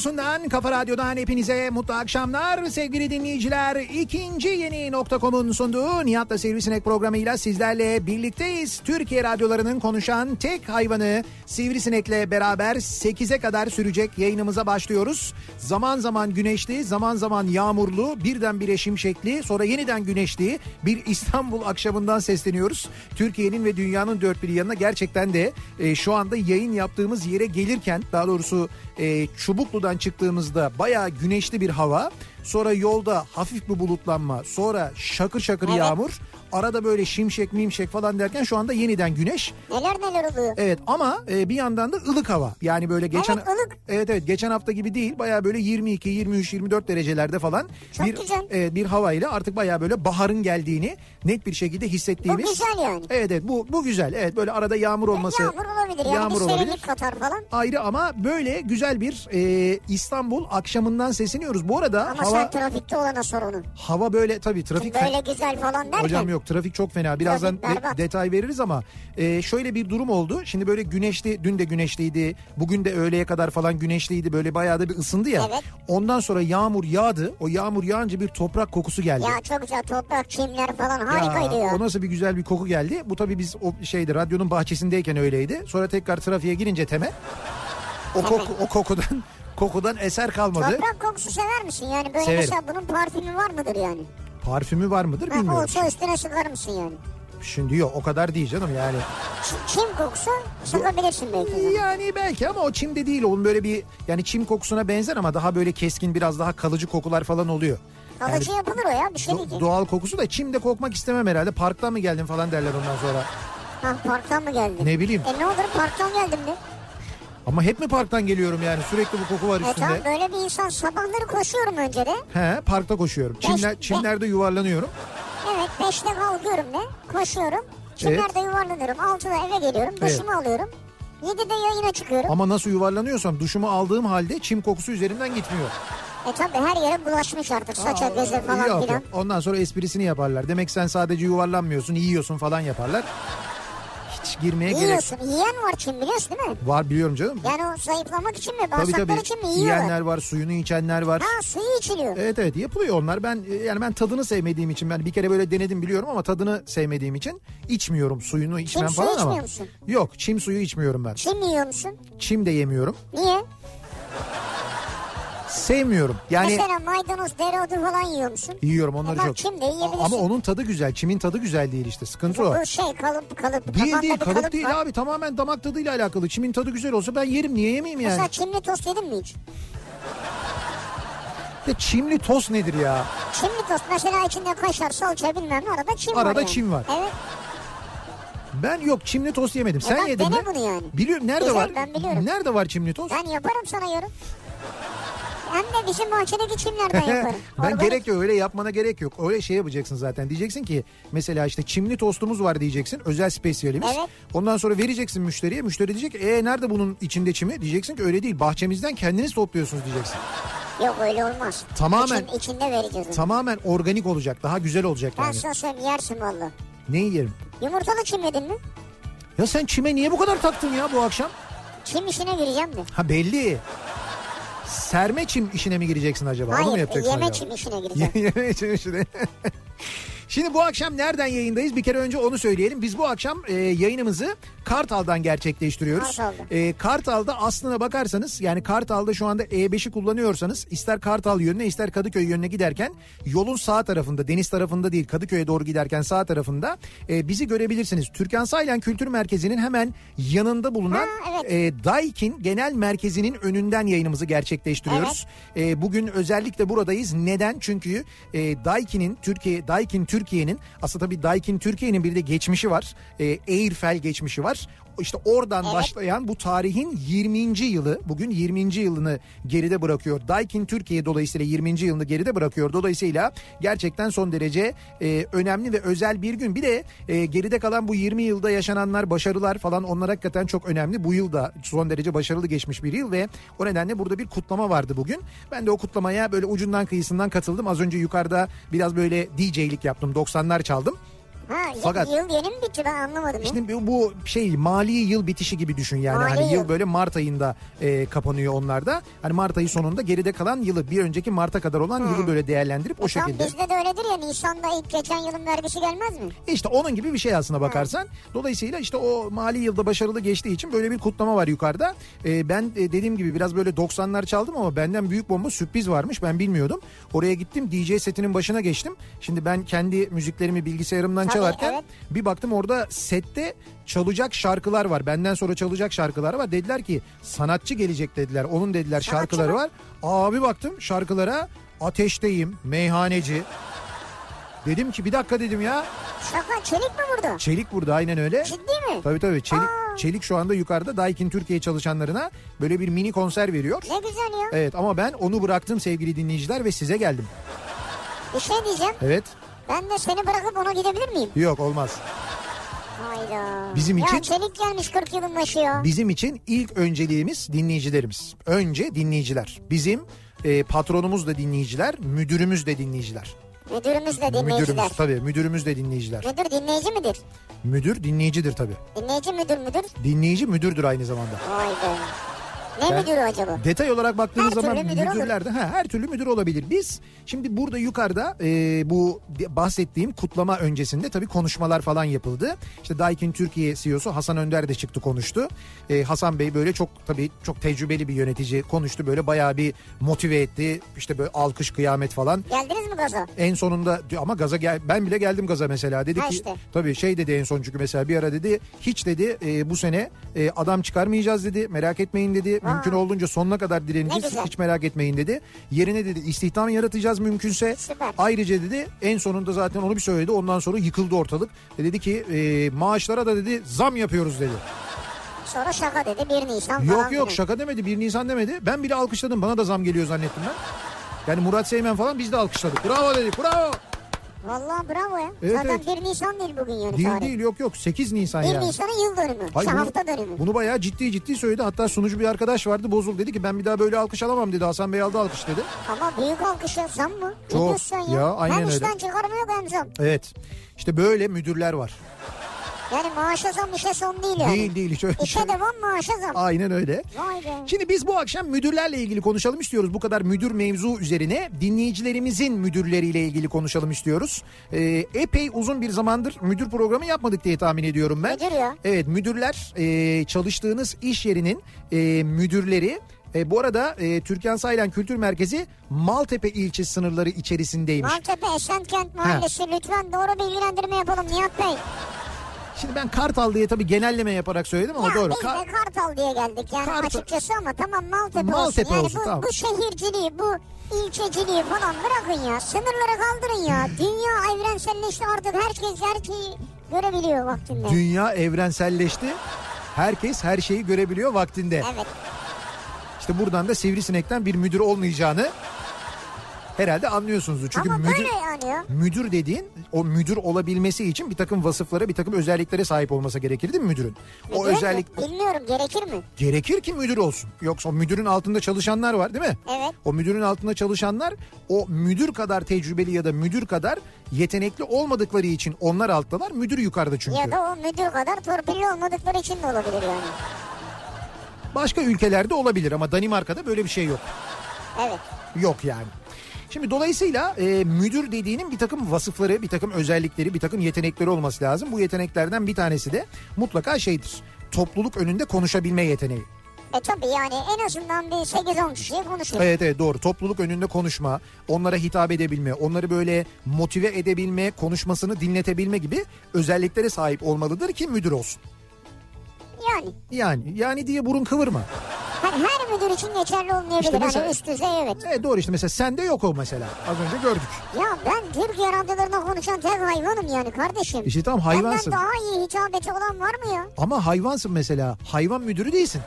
radyosundan, kafa radyodan hepinize mutlu akşamlar sevgili dinleyiciler. İkinci yeni nokta.com'un sunduğu Nihat'la Sivrisinek programıyla sizlerle birlikteyiz. Türkiye radyolarının konuşan tek hayvanı Sivrisinek'le beraber 8'e kadar sürecek yayınımıza başlıyoruz. Zaman zaman güneşli, zaman zaman yağmurlu, birdenbire şimşekli, sonra yeniden güneşli bir İstanbul akşamından sesleniyoruz. Türkiye'nin ve dünyanın dört bir yanına gerçekten de e, şu anda yayın yaptığımız yere gelirken daha doğrusu e, Çubuklu'dan çıktığımızda bayağı güneşli bir hava. Sonra yolda hafif bir bulutlanma, sonra şakır şakır Evet. yağmur, arada böyle şimşek mimşek falan derken şu anda yeniden güneş. Neler neler oluyor. Evet ama e, bir yandan da ılık hava. Yani böyle geçen Evet, ılık. Evet evet geçen hafta gibi değil. Bayağı böyle 22 23 24 derecelerde falan Çok bir güzel. evet, bir havayla artık bayağı böyle baharın geldiğini net bir şekilde hissettiğimiz. Bu güzel yani. Evet evet bu bu güzel. Evet böyle arada yağmur olması. Yağmur olabilir yani Yağmur bir olabilir. katar falan. Ayrı ama böyle güzel bir e, İstanbul akşamından sesleniyoruz. Bu arada Ama hava sen trafikte olana sor onu. hava böyle tabii trafik Böyle güzel falan derken. Hocam yok trafik çok fena. Birazdan Trafik de- detay veririz ama e, şöyle bir durum oldu. Şimdi böyle güneşli, dün de güneşliydi. Bugün de öğleye kadar falan güneşliydi. Böyle bayağı da bir ısındı ya. Evet. Ondan sonra yağmur yağdı. O yağmur yağınca bir toprak kokusu geldi. Ya çok güzel toprak, çimler falan harikaydı ya. O nasıl bir güzel bir koku geldi. Bu tabii biz o şeydi radyonun bahçesindeyken öyleydi. Sonra tekrar trafiğe girince teme o koku o kokudan kokudan eser kalmadı. Toprak kokusu sever misin? Yani böyle Severim. mesela bunun parfümü var mıdır yani? Parfümü var mıdır Ha, bilmiyorum. olsa üstüne sıkar mısın yani? Şimdi yok o kadar değil canım yani. Çim kokusu sıkabilirsin belki. Yani belki ama o çimde değil onun böyle bir yani çim kokusuna benzer ama daha böyle keskin biraz daha kalıcı kokular falan oluyor. Yani Kalıcı yapılır o ya bir şey do- değil doğal kokusu da çimde kokmak istemem herhalde. Parktan mı geldin falan derler ondan sonra. Ha parktan mı geldin? Ne bileyim. E ne olur parktan geldim de. Ama hep mi parktan geliyorum yani sürekli bu koku var E tamam üstünde. böyle bir insan sabahları koşuyorum önce de. He parkta koşuyorum. Çimler, Beş- çimlerde yuvarlanıyorum. Evet beşte kalkıyorum de. Koşuyorum. Çimlerde yuvarlanıyorum. Altıda eve geliyorum. Evet. Duşumu alıyorum. Yedide yayına çıkıyorum. Ama nasıl yuvarlanıyorsam duşumu aldığım halde çim kokusu üzerinden gitmiyor. E tabi her yere bulaşmış artık saça göze falan Yok, filan. Ondan sonra esprisini yaparlar. Demek sen sadece yuvarlanmıyorsun, yiyorsun falan yaparlar. Hiç girmeye gerek Yiyorsun. Yiyen var çim biliyorsun değil mi? var biliyorum canım. Yani o zayıflamak için mi? Tabii Bağırsaklar tabii. için mi? Yiyorlar. Yiyenler var, suyunu içenler var. Ha suyu içiliyor. Evet evet yapılıyor onlar. Ben e, yani ben tadını sevmediğim için ben bir kere böyle denedim biliyorum ama tadını sevmediğim için içmiyorum suyunu içmem suyu falan ama. içmiyor musun? Yok çim suyu içmiyorum ben. Çim yiyor musun? Çim de yemiyorum. Niye? Sevmiyorum. Yani Mesela maydanoz, dereotu falan yiyor musun? yiyorum onları çok. çim de yiyebilirsin. Ama onun tadı güzel. Çimin tadı güzel değil işte. Sıkıntı o. Bu şey kalıp kalıp. Değil kafanda değil bir kalıp değil var. abi tamamen damak tadıyla alakalı. Çimin tadı güzel olsa ben yerim niye yemeyeyim yani? Mesela çimli tost yedin mi hiç? Ya çimli tost nedir ya? Çimli tost mesela içinde kaşar, salça bilmem ne arada çim var. Arada yani. çim var. Evet. Ben yok çimli tost yemedim. Sen bak, yedin dene mi? bunu yani. Biliyorum nerede Güzel, var? ben biliyorum. Nerede var çimli tost? Ben yaparım sana yorum. Hem de bizim bahçedeki çimlerden yaparım. ben Organik. gerek yok öyle yapmana gerek yok. Öyle şey yapacaksın zaten. Diyeceksin ki mesela işte çimli tostumuz var diyeceksin. Özel spesiyelimiz. Evet. Ondan sonra vereceksin müşteriye. Müşteri diyecek e nerede bunun içinde çimi? Diyeceksin ki öyle değil. Bahçemizden kendiniz topluyorsunuz diyeceksin. Yok öyle olmaz. Tamamen- İçin, içinde vereceğiz onu. Tamamen organik olacak. Daha güzel olacak Ben yani. sana söyleyeyim yersin valla. Neyi yerim? Yumurtalı çim yedin mi? Ya sen çime niye bu kadar taktın ya bu akşam? Çim işine gireceğim de. Ha belli. Serme çim işine mi gireceksin acaba? Onu mu Hayır yapacaksın yeme acaba? çim işine gireceğim. Yeme çim işine. Şimdi bu akşam nereden yayındayız? Bir kere önce onu söyleyelim. Biz bu akşam e, yayınımızı Kartal'dan gerçekleştiriyoruz. Kartal'da. E, Kartal'da aslına bakarsanız yani Kartal'da şu anda E5'i kullanıyorsanız ister Kartal yönüne ister Kadıköy yönüne giderken yolun sağ tarafında deniz tarafında değil Kadıköy'e doğru giderken sağ tarafında e, bizi görebilirsiniz. Türkan Saylan Kültür Merkezi'nin hemen yanında bulunan Ha, evet. e, Daikin Genel Merkezi'nin önünden yayınımızı gerçekleştiriyoruz. E, bugün özellikle buradayız. Neden? Çünkü e, Daikin'in Türkiye Daikin Türkiye'nin aslında tabii Daikin Türkiye'nin bir de geçmişi var. E, Airfel geçmişi var. İşte oradan Evet. başlayan bu tarihin 20. yılı bugün 20. yılını geride bırakıyor. Daikin Türkiye dolayısıyla 20. yılını geride bırakıyor. Dolayısıyla gerçekten son derece e, önemli ve özel bir gün. Bir de e, geride kalan bu 20 yılda yaşananlar, başarılar falan onlar hakikaten çok önemli. Bu yıl da son derece başarılı geçmiş bir yıl ve o nedenle burada bir kutlama vardı bugün. Ben de o kutlamaya böyle ucundan kıyısından katıldım. Az önce yukarıda biraz böyle DJ'lik yaptım. 90'lar çaldım. Ha, Fakat- yıl yeni mi bitti ben anlamadım. ya. İşte bu- şey mali yıl bitişi gibi düşün yani. Mali hani yıl yıl. böyle Mart ayında e, kapanıyor onlarda. Hani Mart ayı sonunda geride kalan yılı bir önceki Mart'a kadar olan yılı böyle değerlendirip o E tamam, şekilde. bizde de öyledir ya Nisan'da ilk geçen yılın vergisi gelmez mi? İşte onun gibi bir şey aslına bakarsan. Dolayısıyla işte o mali yılda başarılı geçtiği için böyle bir kutlama var yukarıda. Ee, ben e, dediğim gibi biraz böyle 90'lar çaldım ama benden büyük bomba sürpriz varmış ben bilmiyordum. Oraya gittim DJ setinin başına geçtim. Şimdi ben kendi müziklerimi bilgisayarımdan Tabii, çalarken evet. bir baktım orada sette çalacak şarkılar var. Benden sonra çalacak şarkılar var. Dediler ki sanatçı gelecek dediler. Onun dediler Sanatçı şarkıları mı? var. Abi baktım şarkılara ateşteyim, meyhaneci. Dedim ki bir dakika dedim ya. Şaka çelik mi burada? Çelik burada aynen öyle. Ciddi mi? Tabii tabii Çelik, Aa. Çelik şu anda yukarıda Daikin Türkiye çalışanlarına böyle bir mini konser veriyor. Ne güzel ya. Evet ama ben onu bıraktım sevgili dinleyiciler ve size geldim. Bir şey diyeceğim. Evet Ben de seni bırakıp ona gidebilir miyim? yok olmaz. Hayda. Bizim için- Ya çelik gelmiş 40 yılın başı ya. Bizim için ilk önceliğimiz dinleyicilerimiz. Önce dinleyiciler. Bizim e, patronumuz da dinleyiciler, müdürümüz de dinleyiciler. Müdürümüz de dinleyiciler. Müdürümüz tabii müdürümüz de dinleyiciler. Müdür dinleyici midir? Müdür dinleyicidir tabii. Dinleyici müdür müdür? Dinleyici müdürdür aynı zamanda. Vay be. Ne Ben- müdürü acaba? Detay olarak baktığınız Her zaman olur. müdürlerde ha, her türlü müdür olabilir. Biz şimdi burada yukarıda e, bu bahsettiğim kutlama öncesinde tabii konuşmalar falan yapıldı. İşte Daikin Türkiye CEO'su Hasan Önder de çıktı konuştu. E, Hasan Bey böyle çok tabii çok tecrübeli bir yönetici konuştu böyle bayağı bir motive etti. İşte böyle alkış kıyamet falan. Geldiniz mi gaza? En sonunda ama gaza gel ben bile geldim gaza mesela dedi Ha ki işte. tabii şey dedi en son çünkü mesela bir ara dedi hiç dedi e, bu sene e, adam çıkarmayacağız dedi merak etmeyin dedi. Mümkün olduğunca sonuna kadar Ne direneceğiz hiç merak etmeyin dedi. Yerine dedi istihdam yaratacağız mümkünse. Süper. ayrıca dedi en sonunda zaten onu bir söyledi. Ondan sonra yıkıldı ortalık. E, dedi ki e, maaşlara da dedi zam yapıyoruz dedi. Sonra şaka dedi 1 Nisan falan. yok yok şaka demedi. 1 Nisan demedi. Ben bile alkışladım. Bana da zam geliyor zannettim ben. Yani Murat Seymen falan biz de alkışladık. Bravo dedik bravo Vallahi bravo ya. Evet, Zaten evet. 1 Nisan değil bugün yani Değil tarih. değil yok yok 8 Nisan 1 yani. Nisan'ın yıl dönümü. Hayır, işte bunu- hafta dönümü. Bunu bayağı ciddi ciddi söyledi. Hatta sunucu bir arkadaş vardı bozul dedi ki ben bir daha böyle alkış alamam dedi. Hasan Bey aldı alkış dedi. Ama büyük alkışa zam mı? Çok. ya? Ya, aynen hem öyle. işten çıkarma yok hem zam. Evet. İşte böyle müdürler var. Yani maaşa zam işe son değil yani. Değil değil hiç öyle İşe şey. devam maaşa zam. Aynen öyle. Vay be. Şimdi biz bu akşam müdürlerle ilgili konuşalım istiyoruz. Bu kadar müdür mevzu üzerine dinleyicilerimizin müdürleriyle ilgili konuşalım istiyoruz. Ee, epey uzun bir zamandır müdür programı yapmadık diye tahmin ediyorum ben. Müdür ya. Evet müdürler e, çalıştığınız iş yerinin e, müdürleri e, bu arada e, Türkan Saylan Kültür Merkezi Maltepe ilçe sınırları içerisindeymiş. Maltepe Esenkent Mahallesi lütfen doğru bilgilendirme yapalım Nihat Bey. Şimdi ben Kartal diye tabii genelleme yaparak söyledim ama ya doğru. biz Ka- de Kartal diye geldik yani Kartal- açıkçası ama tamam Maltepe, Maltepe olsun. Yani olsun, bu, tamam. bu şehirciliği bu ilçeciliği falan bırakın ya. Sınırları kaldırın ya. Dünya evrenselleşti artık herkes her şeyi görebiliyor vaktinde. Dünya evrenselleşti. Herkes her şeyi görebiliyor vaktinde. Evet. İşte İşte buradan da sivrisinekten bir müdür olmayacağını herhalde anlıyorsunuzdur. Çünkü Ama müdür, böyle ya. müdür dediğin o müdür olabilmesi için bir takım vasıflara bir takım özelliklere sahip olması gerekir değil mi müdürün? O Müdür- özellik Bilmiyorum gerekir mi? gerekir ki müdür olsun. Yoksa o müdürün altında çalışanlar var değil mi? Evet. O müdürün altında çalışanlar o müdür kadar tecrübeli ya da müdür kadar yetenekli olmadıkları için onlar alttalar. Müdür yukarıda çünkü. Ya da o müdür kadar torpilli olmadıkları için de olabilir yani. Başka ülkelerde olabilir ama Danimarka'da böyle bir şey yok. Evet. Yok yani. Şimdi dolayısıyla e, müdür dediğinin bir takım vasıfları, bir takım özellikleri, bir takım yetenekleri olması lazım. Bu yeteneklerden bir tanesi de mutlaka şeydir. Topluluk önünde konuşabilme yeteneği. E tabii yani en azından bir 8-10 kişiye konuşuyor. Evet evet doğru. Topluluk önünde konuşma, onlara hitap edebilme, onları böyle motive edebilme, konuşmasını dinletebilme gibi özelliklere sahip olmalıdır ki müdür olsun. Yani Yani yani diye burun kıvırma. Hani her müdür için geçerli olmayabilir. İşte mesela- Hani üst düzey evet. Evet doğru işte mesela sende yok o mesela. Az önce gördük. Ya ben Türkiye radyolarında konuşan tek hayvanım yani kardeşim. İşte tam hayvansın. Benden daha iyi hitabeti olan var mı ya? Ama hayvansın mesela. Hayvan müdürü değilsin.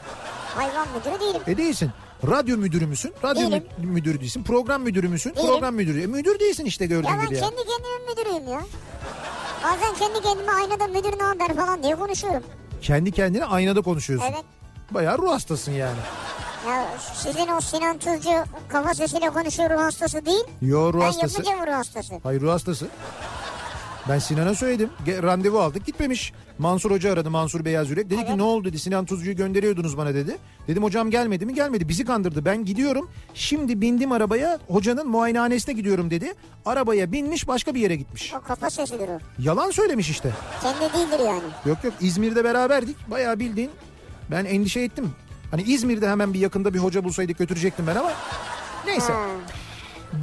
Hayvan müdürü değilim. E değilsin. Radyo müdürü müsün? Radyo Değilim. mü- müdürü değilsin. Program müdürü müsün? Değilim. Program müdürü. E müdür değilsin işte gördüğün Ya ben gibi ya. kendi kendimin müdürüyüm ya. Bazen kendi kendime aynada müdür ne haber falan diye konuşuyorum. Kendi kendine aynada konuşuyorsun. Evet. Bayağı ruh hastasın yani. Ya sizin o Sinan Tuzcu kafa sesiyle konuşuyor ruh hastası değil. Yo ruh ben hastası. yapacağım ruh hastası. Hayır ruh hastası. Ben Sinan'a söyledim. Randevu aldık gitmemiş. Mansur Hoca aradı Mansur Beyaz Yürek. Dedi ki ne oldu dedi Sinan Tuzcu'yu gönderiyordunuz bana dedi. Dedim hocam gelmedi mi gelmedi bizi kandırdı. Ben gidiyorum şimdi bindim arabaya hocanın muayenehanesine gidiyorum dedi. Arabaya binmiş başka bir yere gitmiş. O kafa sesidir o. Yalan söylemiş işte. Kendi değildir yani. Yok yok İzmir'de beraberdik. Bayağı bildiğin ben endişe ettim. Hani İzmir'de hemen bir yakında bir hoca bulsaydık götürecektim ben ama neyse.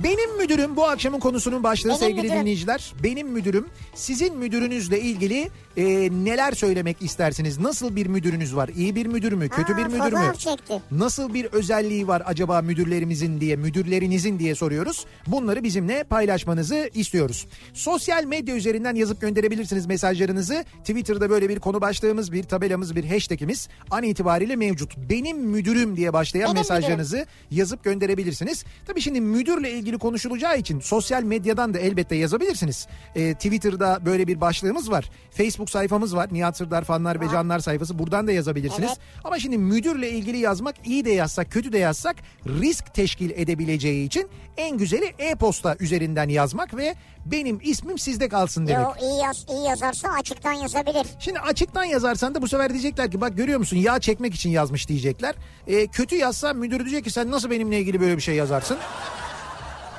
Benim müdürüm bu akşamın konusunun başlığı Benim sevgili müdürüm. dinleyiciler. Benim müdürüm sizin müdürünüzle ilgili e, neler söylemek istersiniz? Nasıl bir müdürünüz var? İyi bir müdür mü? Kötü Aa, bir müdür mü? çekti. Nasıl bir özelliği var acaba müdürlerimizin diye, müdürlerinizin diye soruyoruz. Bunları bizimle paylaşmanızı istiyoruz. Sosyal medya üzerinden yazıp gönderebilirsiniz mesajlarınızı. Twitter'da böyle bir konu başlığımız, bir tabelamız, bir hashtagimiz an itibariyle mevcut. Benim müdürüm diye başlayan Benim mesajlarınızı yazıp gönderebilirsiniz. Tabii şimdi müdürle ilgili konuşulacağı için sosyal medyadan da elbette yazabilirsiniz. Ee, Twitter'da böyle bir başlığımız var. Facebook sayfamız var. Nihat Sırdar fanlar ve canlar sayfası. Buradan da yazabilirsiniz. Evet. Ama şimdi müdürle ilgili yazmak iyi de yazsak kötü de yazsak risk teşkil edebileceği için en güzeli e-posta üzerinden yazmak ve benim ismim sizde kalsın demek. Yo iyi, yaz, iyi yazarsa açıktan yazabilir. Şimdi açıktan yazarsan da bu sefer diyecekler ki bak görüyor musun yağ çekmek için yazmış diyecekler. E, kötü yazsa müdür diyecek ki sen nasıl benimle ilgili böyle bir şey yazarsın?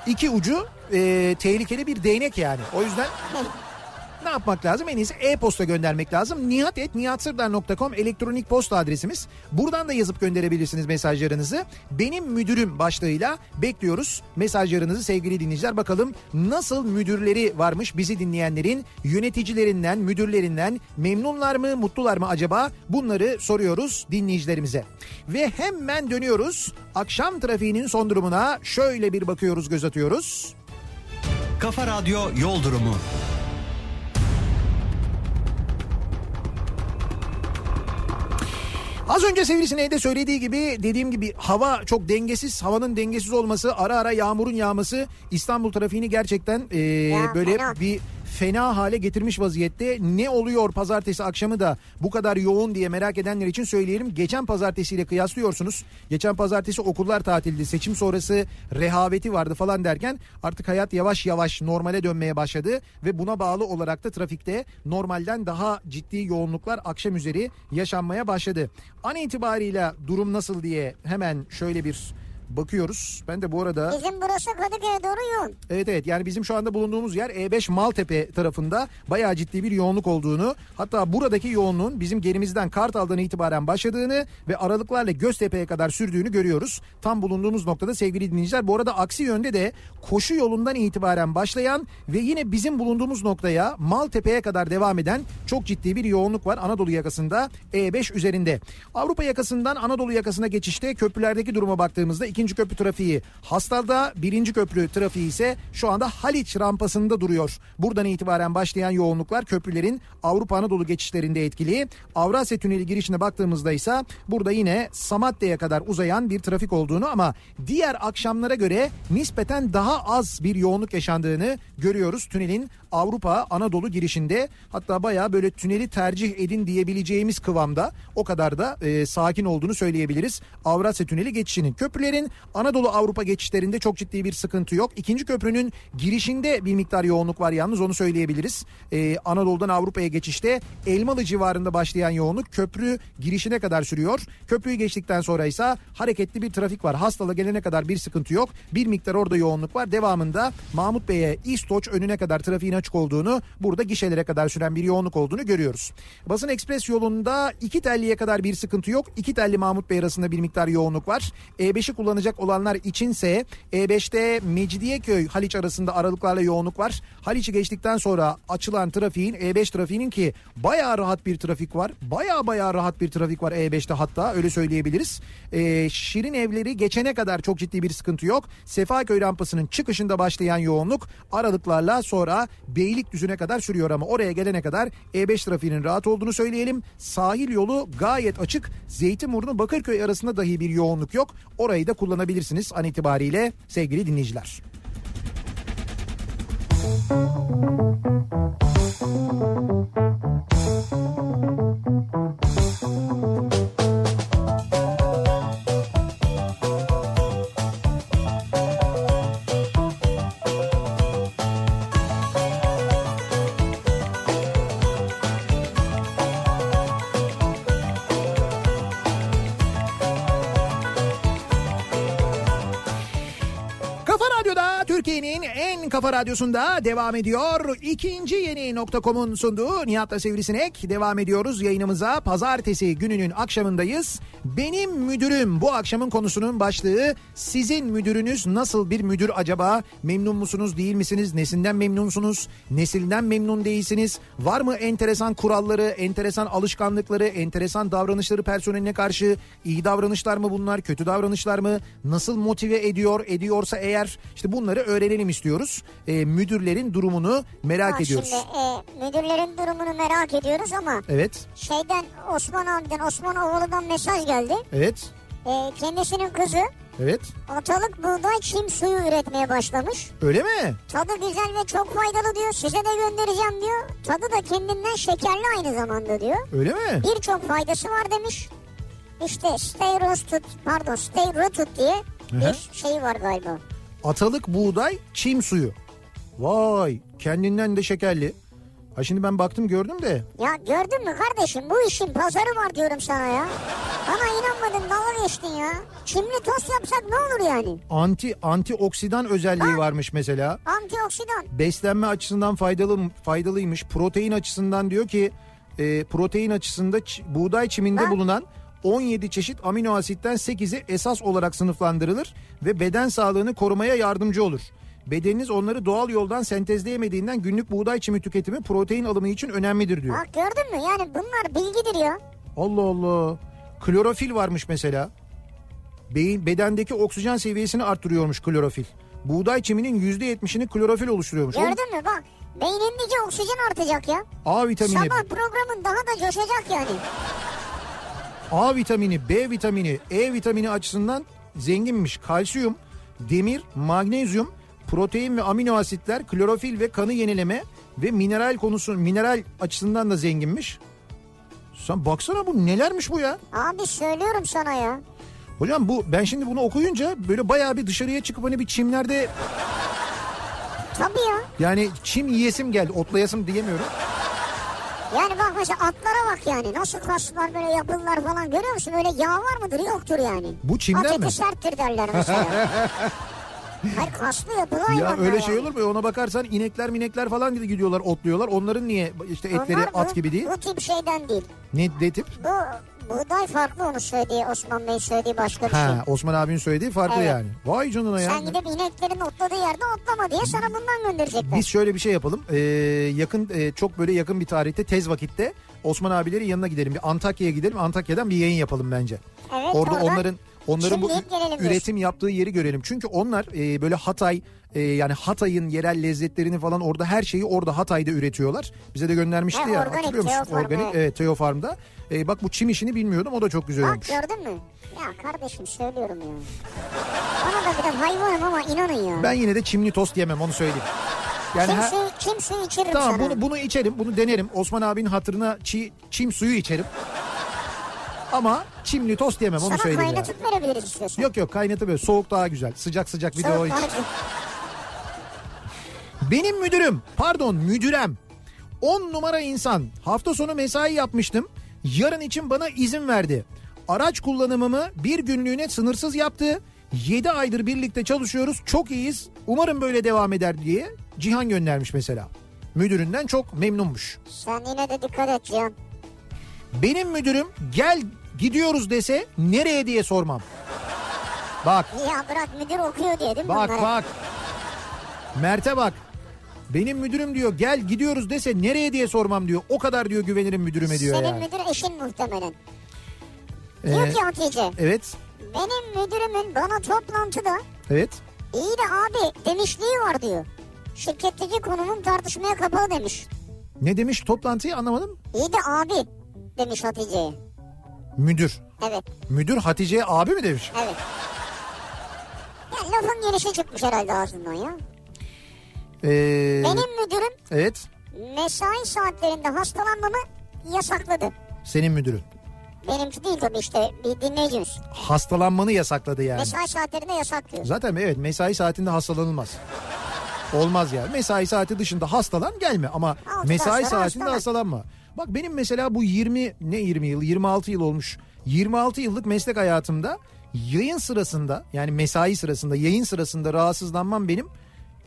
İki ucu e, tehlikeli bir değnek yani. O yüzden ne yapmak lazım? En iyisi e-posta göndermek lazım. nihat.nihatsırdar.com elektronik posta adresimiz. Buradan da yazıp gönderebilirsiniz mesajlarınızı. Benim müdürüm başlığıyla bekliyoruz mesajlarınızı sevgili dinleyiciler. Bakalım nasıl müdürleri varmış bizi dinleyenlerin yöneticilerinden, müdürlerinden memnunlar mı, mutlular mı acaba? Bunları soruyoruz dinleyicilerimize. Ve hemen dönüyoruz. Akşam trafiğinin son durumuna şöyle bir bakıyoruz, göz atıyoruz. Kafa Radyo Yol Durumu. Az önce Sivrisineği de söylediği gibi dediğim gibi hava çok dengesiz. Havanın dengesiz olması ara ara yağmurun yağması İstanbul trafiğini gerçekten e, Ya, böyle fena. bir fena hale getirmiş vaziyette. Ne oluyor pazartesi akşamı da bu kadar yoğun diye merak edenler için söyleyelim. Geçen pazartesiyle kıyaslıyorsunuz. Geçen pazartesi okullar tatildi. Seçim sonrası rehaveti vardı falan derken artık hayat yavaş yavaş normale dönmeye başladı ve buna bağlı olarak da trafikte normalden daha ciddi yoğunluklar akşam üzeri yaşanmaya başladı. An itibariyle durum nasıl diye hemen şöyle bir bakıyoruz. Ben de bu arada Bizim burası Kadıköy'e doğru yoğun. Evet evet yani bizim şu anda bulunduğumuz yer E5 Maltepe tarafında bayağı ciddi bir yoğunluk olduğunu hatta buradaki yoğunluğun bizim gerimizden Kartal'dan itibaren başladığını ve aralıklarla Göztepe'ye kadar sürdüğünü görüyoruz. Tam bulunduğumuz noktada sevgili dinleyiciler bu arada aksi yönde de koşu yolundan itibaren başlayan ve yine bizim bulunduğumuz noktaya Maltepe'ye kadar devam eden çok ciddi bir yoğunluk var Anadolu yakasında E5 üzerinde. Avrupa yakasından Anadolu yakasına geçişte köprülerdeki duruma baktığımızda ikinci köprü trafiği Hastal'da birinci köprü trafiği ise şu anda Haliç rampasında duruyor. Buradan itibaren başlayan yoğunluklar köprülerin Avrupa Anadolu geçişlerinde etkili. Avrasya Tüneli girişine baktığımızda ise burada yine Samatya'ya kadar uzayan bir trafik olduğunu ama diğer akşamlara göre nispeten daha az bir yoğunluk yaşandığını görüyoruz tünelin Avrupa Anadolu girişinde. Hatta bayağı böyle tüneli tercih edin diyebileceğimiz kıvamda o kadar da e, sakin olduğunu söyleyebiliriz. Avrasya Tüneli geçişinin köprülerin Anadolu Avrupa geçişlerinde çok ciddi bir sıkıntı yok. İkinci köprünün girişinde bir miktar yoğunluk var yalnız onu söyleyebiliriz. E, Anadolu'dan Avrupa'ya geçişte Elmalı civarında başlayan yoğunluk köprü girişine kadar sürüyor. Köprüyü geçtikten sonra ise hareketli bir trafik var. Hastalı gelene kadar bir sıkıntı yok. Bir miktar orada yoğunluk var. Devamında Mahmut Bey'e İstoç önüne kadar trafiğin açık olduğunu, burada gişelere kadar süren bir yoğunluk olduğunu görüyoruz. Basın Ekspres yolunda iki telliye kadar bir sıkıntı yok. İki telli Mahmut Bey arasında bir miktar yoğunluk var. E5'i kullanacak olanlar içinse E5'te Mecidiyeköy Haliç arasında aralıklarla yoğunluk var. Haliç'i geçtikten sonra açılan trafiğin E5 trafiğinin ki bayağı rahat bir trafik var. Bayağı bayağı rahat bir trafik var E5'te hatta öyle söyleyebiliriz. Ee, Şirin evleri geçene kadar çok ciddi bir sıkıntı yok. Sefaköy rampasının çıkışında başlayan yoğunluk aralıklarla sonra Beylikdüzü'ne kadar sürüyor ama oraya gelene kadar E5 trafiğinin rahat olduğunu söyleyelim. Sahil yolu gayet açık. Zeytinburnu Bakırköy arasında dahi bir yoğunluk yok. Orayı da kullanabilirsiniz an itibariyle sevgili dinleyiciler. Kafa kafa radyosunda devam ediyor. İkinci yeni nokta.com'un sunduğu Nihat'la Sivrisinek. Devam ediyoruz yayınımıza. Pazartesi gününün akşamındayız. Benim müdürüm bu akşamın konusunun başlığı. Sizin müdürünüz nasıl bir müdür acaba? Memnun musunuz değil misiniz? Nesinden memnunsunuz? Nesilden memnun değilsiniz? Var mı enteresan kuralları, enteresan alışkanlıkları, enteresan davranışları personeline karşı? İyi davranışlar mı bunlar? Kötü davranışlar mı? Nasıl motive ediyor? Ediyorsa eğer işte bunları öğrenelim istiyoruz. Ee, müdürlerin durumunu merak Bak ediyoruz. Şimdi e, müdürlerin durumunu merak ediyoruz ama Evet, şeyden Osman abiden Osman Ovalı'dan mesaj geldi. evet, E, kendisinin kızı evet. atalık buğday çim suyu üretmeye başlamış. Öyle mi? Tadı güzel ve çok faydalı diyor. Size de göndereceğim diyor. Tadı da kendinden şekerli aynı zamanda diyor. Öyle mi? Birçok faydası var demiş. İşte stay roasted pardon stay rooted diye bir şey var galiba. Atalık buğday çim suyu. Vay kendinden de şekerli. Ha şimdi ben baktım gördüm de Ya gördün mü kardeşim bu işin pazarı var diyorum sana ya. Bana inanmadın dalga geçtin ya. Çimli tost yapsak ne olur yani? anti antioksidan özelliği varmış mesela. Antioksidan. Beslenme açısından faydalı faydalıymış. Protein açısından diyor ki e, protein açısında buğday çiminde Ha? bulunan 17 çeşit amino asitten 8'i esas olarak sınıflandırılır ve beden sağlığını korumaya yardımcı olur. Bedeniniz onları doğal yoldan sentezleyemediğinden günlük buğday çimi tüketimi protein alımı için önemlidir diyor. Bak gördün mü yani bunlar bilgidir ya. Allah Allah. Klorofil varmış mesela. Beyin bedendeki oksijen seviyesini arttırıyormuş klorofil. Buğday çiminin %70'ini klorofil oluşturuyormuş. Gördün mü bak. Beynindeki oksijen artacak ya. A vitamini, Sabah programın daha da coşacak yani. A vitamini, B vitamini, E vitamini açısından zenginmiş. Kalsiyum, demir, magnezyum, protein ve amino asitler, klorofil ve kanı yenileme ve mineral konusu mineral açısından da zenginmiş. Sen baksana bu nelermiş bu ya? Abi söylüyorum sana ya. Hocam bu ben şimdi bunu okuyunca böyle bayağı bir dışarıya çıkıp hani bir çimlerde Tabii ya. yani çim yiyesim geldi otlayasım diyemiyorum. Yani bak mesela atlara bak yani. Nasıl kaslar böyle yapılar falan görüyor musun? Öyle yağ var mıdır? Yoktur yani. Bu çimden At mi? serttir derler mesela. Hayır kaslı yapılı Ya öyle şey yani. olur mu? Ona bakarsan inekler minekler falan gidiyorlar otluyorlar. Onların niye işte etleri Onlar at bu- gibi değil? Bu tip şeyden değil. Ne, ne tip? Bu Buğday farklı onu söylediği Osman Bey söylediği başka bir şey. Ha, Osman abinin söylediği farklı Evet. yani. Vay canına ya. Sen gidip ineklerin otladığı yerde otlama diye sana bundan gönderecekler. Biz şöyle bir şey yapalım. Ee, yakın e, çok böyle yakın bir tarihte tez vakitte Osman abilerin yanına gidelim. Bir Antakya'ya gidelim. Antakya'dan bir yayın yapalım bence. Evet, Orada oradan onların onların bu çimleyip gelelim diyorsun. üretim yaptığı yeri görelim. Çünkü onlar e, böyle Hatay e, yani Hatay'ın yerel lezzetlerini falan orada her şeyi orada Hatay'da üretiyorlar. Bize de göndermişti Ha, ya. organik, Hatırlıyor musun? Teofarm, Organik evet. evet Teofarm'da. E, bak bu çim işini bilmiyordum. O da çok güzel Bak olmuş. gördün mü? Ya kardeşim söylüyorum ya. Bana da biraz hayvanım ama inanın ya. Ben yine de çimli tost yemem onu söyleyeyim. Yani her- suyu, kim suyu içiririm Tamam sana. bunu bunu içerim. Bunu denerim. Osman abinin hatırına çiğ, çim suyu içerim. Ama çimli tost yemem onu sana söyleyeyim ya. kaynatıp verebiliriz istiyorsan. Yok yok kaynatıp soğuk daha güzel. Sıcak sıcak bir de o Soğuk daha güzel. Benim müdürüm pardon müdürem 10 numara insan hafta sonu mesai yapmıştım. Yarın için bana izin verdi. Araç kullanımımı bir günlüğüne sınırsız yaptı. 7 aydır birlikte çalışıyoruz çok iyiyiz. Umarım böyle devam eder diye Cihan göndermiş mesela. Müdüründen çok memnunmuş. Sen yine de dikkat et Cihan. Benim müdürüm gel gidiyoruz dese nereye diye sormam. Bak Ya bırak müdür okuyor diye değil mi bak bunlara? bak. Mert'e bak. Benim müdürüm diyor gel gidiyoruz dese nereye diye sormam diyor. O kadar diyor güvenirim müdürüme diyor Senin yani. müdür eşin muhtemelen. Diyor Ee, ki Hatice evet benim müdürümün bana toplantıda evet. iyi de abi demişliği var diyor. Şirketteki konumum tartışmaya kapalı demiş. Ne demiş toplantıyı anlamadım. İyi de abi demiş Hatice'ye. Müdür. Evet Müdür Hatice'ye abi mi demiş? evet. Ya lafın gelişi çıkmış herhalde ağzından ya. Ee, Benim müdürüm evet mesai saatlerinde hastalanmamı yasakladı. senin müdürün. Benimki değil tabii işte bir dinleyicimiz. Hastalanmanı yasakladı yani. Mesai saatlerinde yasaklıyor. Zaten evet mesai saatinde hastalanılmaz. Olmaz yani. Mesai saati dışında hastalan gelme ama Altıdan mesai saatinde hastalan. hastalanma. Bak benim mesela bu 20 ne 20 yıl 26 yıl olmuş. 26 yıllık meslek hayatımda yayın sırasında yani mesai sırasında yayın sırasında rahatsızlanmam benim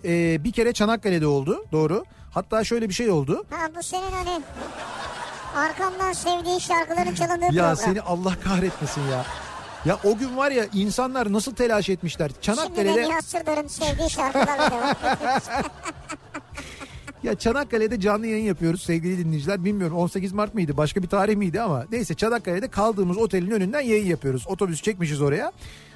e, bir kere Çanakkale'de oldu doğru. Hatta şöyle bir şey oldu. Ha bu senin hani arkamdan sevdiğin şarkıların çalındığı Ya program. seni Allah kahretmesin ya. Ya o gün var ya insanlar nasıl telaş etmişler. Şimdi de Çanakkale'de Nihat Sırdar'ın sevdiği şarkılarla devam. Ya Çanakkale'de canlı yayın yapıyoruz sevgili dinleyiciler. Bilmiyorum 18 Mart mıydı başka bir tarih miydi ama neyse Çanakkale'de kaldığımız otelin önünden yayın yapıyoruz. Otobüs çekmişiz oraya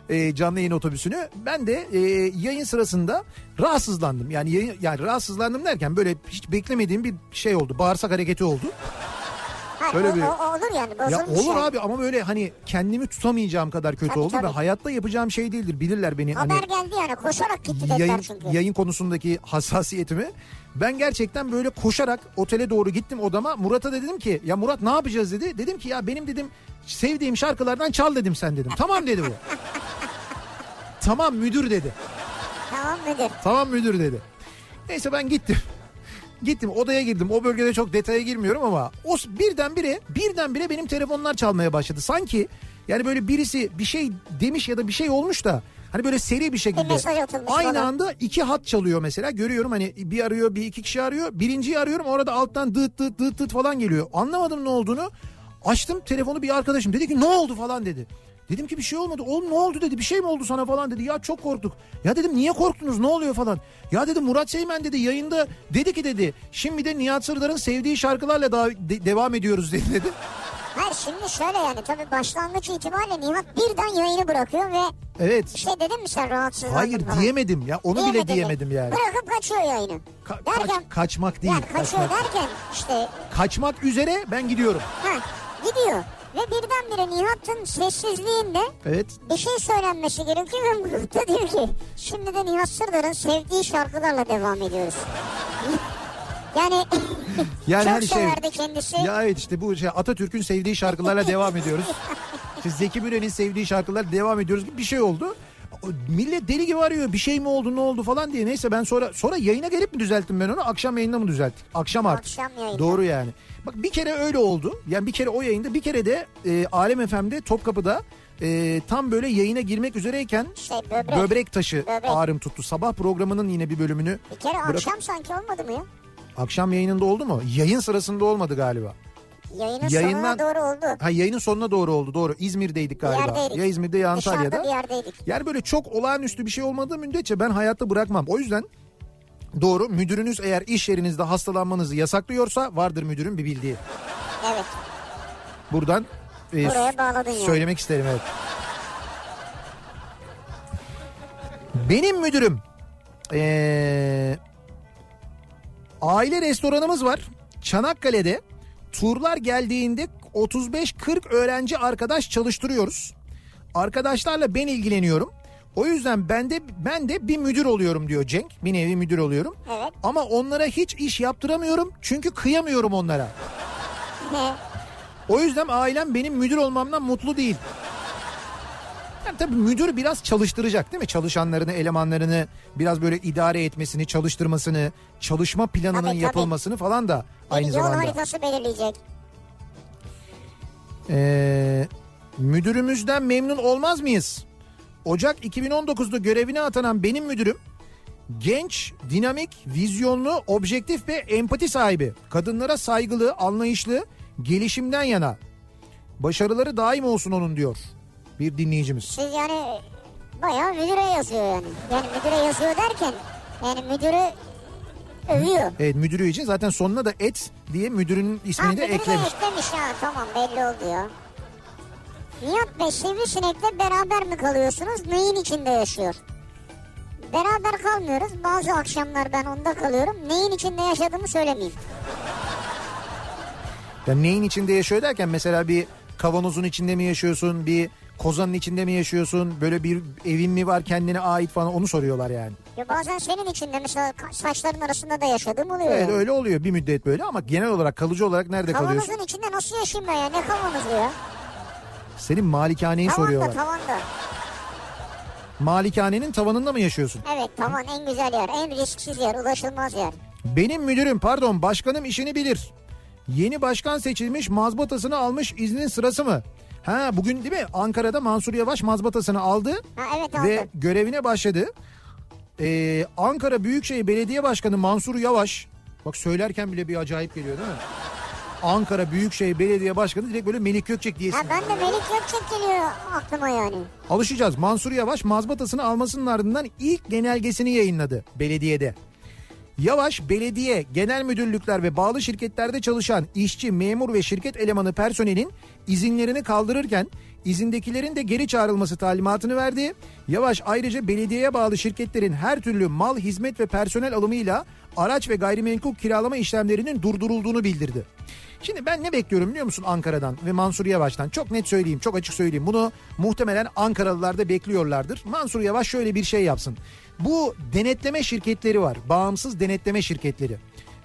e, canlı yayın otobüsünü. Ben de e, yayın sırasında rahatsızlandım. Yani yayın, yani rahatsızlandım derken böyle hiç beklemediğim bir şey oldu. Bağırsak hareketi oldu. Ha, Öyle o, bir- o- olur yani Ya bozulmuş olur yani. abi ama böyle hani kendimi tutamayacağım kadar kötü Tabii, oldu ve tabii. hayatta yapacağım şey değildir. Bilirler beni Haber hani geldi yani koşarak gitti dediler yayın, çünkü. yayın konusundaki hassasiyetimi. Ben gerçekten böyle koşarak otele doğru gittim odama. Murat'a dedim ki ya Murat ne yapacağız dedi. Dedim ki ya benim dedim sevdiğim şarkılardan çal dedim sen dedim. Tamam dedi bu. tamam müdür dedi. Tamam müdür. Tamam müdür dedi. Neyse ben gittim. Gittim odaya girdim. O bölgede çok detaya girmiyorum ama o birdenbire birdenbire benim telefonlar çalmaya başladı. Sanki yani böyle birisi bir şey demiş ya da bir şey olmuş da hani böyle seri bir şekilde atılmış aynı bana. anda iki hat çalıyor mesela. Görüyorum hani bir arıyor bir iki kişi arıyor. Birinciyi arıyorum orada alttan dıt dıt dıt dıt falan geliyor. Anlamadım ne olduğunu. Açtım telefonu bir arkadaşım dedi ki ne oldu falan dedi. Dedim ki bir şey olmadı. Oğlum ne oldu dedi. Bir şey mi oldu sana falan dedi. Ya çok korktuk. Ya dedim niye korktunuz ne oluyor falan. Ya dedim Murat Seymen dedi yayında dedi ki dedi. Şimdi de Nihat Sırdar'ın sevdiği şarkılarla daha de- devam ediyoruz dedi dedi. Hayır şimdi şöyle yani tabii başlangıç itibariyle Nihat birden yayını bırakıyor ve Evet. bir şey dedin mi sen rahatsızlandın Hayır diyemedim ya onu bile diyemedim yani. Bırakıp kaçıyor yayını. Ka- derken kaç- kaçmak değil. yani kaçıyor kaçmak. derken işte kaçmak üzere ben gidiyorum. ha, gidiyor. Ve birdenbire Nihat'ın sessizliğinde Evet. bir şey söylenmesi gerekiyor ve da diyor ki şimdi de Nihat Sırdar'ın sevdiği şarkılarla devam ediyoruz. yani Yani çok hani şey- severdi kendisi. Ya evet işte bu şey Atatürk'ün sevdiği şarkılarla devam ediyoruz. İşte Zeki Müren'in sevdiği şarkılarla devam ediyoruz gibi bir şey oldu. Millet deli gibi arıyor bir şey mi oldu ne oldu falan diye. Neyse ben sonra sonra yayına gelip mi düzelttim ben onu akşam yayında mı düzelttik? Akşam artık. Akşam yayında. Doğru yani. Bak bir kere öyle oldu. Yani bir kere o yayında bir kere de e, Alem FM'de Topkapı'da e, tam böyle yayına girmek üzereyken Şey, böbrek. böbrek taşı Böbrek. ağrım tuttu. Sabah programının yine bir bölümünü Bir kere bırak- akşam sanki olmadı mı ya? akşam yayınında oldu mu? Yayın sırasında olmadı galiba. Yayının Yayından- sonuna doğru oldu. Ha yayının sonuna doğru oldu doğru. İzmir'deydik galiba. yerdeydik. Ya İzmir'de ya Dışarıda Antalya'da. bir yerdeydik. Yani böyle çok olağanüstü bir şey olmadığı müddetçe ben hayatta bırakmam. O yüzden doğru müdürünüz eğer iş yerinizde hastalanmanızı yasaklıyorsa vardır müdürün bir bildiği. Evet. Buradan e, bağladın yani. söylemek isterim evet. Benim müdürüm ee, aile restoranımız var. Çanakkale'de turlar geldiğinde 35-40 öğrenci arkadaş çalıştırıyoruz. Arkadaşlarla ben ilgileniyorum. O yüzden ben de ben de bir müdür oluyorum diyor Cenk. Bir nevi müdür oluyorum. Evet. Ama onlara hiç iş yaptıramıyorum çünkü kıyamıyorum onlara. O yüzden ailem benim müdür olmamdan mutlu değil. Yani tabii müdür biraz çalıştıracak değil mi? Çalışanlarını, elemanlarını biraz böyle idare etmesini, çalıştırmasını, çalışma planının Tabii, tabii. yapılmasını falan da aynı Yol zamanda. haritası belirleyecek. Ee, müdürümüzden memnun olmaz mıyız? Ocak 2019'da görevine atanan benim müdürüm genç, dinamik, vizyonlu, objektif ve empati sahibi. Kadınlara saygılı, anlayışlı, gelişimden yana. Başarıları daim olsun onun diyor bir dinleyicimiz. Siz yani bayağı müdüre yazıyor yani. Yani müdüre yazıyor derken yani müdürü övüyor. Evet müdürü için zaten sonuna da et diye müdürün Ha ismini de müdürü de eklemiş. eklemiş ha tamam belli oldu ya. Nihat Bey sivrisinekle beraber mi kalıyorsunuz? Neyin içinde yaşıyor? Beraber kalmıyoruz. Bazı akşamlar ben onda kalıyorum. Neyin içinde yaşadığımı söylemeyeyim. Yani neyin içinde yaşıyor derken mesela bir kavanozun içinde mi yaşıyorsun, bir kozanın içinde mi yaşıyorsun, böyle bir evin mi var kendine ait falan onu soruyorlar yani. Ya bazen senin içinde mesela saçların arasında da yaşadığım oluyor. Evet yani. öyle oluyor bir müddet böyle ama genel olarak kalıcı olarak nerede kalıyorsun? Kavanozun içinde nasıl yaşayayım ben ya? Ne kavanozu ya? Senin malikaneyi Tavanda soruyorlar. tavanda. Malikanenin tavanında mı yaşıyorsun? Evet tavan en güzel yer. En risksiz yer. Ulaşılmaz yer. Benim müdürüm pardon başkanım işini bilir. Yeni başkan seçilmiş mazbatasını almış iznin sırası mı? Ha bugün değil mi Ankara'da Mansur Yavaş mazbatasını aldı Ha evet aldım. ve görevine başladı. Ee, Ankara Büyükşehir Belediye Başkanı Mansur Yavaş bak söylerken bile bir acayip geliyor değil mi? Ankara Büyükşehir Belediye Başkanı direkt böyle Melik Gökçek diye Ha ben de Melik Gökçek geliyor aklıma yani. Alışacağız. Mansur Yavaş mazbatasını almasının ardından ilk genelgesini yayınladı belediyede. Yavaş belediye, genel müdürlükler ve bağlı şirketlerde çalışan işçi, memur ve şirket elemanı personelin izinlerini kaldırırken izindekilerin de geri çağrılması talimatını verdi. Yavaş ayrıca belediyeye bağlı şirketlerin her türlü mal, hizmet ve personel alımıyla araç ve gayrimenkul kiralama işlemlerinin durdurulduğunu bildirdi. Şimdi ben ne bekliyorum biliyor musun Ankara'dan ve Mansur Yavaş'tan? Çok net söyleyeyim, çok açık söyleyeyim. Bunu muhtemelen Ankaralılar da bekliyorlardır. Mansur Yavaş şöyle bir şey yapsın. Bu denetleme şirketleri var. Bağımsız denetleme şirketleri.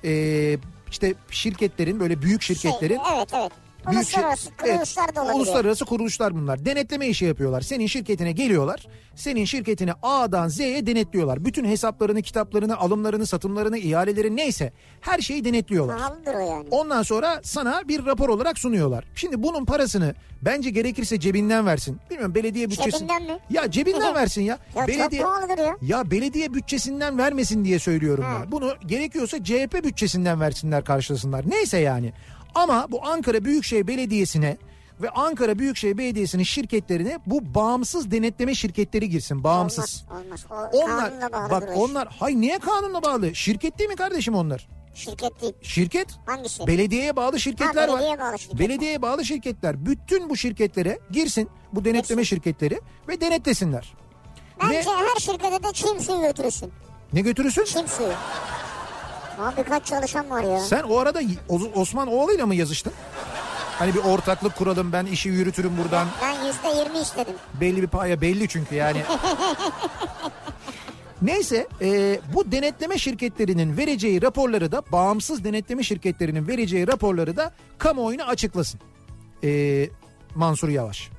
Ee, işte şirketlerin böyle büyük şirketlerin Şey, evet evet. Büyük şir- Uluslararası kuruluşlar Evet, da olabilir. Uluslararası kuruluşlar bunlar. Denetleme işi yapıyorlar. Senin şirketine geliyorlar. Senin şirketini A'dan Z'ye denetliyorlar. Bütün hesaplarını, kitaplarını, alımlarını, satımlarını, ihaleleri neyse her şeyi denetliyorlar. Pahalıdır o yani. Ondan sonra sana bir rapor olarak sunuyorlar. Şimdi bunun parasını bence gerekirse cebinden versin. Bilmiyorum belediye bütçesi. Cebinden mi? Ya cebinden versin ya. Ya belediye çok pahalıdır ya. ya belediye bütçesinden vermesin diye söylüyorum Ha. ben. Bunu gerekiyorsa CHP bütçesinden versinler karşılasınlar. Neyse yani. Ama bu Ankara Büyükşehir Belediyesi'ne ve Ankara Büyükşehir Belediyesi'nin şirketlerine bu bağımsız denetleme şirketleri girsin. Bağımsız. Olmaz olmaz. O Onlar bak iş. onlar hay niye kanunla bağlı? Şirket değil mi kardeşim onlar? Şirket değil. Şirket Hangisi? Belediyeye bağlı şirketler Ha, var. belediyeye bağlı şirketler. Belediyeye bağlı şirketler. Bütün bu şirketlere girsin bu denetleme şirketleri ve denetlesinler. Bence Ve her şirkete de çim suyu götürürsün. ne götürürsün? Çim suyu. Abi kaç çalışan var ya. Sen o arada Osman Oğlu'yla mı yazıştın? Hani bir ortaklık kuralım ben işi yürütürüm buradan. Ben yüzde yirmi istedim. Belli bir paya belli çünkü yani. Neyse e, bu denetleme şirketlerinin vereceği raporları da bağımsız denetleme şirketlerinin vereceği raporları da kamuoyuna açıklasın. E, Mansur Yavaş.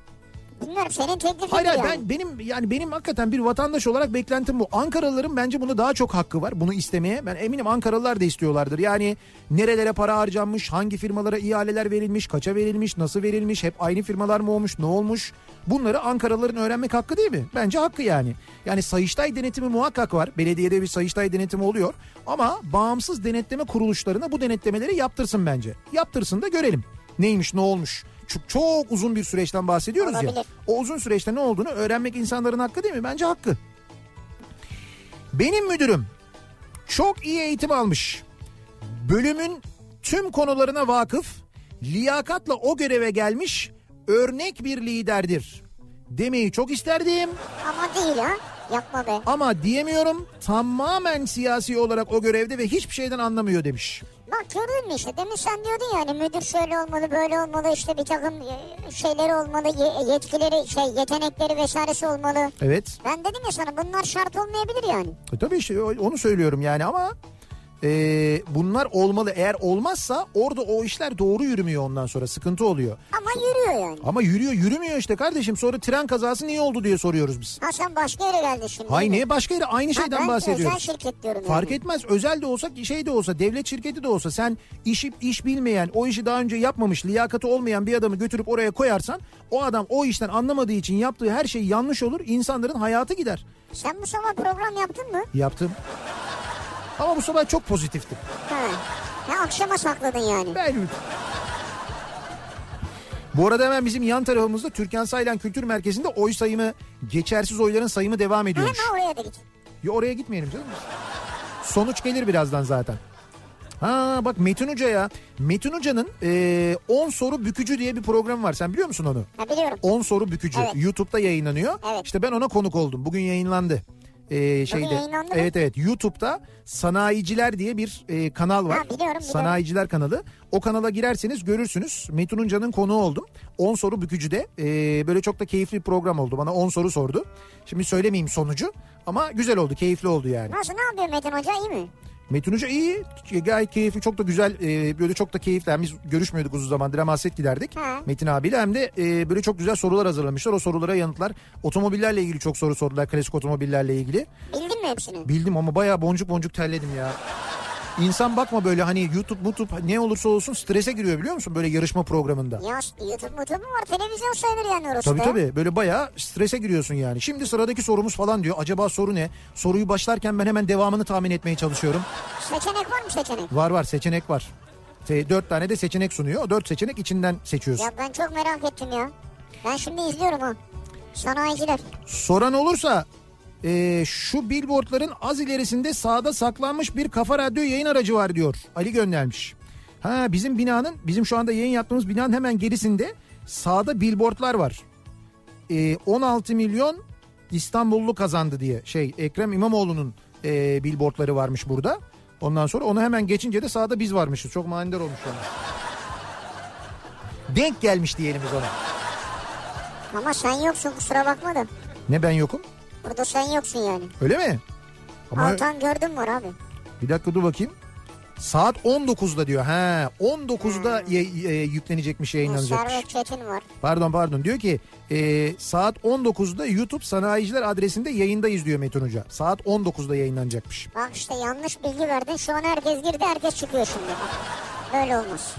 Bilmiyorum senin teklifin Hayır yani. ben benim yani benim hakikaten bir vatandaş olarak beklentim bu. Ankaralıların bence bunu daha çok hakkı var bunu istemeye. Ben eminim Ankaralılar da istiyorlardır. Yani nerelere para harcanmış, hangi firmalara ihaleler verilmiş, kaça verilmiş, nasıl verilmiş, hep aynı firmalar mı olmuş, ne olmuş? Bunları Ankaralıların öğrenmek hakkı değil mi? Bence hakkı yani. Yani Sayıştay denetimi muhakkak var. Belediyede bir Sayıştay denetimi oluyor. Ama bağımsız denetleme kuruluşlarına bu denetlemeleri yaptırsın bence. Yaptırsın da görelim. neymiş ne olmuş. Çok, çok uzun bir süreçten bahsediyoruz ya. Olabilir. O uzun süreçte ne olduğunu öğrenmek insanların hakkı değil mi? Bence hakkı. Benim müdürüm çok iyi eğitim almış. Bölümün tüm konularına vakıf, liyakatla o göreve gelmiş örnek bir liderdir. Demeyi çok isterdim Ama değil ha. Yapma be. ama diyemiyorum. Tamamen siyasi olarak o görevde ve hiçbir şeyden anlamıyor demiş. Bak gördün mü işte demin sen diyordun yani müdür şöyle olmalı böyle olmalı işte bir takım e, şeyleri olmalı ye- yetkileri şey yetenekleri vesairesi olmalı. Evet. Ben dedim ya sana bunlar şart olmayabilir yani. E tabii işte onu söylüyorum yani ama e, bunlar olmalı. Eğer olmazsa orada o işler doğru yürümüyor ondan sonra sıkıntı oluyor. Ama yürüyor yani. Ama yürüyor yürümüyor işte kardeşim sonra tren kazası niye oldu diye soruyoruz biz. Ha sen başka yere geldin şimdi. Hay değil mi? niye başka yere aynı Ha, şeyden ben bahsediyoruz. özel şirket diyorum Fark yani. etmez özel de olsa şey de olsa devlet şirketi de olsa sen işi iş bilmeyen o işi daha önce yapmamış liyakati olmayan bir adamı götürüp oraya koyarsan o adam o işten anlamadığı için yaptığı her şey yanlış olur insanların hayatı gider. Sen bu sabah program yaptın mı? Yaptım. Ama bu sabah çok pozitiftim. Ha. Ha akşama sakladın yani. Ben bu arada hemen bizim yan tarafımızda Türkan Saylan Kültür Merkezi'nde oy sayımı, geçersiz oyların sayımı devam ediyormuş. Hemen oraya da git. Ya oraya gitmeyelim canım. Sonuç gelir birazdan zaten. Ha bak Metin Hoca ya. Metin Hoca'nın e, 10 soru bükücü diye bir program var. Sen biliyor musun onu? Ha biliyorum. 10 soru bükücü. Evet. YouTube'da yayınlanıyor. Evet. İşte ben ona konuk oldum. Bugün yayınlandı. Ee, şeyde evet evet YouTube'da Sanayiciler diye bir e, kanal var. Ha, biliyorum, biliyorum. Sanayiciler kanalı. O kanala girerseniz görürsünüz. Metin Unca'nın konuğu oldum. 10 soru bükücüde. E, böyle çok da keyifli bir program oldu. Bana 10 soru sordu. Şimdi söylemeyeyim sonucu ama güzel oldu, keyifli oldu yani. Nasıl ne yapıyor Metin Hoca iyi mi? Metin Hoca iyi, gayet keyifli, çok da güzel, e, böyle çok da keyifli. Yani biz görüşmüyorduk uzun zamandır ama hasret giderdik Ha. Metin abiyle. Hem de e, böyle çok güzel sorular hazırlamışlar. O sorulara yanıtlar. Otomobillerle ilgili çok soru sordular, klasik otomobillerle ilgili. Bildin mi hepsini? Bildim ama bayağı boncuk boncuk terledim ya. İnsan bakma böyle hani YouTube, YouTube ne olursa olsun strese giriyor biliyor musun böyle yarışma programında. Ya YouTube mutubu mu var? Televizyon sayılır yani orası Tabii da. tabii böyle bayağı strese giriyorsun yani. Şimdi sıradaki sorumuz falan diyor. Acaba soru ne? Soruyu başlarken ben hemen devamını tahmin etmeye çalışıyorum. Seçenek var mı seçenek? Var var seçenek var. Dört tane de seçenek sunuyor. O dört seçenek içinden seçiyorsun. Ya ben çok merak ettim ya. Ben şimdi izliyorum ha. Sanayiciler. Soran olursa e, şu billboardların az ilerisinde sağda saklanmış bir kafa radyo yayın aracı var diyor. Ali göndermiş. Ha bizim binanın bizim şu anda yayın yaptığımız binanın hemen gerisinde sağda billboardlar var. E, 16 milyon İstanbullu kazandı diye şey Ekrem İmamoğlu'nun e, billboardları varmış burada. Ondan sonra onu hemen geçince de sağda biz varmışız. Çok manidar olmuş ona. Denk gelmiş diyelim biz ona. Ama sen yoksun kusura bakma da. Ne ben yokum? Burada sen yoksun yani. Öyle mi? Ama Altan gördüm var abi. bir dakika dur bakayım. Saat 19'da diyor. He 19'da ye- e, yüklenecekmiş yayınlanacakmış. Servet Çetin var. Pardon pardon diyor ki e, saat 19'da YouTube sanayiciler adresinde yayındayız diyor Metin Hoca. Saat 19'da yayınlanacakmış. Bak işte yanlış bilgi verdin. Şu an herkes girdi herkes çıkıyor şimdi. Böyle olmaz.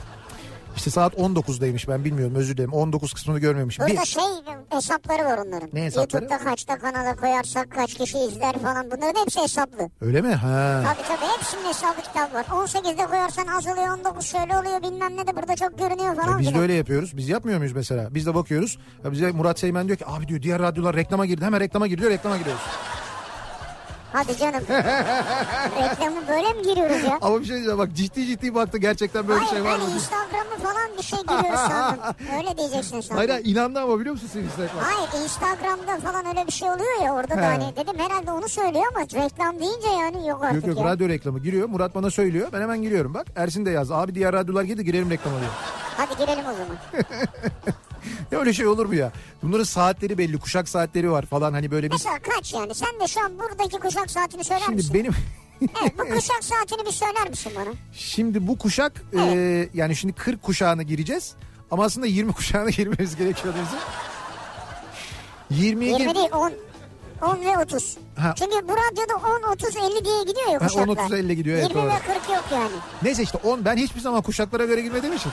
İşte saat 19'daymış ben bilmiyorum özür dilerim. 19 kısmını görmemişim. Burada Bir, şey hesapları var onların. Ne hesapları? YouTube'da kaçta kanala koyarsak kaç kişi izler falan bunların hepsi hesaplı. öyle mi? Ha. Tabii tabii hepsinin hesabı kitabı var. 18'de koyarsan azalıyor 19 şöyle oluyor bilmem ne de burada çok görünüyor falan. Ya biz de filan. öyle yapıyoruz. Biz yapmıyor muyuz mesela? Biz de bakıyoruz. Ya bize Murat Seymen diyor ki abi diyor diğer radyolar reklama girdi. Hemen reklama giriyor reklama giriyoruz. Hadi canım. Reklamı böyle mi giriyoruz ya? Ama bir şey diyeceğim bak ciddi ciddi baktı gerçekten böyle bir Hayır şey var mı? Instagram'ı falan bir şey giriyoruz sandım. Öyle diyeceksin sandım. Hayır hayır, inandı ama biliyor musun Sivrisinek var? Hayır Instagram'da falan öyle bir şey oluyor ya orada He. da hani dedim herhalde onu söylüyor ama reklam deyince yani yok artık Yok yok ya. radyo reklamı giriyor. Murat bana söylüyor. Ben hemen giriyorum bak. Ersin de yazdı. Abi diğer radyolar girdi girelim reklama diyor. Hadi girelim o zaman. Ya öyle şey olur mu ya? Bunların saatleri belli. Kuşak saatleri var falan hani böyle bir... Mesela kaç yani? Sen de şu an buradaki kuşak saatini söyler Şimdi misin? benim... Evet bu kuşak saatini bir söyler misin bana? Şimdi bu kuşak e, yani şimdi 40 kuşağına gireceğiz. Ama aslında 20 kuşağına girmemiz gerekiyor bizim. 22... 20 değil 10. 10 ve 30. Ha. Çünkü bu radyoda 10, 30, 50 diye gidiyor ya Ha, kuşaklar. 10, 30, 50 gidiyor, evet, 20 doğru. ve 40 yok yani. Neyse işte 10 ben hiçbir zaman kuşaklara göre girmediğim için.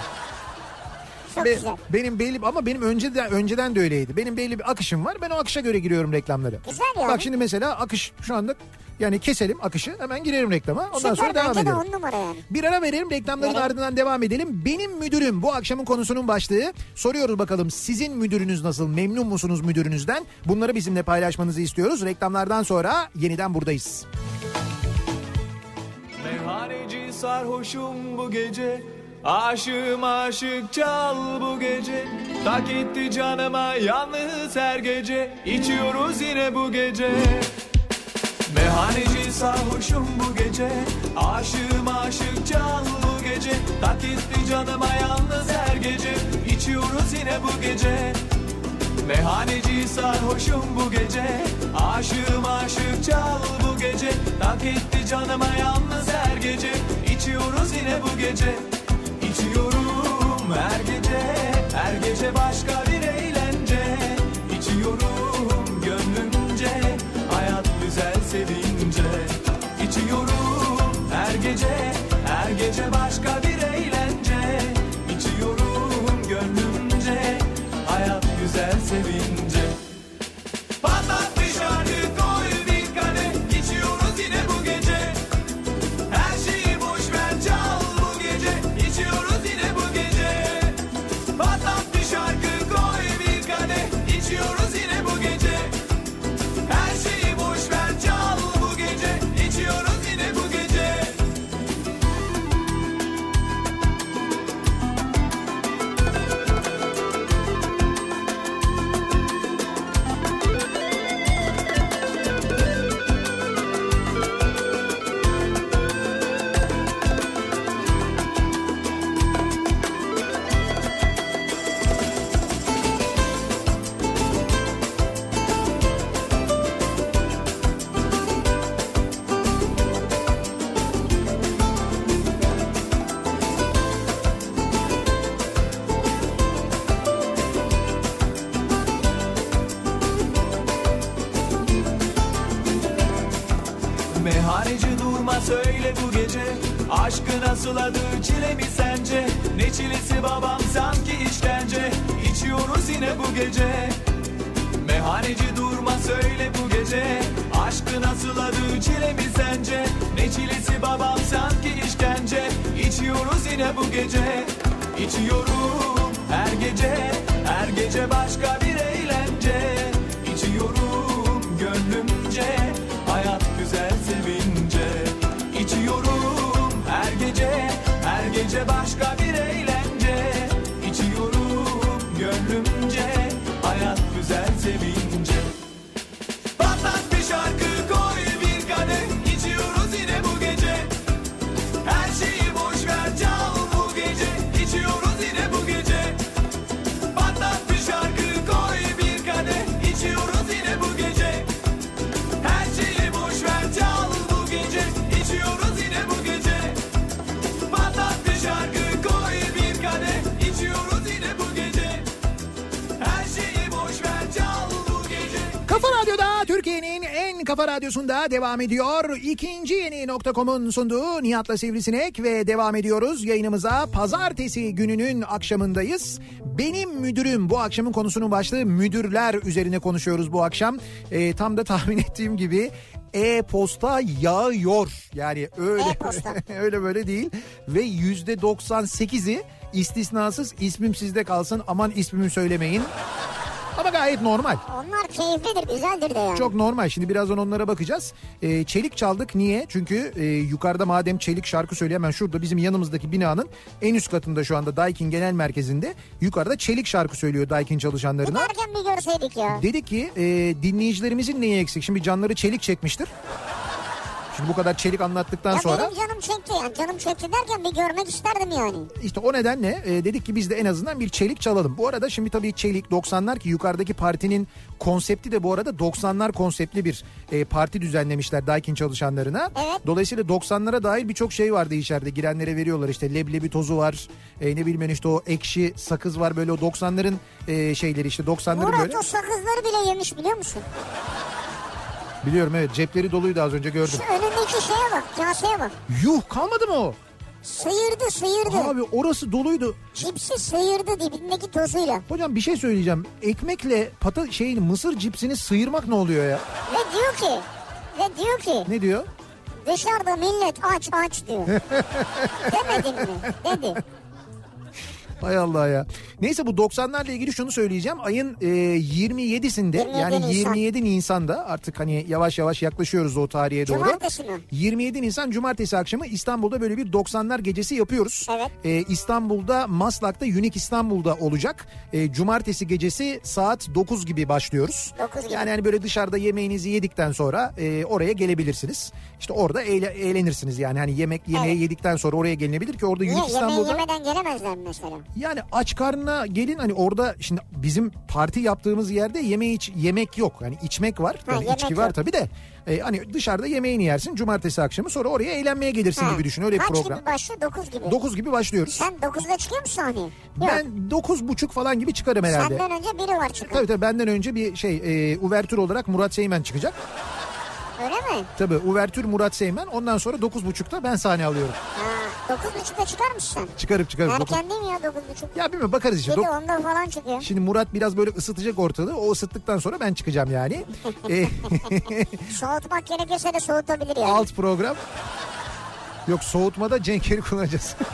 Çok Be- güzel. benim belli ama benim önceden önceden de öyleydi. Benim belli bir akışım var. Ben o akışa göre giriyorum reklamları. Güzel yani. Bak şimdi mesela akış şu anda Yani keselim akışı hemen girelim reklama. Ondan Süper sonra devam de edelim. on numara yani. Bir ara verelim reklamların Verelim. ardından devam edelim. Benim müdürüm bu akşamın konusunun başlığı. Soruyoruz bakalım sizin müdürünüz nasıl? Memnun musunuz müdürünüzden? Bunları bizimle paylaşmanızı istiyoruz. Reklamlardan sonra yeniden buradayız. Meyhaneci sarhoşum bu gece Aşığım aşık çal bu gece. Tak etti canıma yalnız her gece. İçiyoruz yine bu gece. Meyhaneci sarhoşum bu gece. Aşığım aşık çal bu gece. Tak etti canıma yalnız her gece. İçiyoruz yine bu gece. Meyhaneci sarhoşum bu gece. Aşığım aşık çal bu gece. Tak etti canıma yalnız her gece. İçiyoruz yine bu gece İçiyorum her gece Her gece başka bir eğlence. İçiyorum gönlümce Hayat güzel sevince. İçiyorum her gece Her gece başka bir Aşkı nasıl adı çile mi sence? Ne çilesi babam sanki işkence? İçiyoruz yine bu gece. Meyhaneci durma söyle bu gece. Aşkı nasıl adı çile mi sence? Ne çilesi babam sanki işkence? İçiyoruz yine bu gece. İçiyorum her gece Her gece başka bir eğlence Gece başka bir kafa radyosunda devam ediyor. İkinci yeni nokta.com'un sunduğu Nihat'la Sivrisinek ve devam ediyoruz yayınımıza. Pazartesi gününün akşamındayız. Benim müdürüm bu akşamın konusunun başlığı müdürler üzerine konuşuyoruz bu akşam. Ee, tam da tahmin ettiğim gibi e-posta yağıyor. Yani öyle öyle böyle değil ve yüzde 98'i istisnasız ismim sizde kalsın aman ismimi söylemeyin. Ama gayet normal. Onlar keyiflidir, güzeldir de yani. Çok normal. Şimdi birazdan onlara bakacağız. Ee, çelik çaldık. Niye? Çünkü e, yukarıda madem Çelik şarkı söylüyor hemen şurada bizim yanımızdaki binanın en üst katında şu anda Daikin Genel Merkezi'nde yukarıda Çelik şarkı söylüyor Daikin çalışanlarına. Giderken bir görseydik ya. Dedi ki e, dinleyicilerimizin neyi eksik? Şimdi canları çelik çekmiştir. Şimdi bu kadar çelik anlattıktan Ya sonra benim canım çekti yani. Canım çekti derken bir görmek isterdim yani. işte o nedenle e, dedik ki biz de en azından bir çelik çalalım. Bu arada şimdi tabii çelik 90'lar ki yukarıdaki partinin konsepti de bu arada 90'lar konseptli bir e, parti düzenlemişler Daikin çalışanlarına. Evet. Dolayısıyla 90'lara dair birçok şey vardı içeride. Girenlere veriyorlar işte leblebi tozu var. E, ne bileyim işte o ekşi sakız var böyle o 90'ların e, şeyleri işte 90'ların Murat böyle. o sakızları bile yemiş biliyor musun? Biliyorum evet cepleri doluydu az önce gördüm. Şu önündeki şeye bak, kaseye bak. Yuh kalmadı mı o? Sıyırdı sıyırdı. Abi orası doluydu. Cipsi sıyırdı dibindeki tozuyla. Hocam bir şey söyleyeceğim. Ekmekle pata şeyin mısır cipsini sıyırmak ne oluyor ya? Ve diyor ki Ve diyor ki Ne diyor? dışarıda millet aç aç diyor. Demedin mi? Dedi. Hay Allah ya. Neyse bu 90'larla ilgili şunu söyleyeceğim. Ayın e, 27'sinde 27 yani Nisan. 27 Nisan'da artık hani yavaş yavaş yaklaşıyoruz o tarihe doğru. Cumartesi mi? 27 Nisan Cumartesi akşamı İstanbul'da böyle bir 90'lar gecesi yapıyoruz. Evet. E, İstanbul'da Maslak'ta Unique İstanbul'da olacak. E, Cumartesi gecesi saat 9 gibi başlıyoruz. 9 gibi. Yani hani böyle dışarıda yemeğinizi yedikten sonra e, oraya gelebilirsiniz. İşte orada eğle- eğlenirsiniz yani hani yemek yemeği Evet. yedikten sonra oraya gelinebilir ki orada Niye? Unique Yemeği İstanbul'da yemeden gelemezler mesela? Yani aç karnına gelin hani orada şimdi bizim parti yaptığımız yerde yeme iç yemek yok. Yani içmek var. Ha, Yani içki var yok. tabii de. E, hani dışarıda yemeğini yersin cumartesi akşamı sonra oraya eğlenmeye gelirsin Ha. gibi düşün. Öyle bir Kaç program. gibi başlıyor? 9 gibi. 9 gibi başlıyoruz. Sen 9'da çıkıyor musun sahneye? Yok. Ben dokuz buçuk falan gibi çıkarım herhalde. Senden önce biri var çıkan. Tabii tabii benden önce bir şey e, uvertür olarak Murat Seymen çıkacak. Öyle mi? Tabii uvertür Murat Seymen ondan sonra dokuz buçukta ben sahne alıyorum. Ha, 9.30'da çıkar mısın sen? Çıkarıp çıkarıp. Erken değil mi ya 9.30? Ya bilmiyorum bakarız işte. 7 Dok- 10'da falan çıkıyor. Şimdi Murat biraz böyle ısıtacak ortalığı. O ısıttıktan sonra ben çıkacağım yani. E, Soğutmak gerekirse de soğutabilir yani. alt program. Yok soğutmada Cenkeri kullanacağız.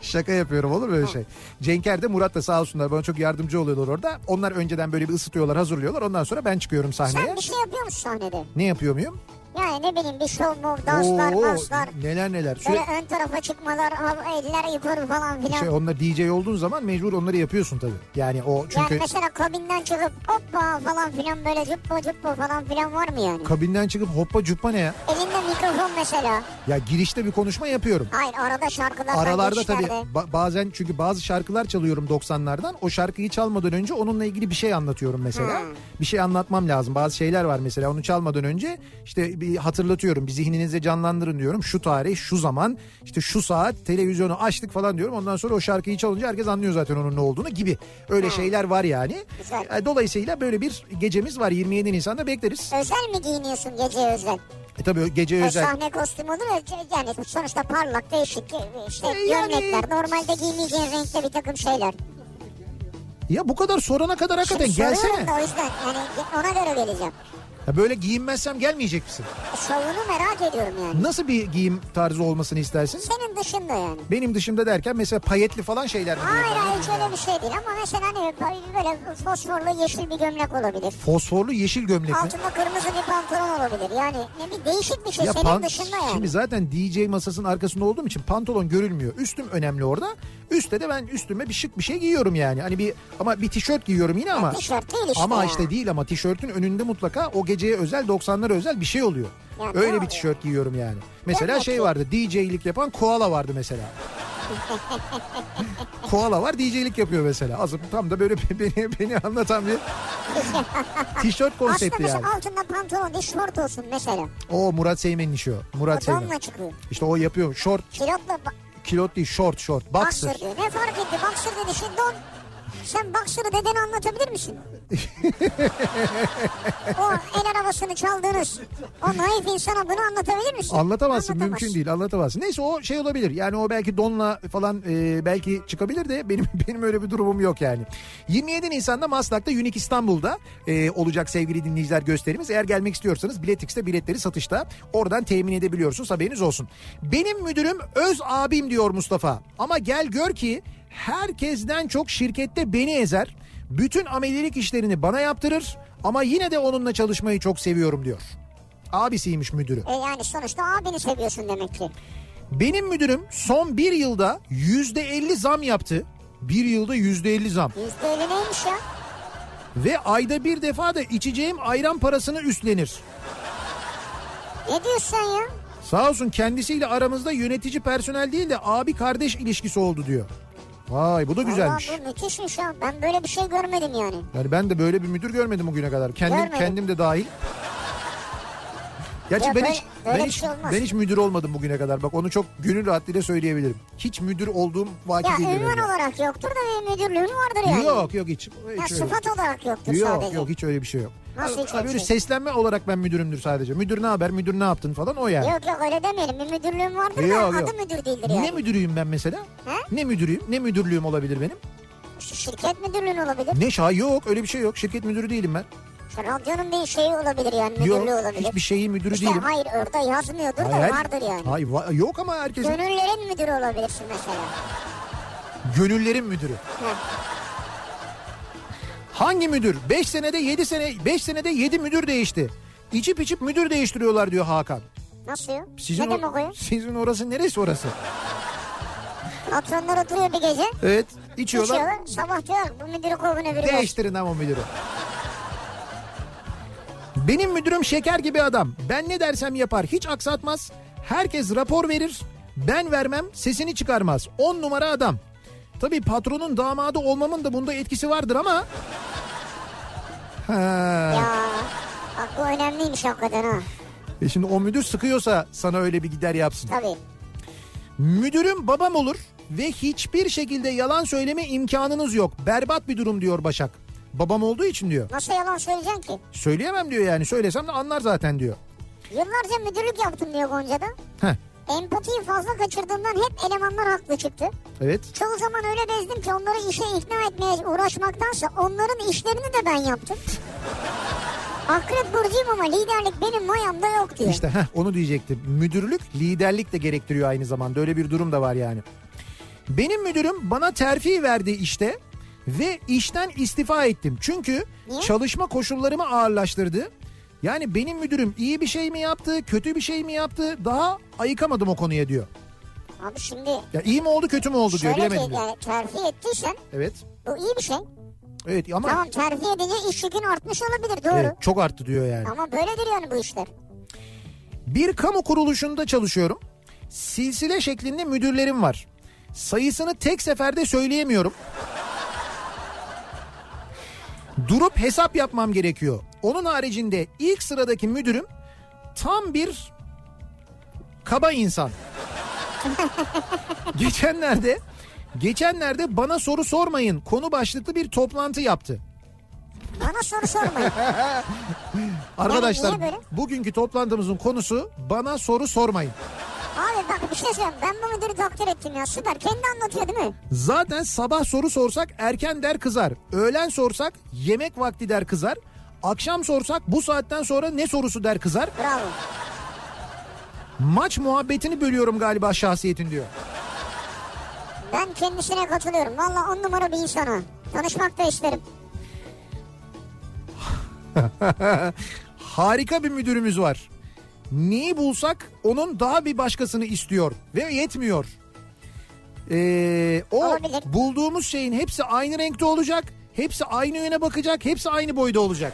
Şaka yapıyorum olur mu öyle şey? Cenker de Murat da sağ olsunlar bana çok yardımcı oluyorlar orada. Onlar önceden böyle bir ısıtıyorlar hazırlıyorlar. Ondan sonra ben çıkıyorum sahneye. Sen bir şey yapıyor musun sahnede? Ne yapıyor muyum? Yani ne bileyim bir şov mu, danslar, Oo, danslar. neler neler. Böyle Süre, ön tarafa çıkmalar, eller yukarı falan filan. şey, onlar DJ olduğun zaman mecbur onları yapıyorsun tabii. Yani o çünkü Yani mesela kabinden çıkıp hoppa falan filan böyle cuppa cuppa falan filan var mı yani? kabinden çıkıp hoppa cuppa ne ya? Elinde mikrofon mesela. Ya girişte bir konuşma yapıyorum. Hayır arada şarkılar Aralarda tabii ba- bazen çünkü bazı şarkılar çalıyorum 90'lardan. O şarkıyı çalmadan önce onunla ilgili bir şey anlatıyorum mesela. Hmm. Bir şey anlatmam lazım. Bazı şeyler var mesela onu çalmadan önce işte bir hatırlatıyorum. Bir zihninizde canlandırın diyorum. Şu tarih, şu zaman, işte şu saat televizyonu açtık falan diyorum. Ondan sonra o şarkıyı çalınca herkes anlıyor zaten onun ne olduğunu gibi. Öyle şeyler var yani. Hmm. Güzel. E, Dolayısıyla böyle bir gecemiz var 27 Nisan'da bekleriz. Özel mi giyiniyorsun gece özel? E tabii gece E, özel. Sahne kostümü olur ya yani sonuçta parlak değişik işte E, yani- gömlekler normalde giymeyeceğin renkte bir takım şeyler. Ya bu kadar sorana kadar hakikaten Şimdi gelsene. da o yüzden yani ona göre geleceğim. Ya böyle giyinmezsem gelmeyecek misin? Şovunu merak ediyorum yani. Nasıl bir giyim tarzı olmasını istersin? Senin dışında yani. Benim dışımda derken mesela payetli falan şeyler mi? Hayır hayır hiç öyle bir şey değil ama mesela hani böyle fosforlu yeşil bir gömlek olabilir. Fosforlu yeşil gömlek mi? Altında kırmızı bir pantolon olabilir. Yani ne bir değişik bir şey Ya senin pan- dışında yani. Şimdi zaten DJ masasının arkasında olduğum için pantolon görülmüyor. Üstüm önemli orada. Üstte de ben üstüme bir şık bir şey giyiyorum yani. Hani bir ama bir tişört giyiyorum yine ama. tişört değil işte Ama ya. işte değil ama tişörtün önünde mutlaka o geceye özel 90'lara özel bir şey oluyor. Ya Öyle bir tişört giyiyorum yani. Mesela Demek şey vardı DJ'lik yapan koala vardı mesela. koala var DJ'lik yapıyor mesela. Aslında tam da böyle beni, beni anlatan bir tişört Aslında konsepti mesela yani. altında pantolon değil şort olsun mesela. O Murat Seymen'in işi o. Murat Seymen. donla çıkıyor. İşte o yapıyor. Short, Kilotla kilot değil short short. Boxer. boxer diyor. Ne fark etti? Boxer dedi şimdi don. Sen boxer'ı dedene anlatabilir misin? o el arabasını çaldığınız o naif insana bunu anlatabilir misin? Anlatamazsın Anlatamazsın. mümkün değil anlatamazsın. Neyse o şey olabilir yani o belki donla falan e, belki çıkabilir de benim benim öyle bir durumum yok yani. 27 Nisan'da Maslak'ta Unique İstanbul'da e, olacak sevgili dinleyiciler gösterimiz. Eğer gelmek istiyorsanız Biletix'te biletleri satışta oradan temin edebiliyorsunuz haberiniz olsun. Benim müdürüm öz abim diyor Mustafa ama gel gör ki herkesten çok şirkette beni ezer. Bütün amelilik işlerini bana yaptırır ama yine de onunla çalışmayı çok seviyorum diyor. Abisiymiş müdürü. E yani sonuçta abini seviyorsun demek ki. Benim müdürüm son bir yılda yüzde elli zam yaptı. Bir yılda yüzde elli zam. Yüzde elli neymiş ya? Ve ayda bir defa da içeceğim ayran parasını üstlenir. Ne diyorsun sen ya? Sağ olsun kendisiyle aramızda yönetici personel değil de abi kardeş ilişkisi oldu diyor. Vay bu da güzelmiş. Allah bu müthişmiş ya. Ben böyle bir şey görmedim yani. Yani ben de böyle bir müdür görmedim bugüne kadar. Kendim Görmedim. kendim de dahil. Gerçi Ya ben böyle- hiç böyle ben hiç şey olmaz. ben hiç müdür olmadım bugüne kadar. Bak onu çok gönül rahatlığıyla söyleyebilirim. Hiç müdür olduğum vaki Ya değildir. ünvan benim. olarak yoktur da bir müdürlüğün vardır yani. Yok yok hiç. Ya hiç öyle. sıfat olarak yoktur Yok sadece. yok hiç öyle bir şey yok. Nasıl hiç Abi öyle şey? seslenme olarak ben müdürümdür sadece. Müdür ne haber, müdür ne yaptın falan o yani. Yok yok öyle demeyelim. Bir müdürlüğün vardır Yok, da yok. adı müdür değildir yani. Ne müdürüyüm ben mesela? He? Ne müdürüyüm? Ne müdürlüğüm olabilir benim? Şirket müdürlüğün olabilir. Ne şah yok öyle bir şey yok. Şirket müdürü değilim ben. İşte radyonun bir şeyi olabilir yani müdürlüğü Yok olabilir. hiçbir şeyin müdürü İşte değilim. hayır orada yazmıyordur da Hayır, vardır yani. Hayır va- yok ama herkesin Gönüllerin müdürü olabilirsin mesela. gönüllerin müdürü. Heh. Hangi müdür? 5 senede 7 sene 5 senede 7 müdür değişti. İçip içip müdür değiştiriyorlar diyor Hakan. Nasıl ya? Sizin, ne demek o ya? sizin orası neresi orası? Patronlar oturuyor bir gece. Evet içiyorlar. İçiyorlar. Sabah diyor bu müdürü kovun öbürü. Değiştirin ama müdürü. Benim müdürüm şeker gibi adam. Ben ne dersem yapar. Hiç aksatmaz. Herkes rapor verir. Ben vermem sesini çıkarmaz. 10 numara adam. Tabii patronun damadı olmamın da bunda etkisi vardır ama... Ha. Ya bu önemliymiş hakikaten ha. E şimdi o müdür sıkıyorsa sana öyle bir gider yapsın. Tabii. Müdürüm babam olur ve hiçbir şekilde yalan söyleme imkanınız yok. Berbat bir durum diyor Başak. Babam olduğu için diyor. Nasıl yalan söyleyeceksin ki? Söyleyemem diyor yani. Söylesem de anlar zaten diyor. Yıllarca müdürlük yaptım diyor Gonca'da. Heh, Empatiyi fazla kaçırdığımdan hep elemanlar haklı çıktı. evet. Çoğu zaman öyle bezdim ki onları işe ikna etmeye uğraşmaktansa onların işlerini de ben yaptım. Akrep burcuyum ama liderlik benim mayamda yok diyor. İşte heh, onu diyecektim. Müdürlük liderlik de gerektiriyor aynı zamanda. Öyle bir durum da var yani. Benim müdürüm bana terfi verdi işte ve işten istifa ettim. Çünkü Niye? çalışma koşullarımı ağırlaştırdı. Yani benim müdürüm iyi bir şey mi yaptı, kötü bir şey mi yaptı daha ayıkamadım o konuya diyor. Abi şimdi Ya iyi mi oldu kötü mü oldu diyor şöyle bilemedim. diyor. yani terfi ettiysen Evet. bu iyi bir şey. Evet ama Tamam terfi edince iş yükün artmış olabilir doğru. evet, çok arttı diyor yani. Ama böyledir yani bu işler. Bir kamu kuruluşunda çalışıyorum. Silsile şeklinde müdürlerim var. Sayısını tek seferde söyleyemiyorum. Durup hesap yapmam gerekiyor. Onun haricinde ilk sıradaki müdürüm tam bir kaba insan. geçenlerde geçenlerde bana soru sormayın konu başlıklı bir toplantı yaptı. Bana soru sormayın. Arkadaşlar bugünkü toplantımızın konusu bana soru sormayın. Abi bak bir şey söyleyeyim. Ben bu müdürü takdir ettim ya. Süper. Kendi anlatıyor değil mi? Zaten sabah soru sorsak erken der kızar. Öğlen sorsak yemek vakti der kızar. Akşam sorsak bu saatten sonra ne sorusu der kızar. Bravo. Maç muhabbetini bölüyorum galiba şahsiyetin diyor. Ben kendisine katılıyorum. Valla on numara bir insana. Tanışmak da isterim. Harika bir müdürümüz var. Neyi bulsak onun daha bir başkasını istiyor ve yetmiyor. Ee, o Olabilir. bulduğumuz şeyin hepsi aynı renkte olacak. Hepsi aynı yöne bakacak. Hepsi aynı boyda olacak.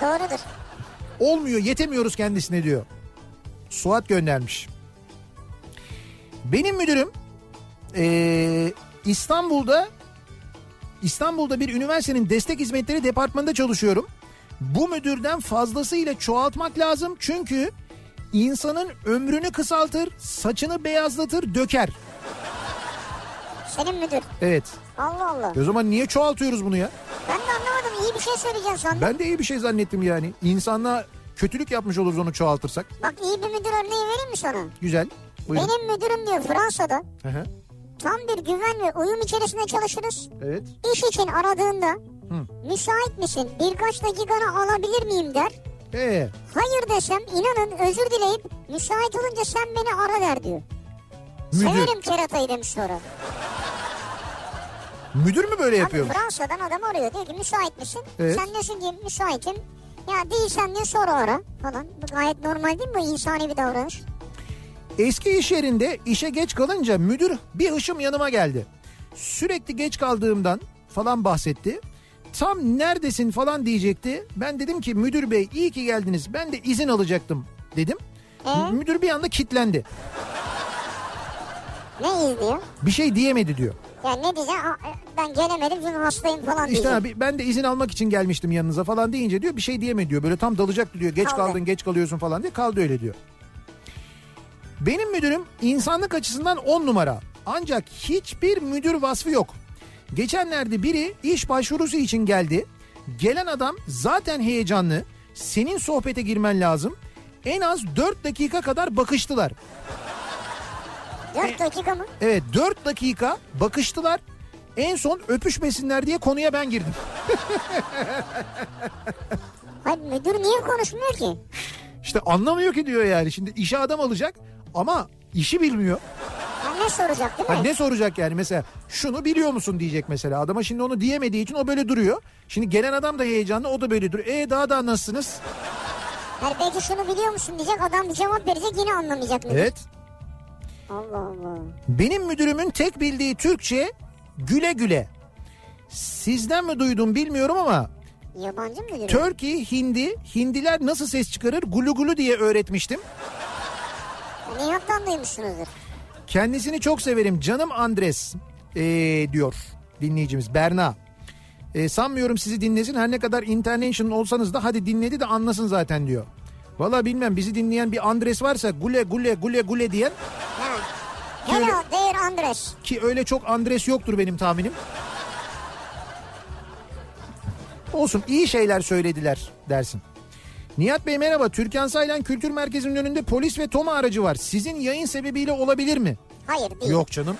Doğrudur. Olmuyor yetemiyoruz kendisine diyor. Suat göndermiş. Benim müdürüm eee, İstanbul'da İstanbul'da bir üniversitenin destek hizmetleri departmanında çalışıyorum. Bu müdürden fazlasıyla çoğaltmak lazım çünkü insanın ömrünü kısaltır, saçını beyazlatır, döker. Senin müdür. Evet. Allah Allah. O zaman niye çoğaltıyoruz bunu ya? Ben de anlamadım. İyi bir şey söyleyeceksin sandım. Ben de iyi bir şey zannettim yani. İnsanlığa kötülük yapmış oluruz onu çoğaltırsak. Bak iyi bir müdür örneği vereyim mi sana? Güzel. Buyurun. Benim müdürüm diyor Fransa'da. Hı hı. Tam bir güven ve uyum içerisinde çalışırız. Evet. İş için aradığında müsait misin birkaç dakikanı alabilir miyim der. Ee, Hayır desem inanın özür dileyip müsait olunca sen beni ara der diyor. müdür. Severim keratayı demiş sonra. Müdür mü böyle Abi yapıyormuş? Fransa'dan adam arıyor diyor ki müsait misin? Evet. Sen diyorsun ki müsaitim. Ya değilsen diye sonra ara falan. Bu gayet normal değil mi bu insani bir davranış? Eski iş yerinde işe geç kalınca müdür bir hışım yanıma geldi. Sürekli geç kaldığımdan falan bahsetti. Tam neredesin falan diyecekti. Ben dedim ki müdür bey iyi ki geldiniz. Ben de izin alacaktım dedim. Ee? Müdür bir anda kitlendi. Ne izliyor? Bir şey diyemedi diyor. Ya ne diyeceksin? Aa, Ben gelemedim çünkü hastayım falan İşte diyecek. abi ben de izin almak için gelmiştim yanınıza falan deyince diyor bir şey diyemedi diyor. Böyle tam dalacaktı diyor. Geç Kaldı. kaldın geç kalıyorsun falan diye kaldı öyle diyor. Benim müdürüm insanlık açısından 10 numara. Ancak hiçbir müdür vasfı yok. Geçenlerde biri iş başvurusu için geldi. Gelen adam zaten heyecanlı. Senin sohbete girmen lazım. En az 4 dakika kadar bakıştılar. Dört dakika mı? Evet 4 dakika bakıştılar. En son öpüşmesinler diye konuya ben girdim. Hayır müdür niye konuşmuyor ki? İşte anlamıyor ki diyor yani. Şimdi işe adam alacak ama işi bilmiyor. Ha, ne soracak değil mi? Ha, ne soracak yani mesela şunu biliyor musun diyecek mesela. Adama şimdi onu diyemediği için o böyle duruyor. Şimdi gelen adam da heyecanlı o da böyle duruyor. E daha da nasılsınız? Hayır belki şunu biliyor musun diyecek adam bir cevap verecek yine anlamayacak müdür. Evet. Allah Allah. Benim müdürümün tek bildiği Türkçe güle güle. Sizden mi duydum bilmiyorum ama Yabancı müdür? Turkey Hindi, Hindiler nasıl ses çıkarır gulu gulu diye öğretmiştim. Nihat'tan duymuşsunuzdur. Kendisini çok severim canım Andres ee, diyor dinleyicimiz Berna. Ee, sanmıyorum sizi dinlesin her ne kadar international olsanız da hadi dinledi de anlasın zaten diyor. Valla bilmem bizi dinleyen bir Andres varsa gule gule gule gule diyen Ha. Hello dear Andres. ki öyle çok Andres yoktur benim tahminim. Olsun iyi şeyler söylediler dersin. Nihat Bey merhaba. Türkan Saylan Kültür Merkezi'nin önünde polis ve TOMA aracı var. Sizin yayın sebebiyle olabilir mi? Hayır değil. Yok canım.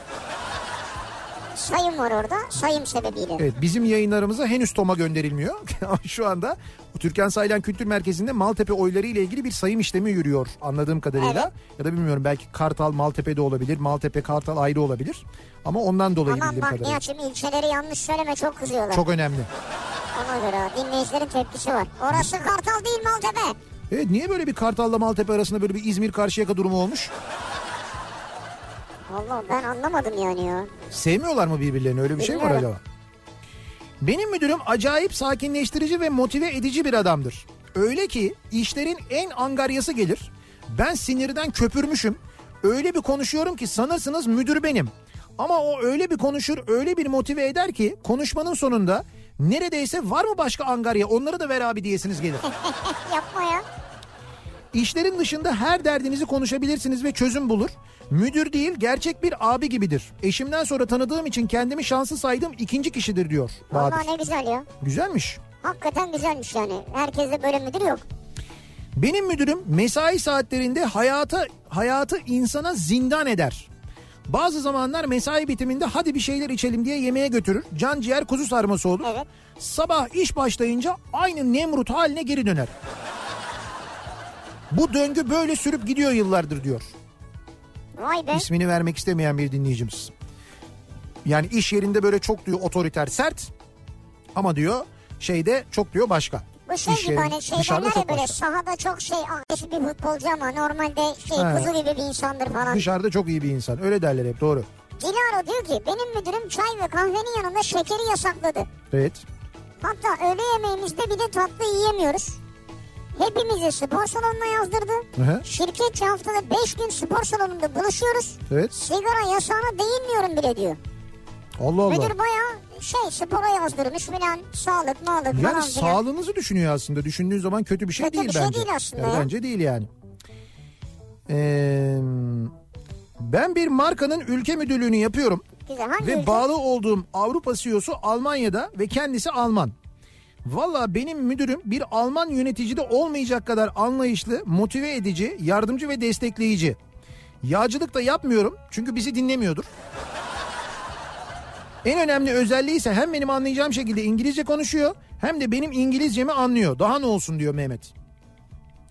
Sayım var orada. Sayım sebebiyle. Evet bizim yayınlarımıza henüz TOM'a gönderilmiyor. Şu anda Türkan Saylan Kültür Merkezi'nde Maltepe oyları ile ilgili bir sayım işlemi yürüyor anladığım kadarıyla. Evet. Ya da bilmiyorum belki Kartal Maltepe'de olabilir. Maltepe Kartal ayrı olabilir. Ama ondan dolayı Aman bildiğim bak kadarıyla. Nihat'cığım ilçeleri yanlış söyleme çok kızıyorlar. Çok önemli. Ona göre dinleyicilerin tepkisi var. Orası Kartal değil Maltepe. Evet niye böyle bir Kartal'la Maltepe arasında böyle bir İzmir Karşıyaka durumu olmuş? Allah ben anlamadım yani ya. Sevmiyorlar mı birbirlerini öyle bir şey mi var Bilmiyorum. acaba? Benim müdürüm acayip sakinleştirici ve motive edici bir adamdır. Öyle ki işlerin en angaryası gelir. Ben sinirden köpürmüşüm. Öyle bir konuşuyorum ki sanırsınız müdür benim. Ama o öyle bir konuşur, öyle bir motive eder ki konuşmanın sonunda neredeyse var mı başka angarya onları da ver abi diyesiniz gelir. Yapma ya. İşlerin dışında her derdinizi konuşabilirsiniz ve çözüm bulur. Müdür değil gerçek bir abi gibidir. Eşimden sonra tanıdığım için kendimi şanslı saydığım ikinci kişidir diyor Bahadır. Vallahi ne güzel ya. Güzelmiş. Hakikaten güzelmiş yani. Herkeste böyle müdür yok. Benim müdürüm mesai saatlerinde hayata hayatı insana zindan eder. Bazı zamanlar mesai bitiminde hadi bir şeyler içelim diye yemeğe götürür. Can ciğer kuzu sarması olur. Evet. Sabah iş başlayınca aynı Nemrut haline geri döner. Bu döngü böyle sürüp gidiyor yıllardır diyor. Vay be. İsmini vermek istemeyen bir dinleyicimiz. Yani iş yerinde böyle çok diyor otoriter sert ama diyor şeyde çok diyor başka. Bu şey İş gibi yerinde- hani şey ya çok böyle başka. sahada çok şey agresif bir futbolcu ama normalde şey He. kuzu gibi bir insandır falan. Dışarıda çok iyi bir insan öyle derler hep doğru. Dilara diyor ki benim müdürüm çay ve kahvenin yanında şekeri yasakladı. Evet. Hatta öğle yemeğimizde bir de tatlı yiyemiyoruz. Hepimizi spor salonuna yazdırdı. Hı hı. Şirketçe haftada 5 gün spor salonunda buluşuyoruz. Evet. Sigara yasağına değinmiyorum bile diyor. Allah Allah. Müdür bayağı şey spora yazdırmış filan sağlık mağlık Yani falan filan. sağlığınızı düşünüyor aslında. Düşündüğün zaman kötü bir şey Kötü değil bir şey bence. değil aslında Yani ya. Bence değil yani. Ee, ben bir markanın ülke müdürlüğünü yapıyorum. Güzel Ve ülke? bağlı olduğum Avrupa CEO'su Almanya'da ve kendisi Alman. Valla benim müdürüm bir Alman yöneticide olmayacak kadar anlayışlı, motive edici, yardımcı ve destekleyici. Yağcılık da yapmıyorum çünkü bizi dinlemiyordur. En önemli özelliği ise hem benim anlayacağım şekilde İngilizce konuşuyor hem de benim İngilizcemi anlıyor. Daha ne olsun diyor Mehmet.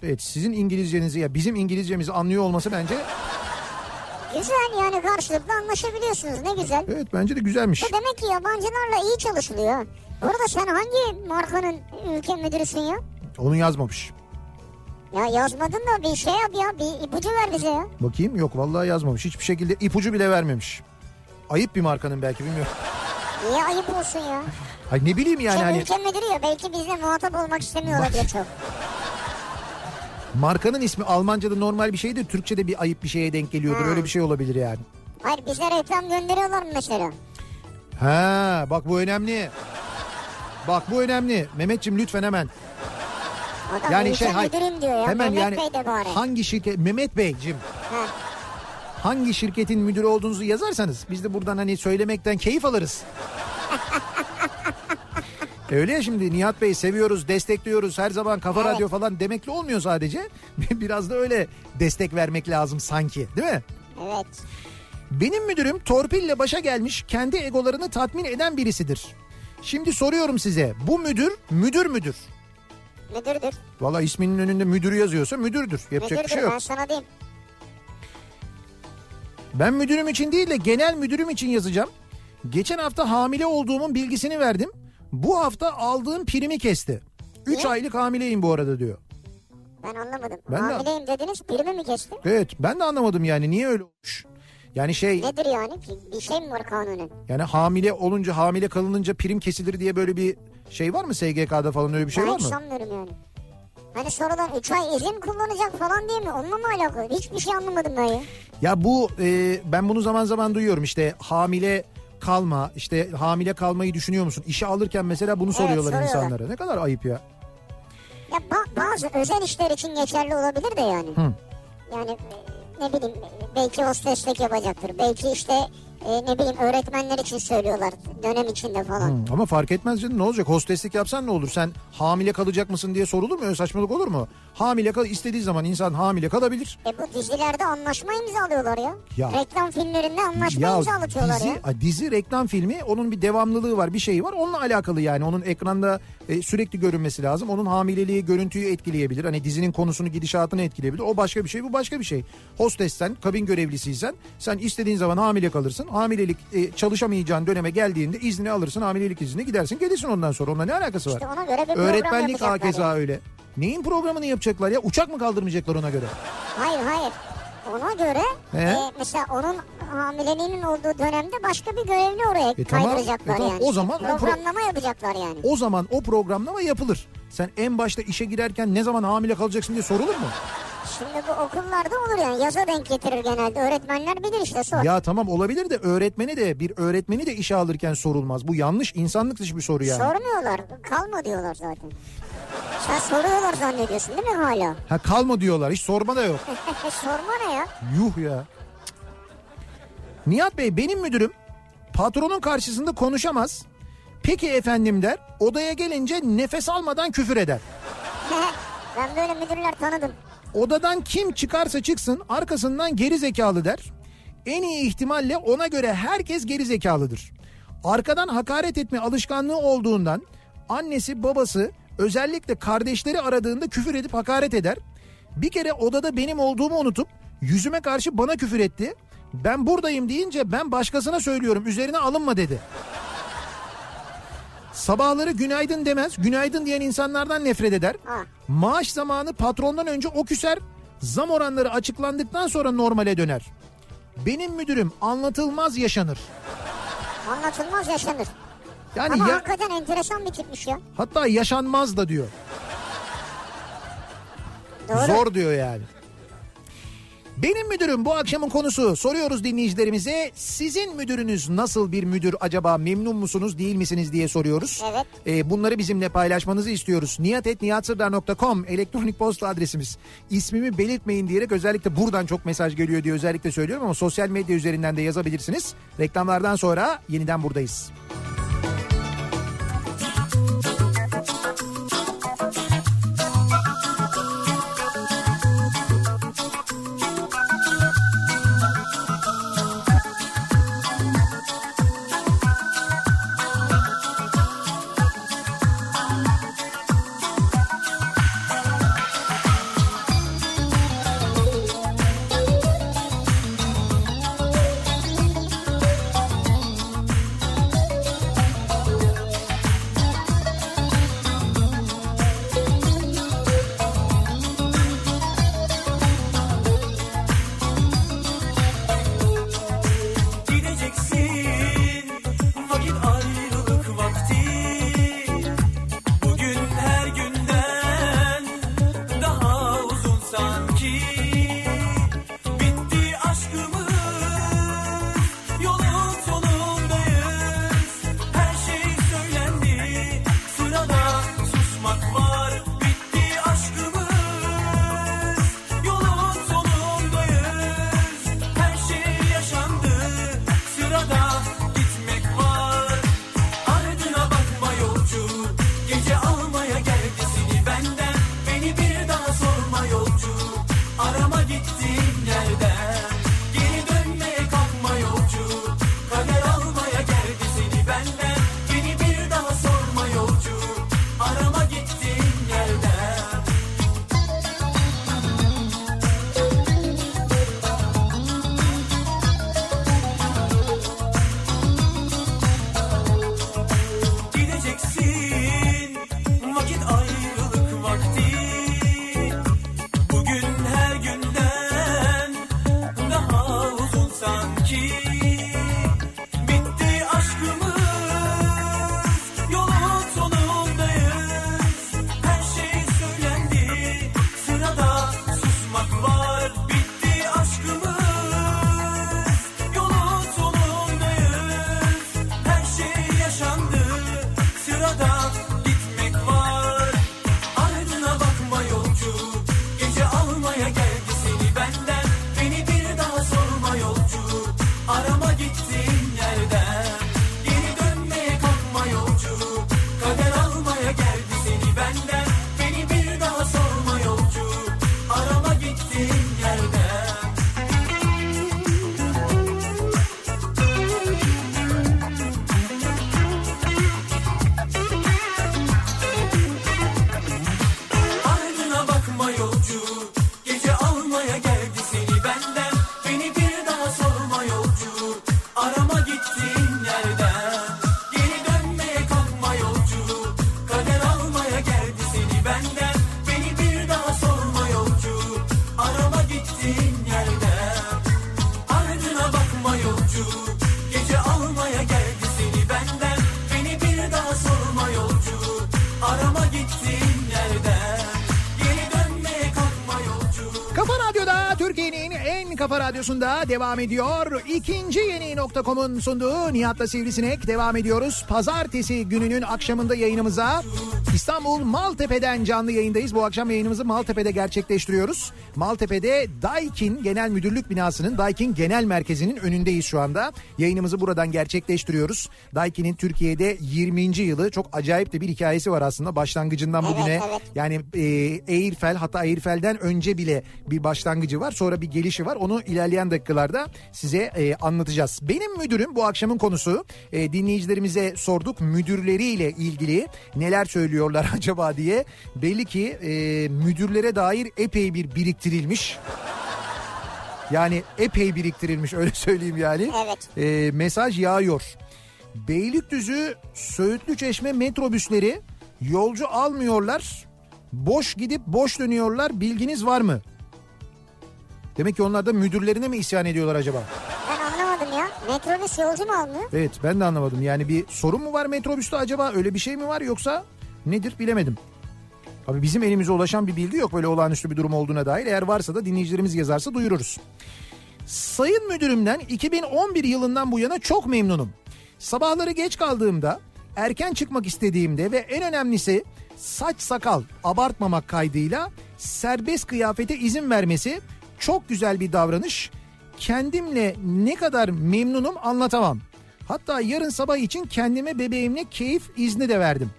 Evet sizin İngilizcenizi ya bizim İngilizcemizi anlıyor olması bence Güzel yani karşılıklı anlaşabiliyorsunuz ne güzel. evet bence de güzelmiş. Bu demek ki yabancılarla iyi çalışılıyor. Burada sen hangi markanın ülke müdürüsün ya? Onu yazmamış. Ya yazmadın da bir şey yap ya bir ipucu ver bize ya. Bakayım yok vallahi yazmamış. Hiçbir şekilde ipucu bile vermemiş. Ayıp bir markanın belki bilmiyorum. Niye ayıp olsun ya? Ay ne bileyim yani şey hani ülke müdürü ya belki bizle muhatap olmak istemiyor olabilir çok. markanın ismi Almanca'da normal bir şeydir. Türkçe'de bir ayıp bir şeye denk geliyordur. Ha. Öyle bir şey olabilir yani. Hayır bize reklam gönderiyorlar mı mesela? Ha bak bu önemli. Bak bu önemli. Mehmetçim lütfen hemen. Adam Yani şey hay- diyor ya. hemen Mehmet yani Bey de bari. hangi şirket Mehmet Beyciğim Ha. hangi şirketin müdürü olduğunuzu yazarsanız biz de buradan hani söylemekten keyif alırız. Öyle ya şimdi Nihat Bey seviyoruz, destekliyoruz. Her zaman Kafa Evet. Radyo falan demekle olmuyor sadece. Biraz da öyle destek vermek lazım sanki değil mi? Evet. Benim müdürüm torpille başa gelmiş kendi egolarını tatmin eden birisidir. Şimdi soruyorum size bu müdür müdür müdür? Müdürdür. Valla isminin önünde müdür yazıyorsa müdürdür. Yapacak Müdürdür bir şey yok. ben sana diyeyim. Ben müdürüm için değil de genel müdürüm için yazacağım. Geçen hafta hamile olduğumun bilgisini verdim. Bu hafta aldığım primi kesti. 3 Niye? aylık hamileyim bu arada diyor. Ben anlamadım. Ben de- Hamileyim dediniz birimi mi kesti? Evet ben de anlamadım yani niye öyle olmuş. Yani şey Nedir yani? Bir- şey mi var kanunen? yani hamile olunca hamile kalınınca prim kesilir diye böyle bir şey var mı SGK'da falan öyle bir şey ben var mı? sanmıyorum yani. Hani sonradan 3 ay izin kullanacak falan diye mi? Onunla mı alakalı? Hiçbir şey anlamadım ben ya. Ya bu e, ben bunu zaman zaman duyuyorum işte hamile kalma işte hamile kalmayı düşünüyor musun? İşe alırken mesela bunu soruyorlar soruyorlar. insanlara. Ne kadar ayıp ya. Ya ba- bazı özel işler için geçerli olabilir de yani. Hı. Yani e, ne bileyim belki hosteslik yapacaktır. Belki işte e, ne bileyim öğretmenler için söylüyorlar dönem içinde falan. Hı, Ama fark etmez canım ne olacak hosteslik yapsan ne olur sen hamile kalacak mısın diye sorulur mu öyle saçmalık olur mu? Hamile kal istediği zaman insan hamile kalabilir. E bu dizilerde anlaşma imzalıyorlar ya. Ya. Reklam filmlerinde anlaşma imzalatıyorlar dizi, ya. dizi reklam filmi onun bir devamlılığı var bir şeyi var onunla alakalı yani onun ekranda e, sürekli görünmesi lazım. Onun hamileliği görüntüyü etkileyebilir hani dizinin konusunu gidişatını etkileyebilir o başka bir şey bu başka bir şey. Hostessen kabin görevlisiysen sen istediğin zaman hamile kalırsın hamilelik e, çalışamayacağın döneme geldiğinde izni alırsın hamilelik izni gidersin gelirsin ondan sonra onunla ne alakası var? İşte ona göre bir program Öğretmenlik hakeza yani. öyle. Neyin programını yapacaklar ya? Uçak mı kaldırmayacaklar ona göre? Hayır hayır. Ona göre He? e, mesela onun hamileliğinin olduğu dönemde başka bir görevli oraya E tamam, kaydıracaklar e tamam. yani. O zaman o pro- Programlama yapacaklar yani. O zaman o programlama yapılır. Sen en başta işe girerken ne zaman hamile kalacaksın diye sorulur mu? Şimdi bu okullarda olur yani yaza denk getirir genelde. Öğretmenler bilir işte sor. Ya tamam olabilir de öğretmeni de bir öğretmeni de işe alırken sorulmaz. Bu yanlış insanlık dışı bir soru yani. Sormuyorlar. Kalma diyorlar zaten. Sen soruyorlar zannediyorsun değil mi hala? Ha kalma diyorlar hiç sorma da yok. Sorma ne ya? Yuh ya. Nihat Bey benim müdürüm patronun karşısında konuşamaz. Peki efendim der. Odaya gelince nefes almadan küfür eder. ben böyle müdürler tanıdım. Odadan kim çıkarsa çıksın arkasından geri zekalı der. En iyi ihtimalle ona göre herkes geri zekalıdır. Arkadan hakaret etme alışkanlığı olduğundan annesi babası özellikle kardeşleri aradığında küfür edip hakaret eder. Bir kere odada benim olduğumu unutup yüzüme karşı bana küfür etti. Ben buradayım deyince ben başkasına söylüyorum üzerine alınma dedi. Sabahları günaydın demez. Günaydın diyen insanlardan nefret eder. Ha. Maaş zamanı patrondan önce o küser. Zam oranları açıklandıktan sonra normale döner. Benim müdürüm anlatılmaz yaşanır. Anlatılmaz yaşanır. Yani Ama ya, hakikaten enteresan bir tipmiş ya. hatta yaşanmaz da diyor. Doğru. Zor diyor yani. Benim müdürüm bu akşamın konusu. Soruyoruz dinleyicilerimize. Sizin müdürünüz nasıl bir müdür acaba? Memnun musunuz değil misiniz diye soruyoruz. Evet. Ee, bunları bizimle paylaşmanızı istiyoruz. niyatetniyatsırdar.com elektronik posta adresimiz. İsmimi belirtmeyin diyerek özellikle buradan çok mesaj geliyor diye özellikle söylüyorum ama sosyal medya üzerinden de yazabilirsiniz. Reklamlardan sonra yeniden buradayız. Kafa Radyosu'nda devam ediyor. İkinci yeni nokta.com'un sunduğu Nihat'la Sivrisinek devam ediyoruz. Pazartesi gününün akşamında yayınımıza İstanbul Maltepe'den canlı yayındayız. Bu akşam yayınımızı Maltepe'de gerçekleştiriyoruz. Maltepe'de Daikin Genel Müdürlük binasının Daikin Genel Merkezi'nin önündeyiz şu anda. Yayınımızı buradan gerçekleştiriyoruz. Daikin'in Türkiye'de 20. yılı çok acayip de bir hikayesi var aslında. Başlangıcından bugüne evet. yani e, Eirfel hatta Eirfel'den önce bile bir başlangıcı var. Sonra bir gelişi var. Onu ilerleyen dakikalarda size e, anlatacağız. Benim müdürüm bu akşamın konusu. E, dinleyicilerimize sorduk müdürleriyle ilgili neler söylüyorlar acaba diye. Belli ki e, müdürlere dair epey bir biriktirilmiş. Yani epey biriktirilmiş öyle söyleyeyim yani. Evet. E, mesaj yağıyor. Beylikdüzü Söğütlü Çeşme metrobüsleri yolcu almıyorlar. Boş gidip boş dönüyorlar. Bilginiz var mı? Demek ki onlar da müdürlerine mi isyan ediyorlar acaba? Ben anlamadım ya. Metrobüs yolcu mu almıyor? Evet ben de anlamadım. Yani bir sorun mu var metrobüste acaba? Öyle bir şey mi var yoksa nedir bilemedim. Abi bizim elimize ulaşan bir bilgi yok böyle olağanüstü bir durum olduğuna dair. Eğer varsa da dinleyicilerimiz yazarsa duyururuz. Sayın müdürümden 2011 yılından bu yana çok memnunum. Sabahları geç kaldığımda, erken çıkmak istediğimde ve en önemlisi saç sakal abartmamak kaydıyla serbest kıyafete izin vermesi çok güzel bir davranış. Kendimle ne kadar memnunum anlatamam. Hatta yarın sabah için kendime bebeğimle keyif izni de verdim.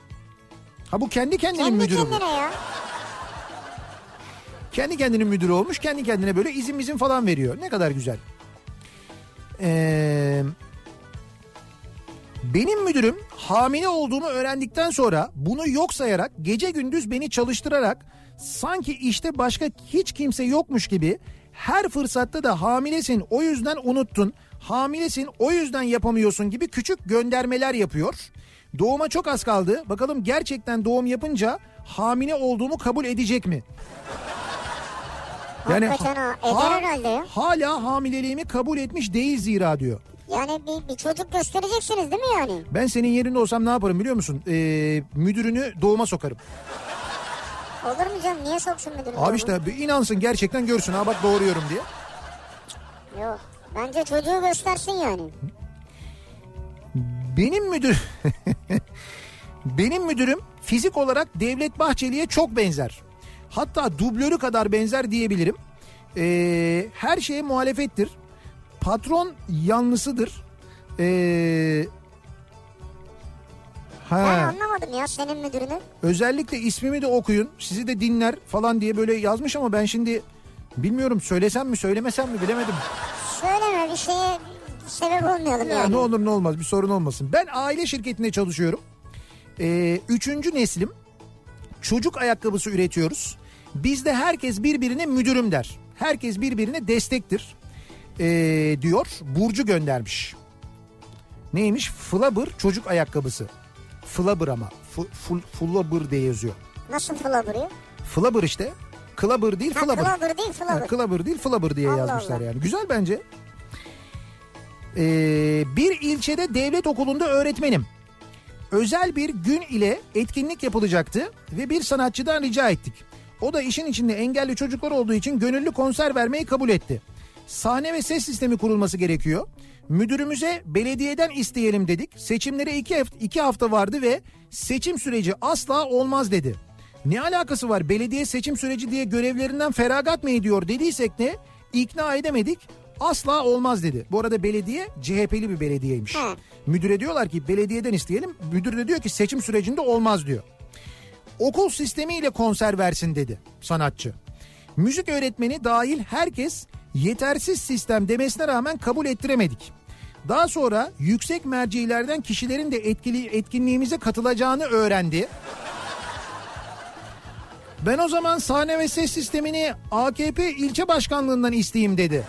Ha bu kendi kendinin Kendi müdürü bu. kendine ya. Kendi kendinin müdürü olmuş. Kendi kendine böyle izin izin falan veriyor. Ne kadar güzel. Ee, benim müdürüm hamile olduğumu öğrendikten sonra bunu yok sayarak gece gündüz beni çalıştırarak sanki işte başka hiç kimse yokmuş gibi her fırsatta da hamilesin o yüzden unuttun. Hamilesin o yüzden yapamıyorsun gibi küçük göndermeler yapıyor. Doğuma çok az kaldı. Bakalım gerçekten doğum yapınca hamile olduğumu kabul edecek mi? Hakikaten ha, eder herhalde ya. Hala hamileliğimi kabul etmiş değil zira diyor. Yani bir, bir çocuk göstereceksiniz değil mi yani? Ben senin yerinde olsam ne yaparım biliyor musun? Ee, müdürünü doğuma sokarım. Olur mu canım? Niye soksun müdürüm? Abi işte bir inansın gerçekten görsün ha bak doğruyorum diye. Yok. Bence çocuğu göstersin yani. Benim müdür Benim müdürüm fizik olarak Devlet Bahçeli'ye çok benzer. Hatta dublörü kadar benzer diyebilirim. Ee, her şeye muhalefettir. Patron yanlısıdır. Ee, Ben anlamadım ya senin müdürünü. özellikle ismimi de okuyun sizi de dinler falan diye böyle yazmış ama ben şimdi bilmiyorum söylesem mi söylemesem mi bilemedim. Söyleme bir şeye sebep olmayalım Ya yani. ne olur ne olmaz bir sorun olmasın. Ben aile şirketinde çalışıyorum. Ee, üçüncü neslim çocuk ayakkabısı üretiyoruz. Bizde herkes birbirine müdürüm der. Herkes birbirine destektir ee, diyor. Burcu göndermiş. Neymiş? Flubber çocuk ayakkabısı. Flubber ama. F- Flubber diye yazıyor. Nasıl flabırıyor? Flubber işte. Clubber değil Ha Flubber. flabır değil Ha, flabır. Clubber değil Flubber diye Allah yazmışlar Allah. yani. Güzel bence. Ee, bir ilçede devlet okulunda öğretmenim. Özel bir gün ile etkinlik yapılacaktı ve bir sanatçıdan rica ettik. O da işin içinde engelli çocuklar olduğu için gönüllü konser vermeyi kabul etti. Sahne ve ses sistemi kurulması gerekiyor. Müdürümüze belediyeden isteyelim dedik. Seçimlere iki, hafta, iki hafta vardı ve seçim süreci asla olmaz dedi. Ne alakası var belediye seçim süreci diye görevlerinden feragat mı ediyor dediysek de ikna edemedik. Asla olmaz dedi. Bu arada belediye CHP'li bir belediyeymiş. Hı. Müdüre diyorlar ki belediyeden isteyelim. Müdür de diyor ki seçim sürecinde olmaz diyor. Okul sistemiyle konser versin dedi sanatçı. Müzik öğretmeni dahil herkes yetersiz sistem demesine rağmen kabul ettiremedik. Daha sonra yüksek mercilerden kişilerin de etkili etkinliğimize katılacağını öğrendi. Ben o zaman sahne ve ses sistemini AKP ilçe başkanlığından isteyeyim dedi.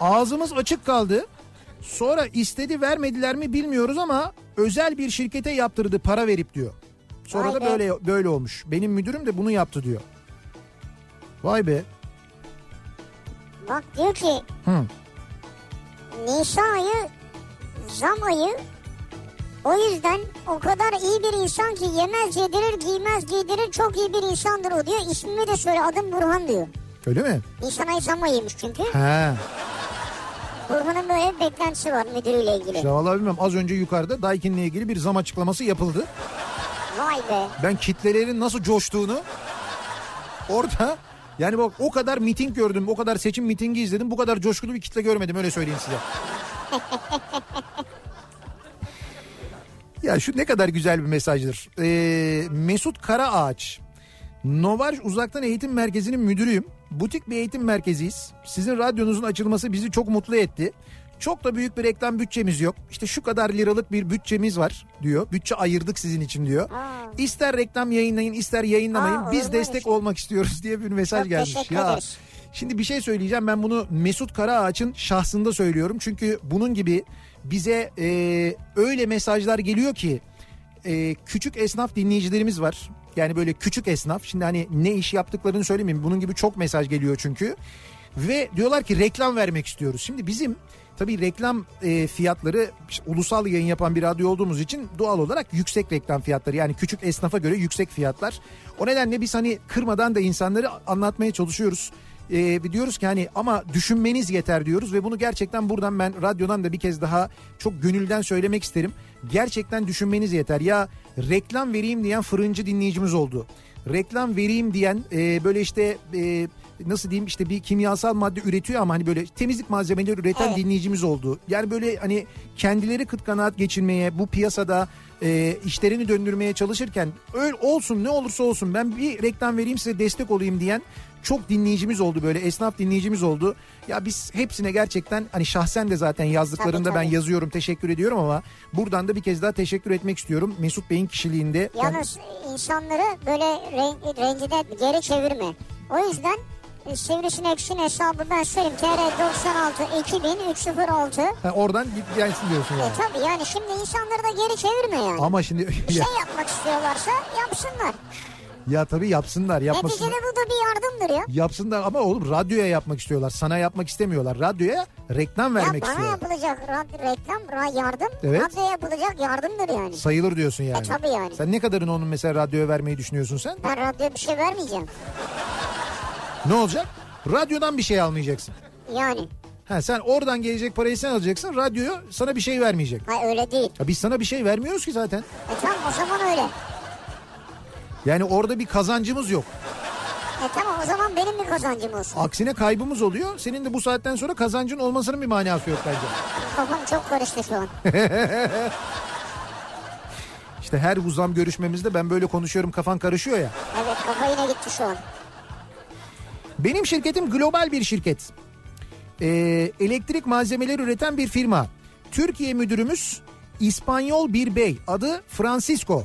Ağzımız açık kaldı. Sonra istedi vermediler mi bilmiyoruz ama özel bir şirkete yaptırdı para verip diyor. Sonra Vay da be. böyle böyle olmuş. Benim müdürüm de bunu yaptı diyor. Vay be. Bak diyor ki Hı. Nisan ayı zam ayı o yüzden o kadar iyi bir insan ki yemez yedirir giymez giydirir çok iyi bir insandır o diyor. İsmimi de söyle adım Burhan diyor. Öyle mi? Nisan ayı zam ayıymış çünkü. He. Burhan'ın böyle beklentisi var müdürüyle ilgili. İşte vallahi bilmiyorum az önce yukarıda Daikin'le ilgili bir zam açıklaması yapıldı. Vay be. Ben kitlelerin nasıl coştuğunu orada yani bak o kadar miting gördüm, o kadar seçim mitingi izledim. Bu kadar coşkulu bir kitle görmedim öyle söyleyeyim size. ya şu ne kadar güzel bir mesajdır. Ee, Mesut Karaağaç. Novaj Uzaktan Eğitim Merkezi'nin müdürüyüm. Butik bir eğitim merkeziyiz. Sizin radyonuzun açılması bizi çok mutlu etti. Çok da büyük bir reklam bütçemiz yok. İşte şu kadar liralık bir bütçemiz var diyor. Bütçe ayırdık sizin için diyor. Aa. İster reklam yayınlayın ister yayınlamayın. Aa, Biz destek işte. olmak istiyoruz diye bir mesaj Çok gelmiş. Ya ederiz. Şimdi bir şey söyleyeceğim ben bunu Mesut Karaağaç'ın şahsında söylüyorum. Çünkü bunun gibi bize e, öyle mesajlar geliyor ki e, küçük esnaf dinleyicilerimiz var. Yani böyle küçük esnaf. Şimdi hani ne iş yaptıklarını söylemeyeyim. Bunun gibi çok mesaj geliyor çünkü. Ve diyorlar ki reklam vermek istiyoruz. Şimdi bizim tabii reklam e, fiyatları işte ulusal yayın yapan bir radyo olduğumuz için doğal olarak yüksek reklam fiyatları. Yani küçük esnafa göre yüksek fiyatlar. O nedenle biz hani kırmadan da insanları anlatmaya çalışıyoruz. E, diyoruz ki hani ama düşünmeniz yeter diyoruz ve bunu gerçekten buradan ben radyodan da bir kez daha çok gönülden söylemek isterim. Gerçekten düşünmeniz yeter. Ya reklam vereyim diyen fırıncı dinleyicimiz oldu. Reklam vereyim diyen e, böyle işte e, nasıl diyeyim işte bir kimyasal madde üretiyor ama hani böyle temizlik malzemeleri üreten Evet. dinleyicimiz oldu. Yani böyle hani kendileri kıt kanaat geçirmeye bu piyasada e, işlerini döndürmeye çalışırken öyle olsun ne olursa olsun ben bir reklam vereyim size destek olayım diyen çok dinleyicimiz oldu böyle esnaf dinleyicimiz oldu. Ya biz hepsine gerçekten hani şahsen de zaten yazdıklarında Tabii, ben tabii. yazıyorum teşekkür ediyorum ama buradan da bir kez daha teşekkür etmek istiyorum. Mesut Bey'in kişiliğinde. Ben- Yalnız insanları böyle ren- rencide geri çevirme. O yüzden e, Sivrisinek'in hesabı ben söyleyeyim. TR 96 2000 306. E Ha, oradan git gelsin diyorsun yani. tabii yani şimdi insanları da geri çevirme yani. Ama şimdi Bir şey yapmak istiyorlarsa yapsınlar. Ya tabii yapsınlar yapmasınlar. Neticede bu da bir yardımdır ya. Yapsınlar ama oğlum radyoya yapmak istiyorlar. Sana yapmak istemiyorlar. Radyoya reklam Ya vermek bana istiyorlar. yapılacak rad- reklam, ra- yardım, Evet. radyoya yapılacak yardımdır yani. Sayılır diyorsun yani. E, tabii yani. Sen ne kadarını onun mesela radyoya vermeyi düşünüyorsun sen? Ben radyoya bir şey vermeyeceğim. Ne olacak? Radyodan bir şey almayacaksın. Yani. Ha sen oradan gelecek parayı sen alacaksın. Radyo sana bir şey vermeyecek. Hayır öyle değil. Ya biz sana bir şey vermiyoruz ki zaten. E tamam o zaman öyle. Yani orada bir kazancımız yok. E tamam o zaman benim bir kazancım olsun. Aksine kaybımız oluyor. Senin de bu saatten sonra kazancın olmasının bir manası yok bence. Kafam çok karıştı şu an. İşte her bu zam görüşmemizde ben böyle konuşuyorum kafan karışıyor ya. Evet kafa yine gitti şu an. Benim şirketim global bir şirket. Ee, elektrik malzemeleri üreten bir firma. Türkiye müdürümüz İspanyol bir bey. Adı Francisco.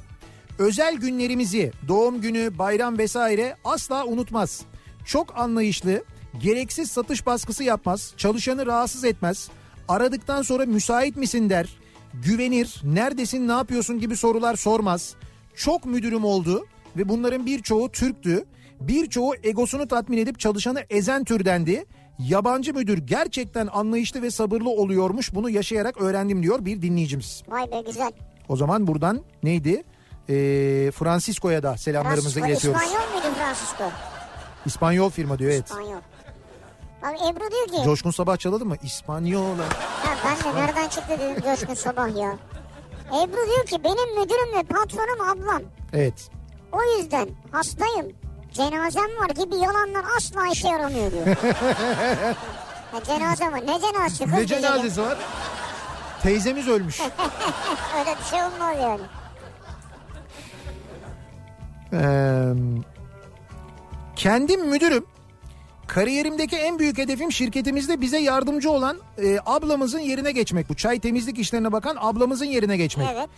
Özel günlerimizi, doğum günü, bayram vesaire asla unutmaz. Çok anlayışlı, gereksiz satış baskısı yapmaz, çalışanı rahatsız etmez. Aradıktan sonra müsait misin der. Güvenir, neredesin, ne yapıyorsun gibi sorular sormaz. Çok müdürüm oldu ve bunların birçoğu Türktü. Birçoğu egosunu tatmin edip çalışanı ezen türdendi. Yabancı müdür gerçekten anlayışlı ve sabırlı oluyormuş. Bunu yaşayarak öğrendim diyor bir dinleyicimiz. Vay be güzel. O zaman buradan neydi? Ee, Francisco'ya da selamlarımızı Francisco, iletiyoruz. İspanyol muydu Francisco? İspanyol firma diyor evet. İspanyol. Abi Ebru diyor ki. Coşkun Sabah çalalım mı? İspanyola. Ha, ben de nereden çıktı dedim Coşkun Sabah ya. Ebru diyor ki benim müdürüm ve patronum ablam. Evet. O yüzden hastayım. Cenazem var gibi yalanlar asla işe yaramıyor diyor. ha, cenaze var. Ne cenazesi? Ne cenazesi var? Teyzemiz ölmüş. Öyle bir şey olmaz yani. Ee, kendim müdürüm. Kariyerimdeki en büyük hedefim şirketimizde bize yardımcı olan e, ablamızın yerine geçmek. Bu çay temizlik işlerine bakan ablamızın yerine geçmek. Evet.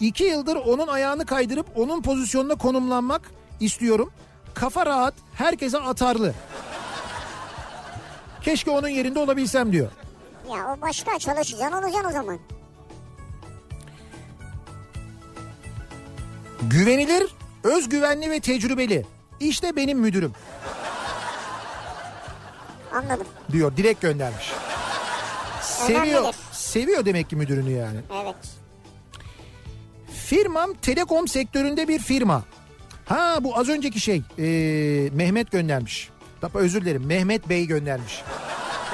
İki yıldır onun ayağını kaydırıp onun pozisyonuna konumlanmak istiyorum. Kafa rahat, herkese atarlı. Keşke onun yerinde olabilsem diyor. Ya o başka çalışacaksın olacaksın o zaman. Güvenilir, özgüvenli ve tecrübeli. İşte benim müdürüm Anladım. diyor. Direkt göndermiş. Seviyor, seviyor demek ki müdürünü yani. Evet. Firmam telekom sektöründe bir firma. Ha bu az önceki şey ee, Mehmet göndermiş. Tabii özür dilerim Mehmet Bey göndermiş.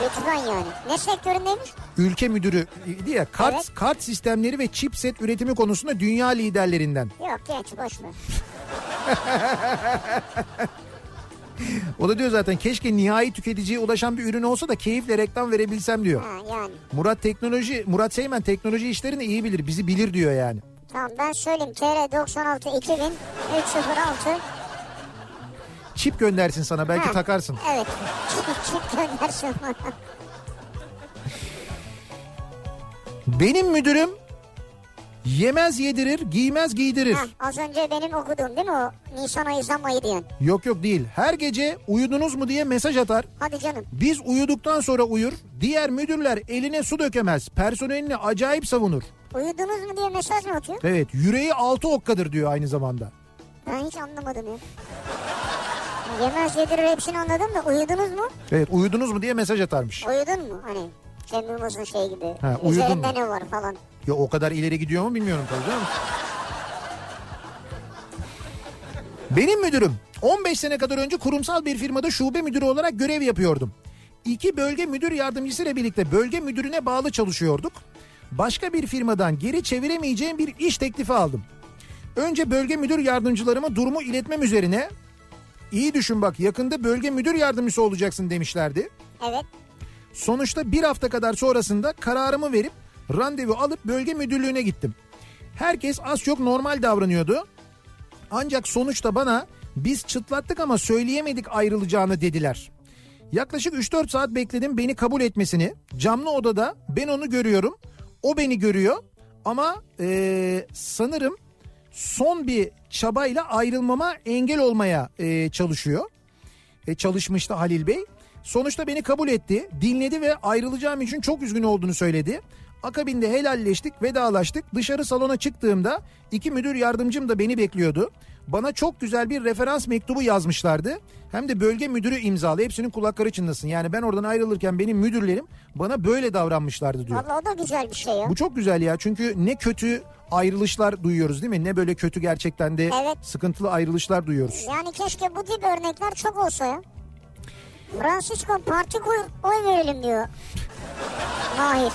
Lütfen yani. Ne sektöründeymiş? Ülke müdürü diye kart Evet. kart sistemleri ve chipset üretimi konusunda dünya liderlerinden. Yok geç boş ver. O da diyor zaten keşke nihai tüketiciye ulaşan bir ürün olsa da keyifle reklam verebilsem diyor. Ha yani. Murat teknoloji Murat Seymen teknoloji işlerini iyi bilir bizi bilir diyor yani. Tamam ben söyleyeyim. TR 96 2000 306. Çip göndersin sana belki Ha, takarsın. Evet. Çip göndersin bana. Benim müdürüm yemez yedirir giymez giydirir. Ha, az önce benim okuduğum değil mi o? Nisan ayı zam ayı diyen. Yok yok değil. Her gece uyudunuz mu diye mesaj atar. Hadi canım. Biz uyuduktan sonra uyur. Diğer müdürler eline su dökemez. Personelini acayip savunur. Uyudunuz mu diye mesaj mı atıyor? Evet yüreği altı okkadır diyor aynı zamanda. Ben hiç anlamadım ya. Yemez yedirir hepsini anladım da uyudunuz mu? Evet uyudunuz mu diye mesaj atarmış. Uyudun mu? Hani Cem Yılmaz'ın şey gibi. Ha, uyudun Üzerinde mu? ne var falan. Ya o kadar ileri gidiyor mu bilmiyorum tabii canım. Benim müdürüm 15 sene kadar önce kurumsal bir firmada şube müdürü olarak görev yapıyordum. İki bölge müdür yardımcısıyla birlikte bölge müdürüne bağlı çalışıyorduk. Başka bir firmadan geri çeviremeyeceğim bir iş teklifi aldım. Önce bölge müdür yardımcılarıma durumu iletmem üzerine iyi düşün bak yakında bölge müdür yardımcısı olacaksın demişlerdi. Evet. Sonuçta bir hafta kadar sonrasında kararımı verip randevu alıp bölge müdürlüğüne gittim. Herkes az çok normal davranıyordu. Ancak sonuçta bana biz çıtlattık ama söyleyemedik ayrılacağını dediler. Yaklaşık 3-4 saat bekledim beni kabul etmesini. Camlı odada ben onu görüyorum. O beni görüyor. Ama eee, sanırım son bir çabayla ayrılmama engel olmaya eee, çalışıyor e, çalışmıştı Halil Bey. Sonuçta beni kabul etti, dinledi ve ayrılacağım için çok üzgün olduğunu söyledi. Akabinde helalleştik, vedalaştık. Dışarı salona çıktığımda iki müdür yardımcım da beni bekliyordu. Bana çok güzel bir referans mektubu yazmışlardı. Hem de bölge müdürü imzalı. Hepsinin kulakları çınlasın. Yani ben oradan ayrılırken benim müdürlerim bana böyle davranmışlardı diyor. Valla o da güzel bir şey ya. Bu çok güzel ya çünkü ne kötü ayrılışlar duyuyoruz değil mi? Ne böyle kötü gerçekten de Evet. sıkıntılı ayrılışlar duyuyoruz. Yani keşke bu tip örnekler çok olsa ya. Francisco parti kur, oy verelim diyor. Mahir.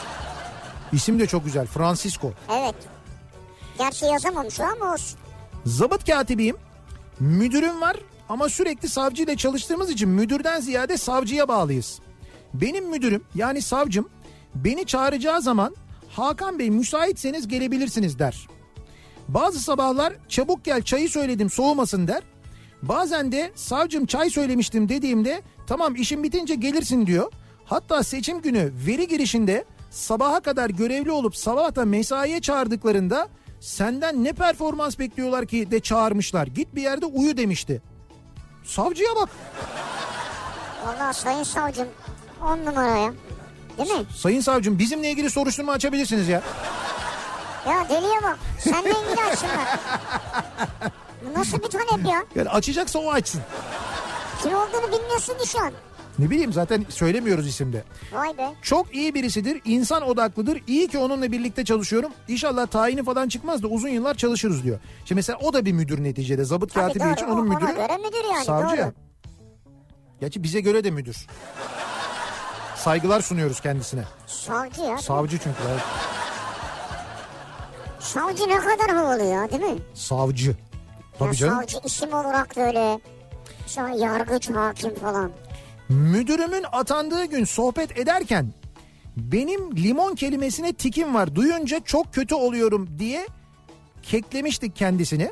İsim de çok güzel Francisco. Evet. Gerçi yazamamış ama olsun. Zabıt katibiyim. Müdürüm var ama sürekli savcıyla çalıştığımız için müdürden ziyade savcıya bağlıyız. Benim müdürüm yani savcım beni çağıracağı zaman Hakan Bey müsaitseniz gelebilirsiniz der. Bazı sabahlar çabuk gel çayı söyledim soğumasın der. Bazen de savcım çay söylemiştim dediğimde tamam işin bitince gelirsin diyor. Hatta seçim günü veri girişinde sabaha kadar görevli olup sabahta mesaiye çağırdıklarında senden ne performans bekliyorlar ki de çağırmışlar. Git bir yerde uyu demişti. Savcıya bak. Valla sayın savcım on numaraya. Değil mi? Sayın savcım bizimle ilgili soruşturma açabilirsiniz ya. Ya deliye bak. Seninle ilgili açsınlar. Nasıl bir talep ya? Yani açacaksa o açsın. Kim olduğunu bilmiyorsun ki şu an. Ne bileyim zaten söylemiyoruz isimde. Vay be. Çok iyi birisidir, insan odaklıdır. İyi ki onunla birlikte çalışıyorum. İnşallah tayini falan çıkmaz da uzun yıllar çalışırız diyor. Şimdi mesela o da bir müdür neticede. Zabıt Tabii katibi doğru. için onun Ona müdürü. göre müdür yani. savcı doğru. ya. Gerçi bize göre de müdür. Saygılar sunuyoruz kendisine. Savcı ya. Savcı çünkü. evet. Savcı ne kadar havalı ya değil mi? Savcı. Ya Tabii canım. savcı isim olarak da an yargıç, hakim falan. Müdürümün atandığı gün sohbet ederken benim limon kelimesine tikim var. Duyunca çok kötü oluyorum diye keklemiştik kendisini.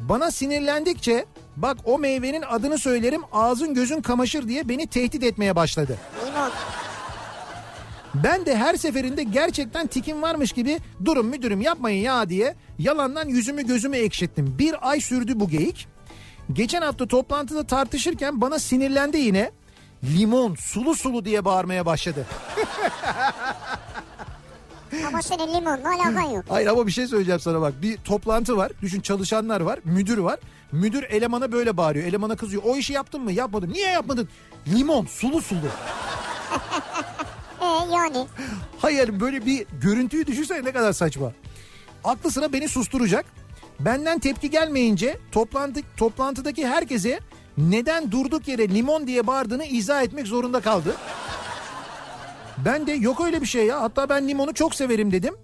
Bana sinirlendikçe bak o meyvenin adını söylerim ağzın gözün kamaşır diye beni tehdit etmeye başladı. Limon. Ben de her seferinde gerçekten tikim varmış gibi durun müdürüm yapmayın ya diye yalandan yüzümü gözümü ekşittim. Bir ay sürdü bu geyik. Geçen hafta toplantıda tartışırken bana sinirlendi yine. Limon sulu sulu diye bağırmaya başladı. Ama senin limonla alakan yok. Hayır ama bir şey söyleyeceğim sana bak. Bir toplantı var. Düşün çalışanlar var. Müdür var. Müdür elemana böyle bağırıyor. Elemana kızıyor. O işi yaptın mı? Yapmadım. Niye yapmadın? Limon sulu sulu. E yani. Hayır böyle bir görüntüyü düşünsene ne kadar saçma. Aklı sıra beni susturacak. Benden tepki gelmeyince toplantı, toplantıdaki herkese neden durduk yere limon diye bağırdığını izah etmek zorunda kaldı. Ben de yok öyle bir şey ya. Hatta ben limonu çok severim dedim.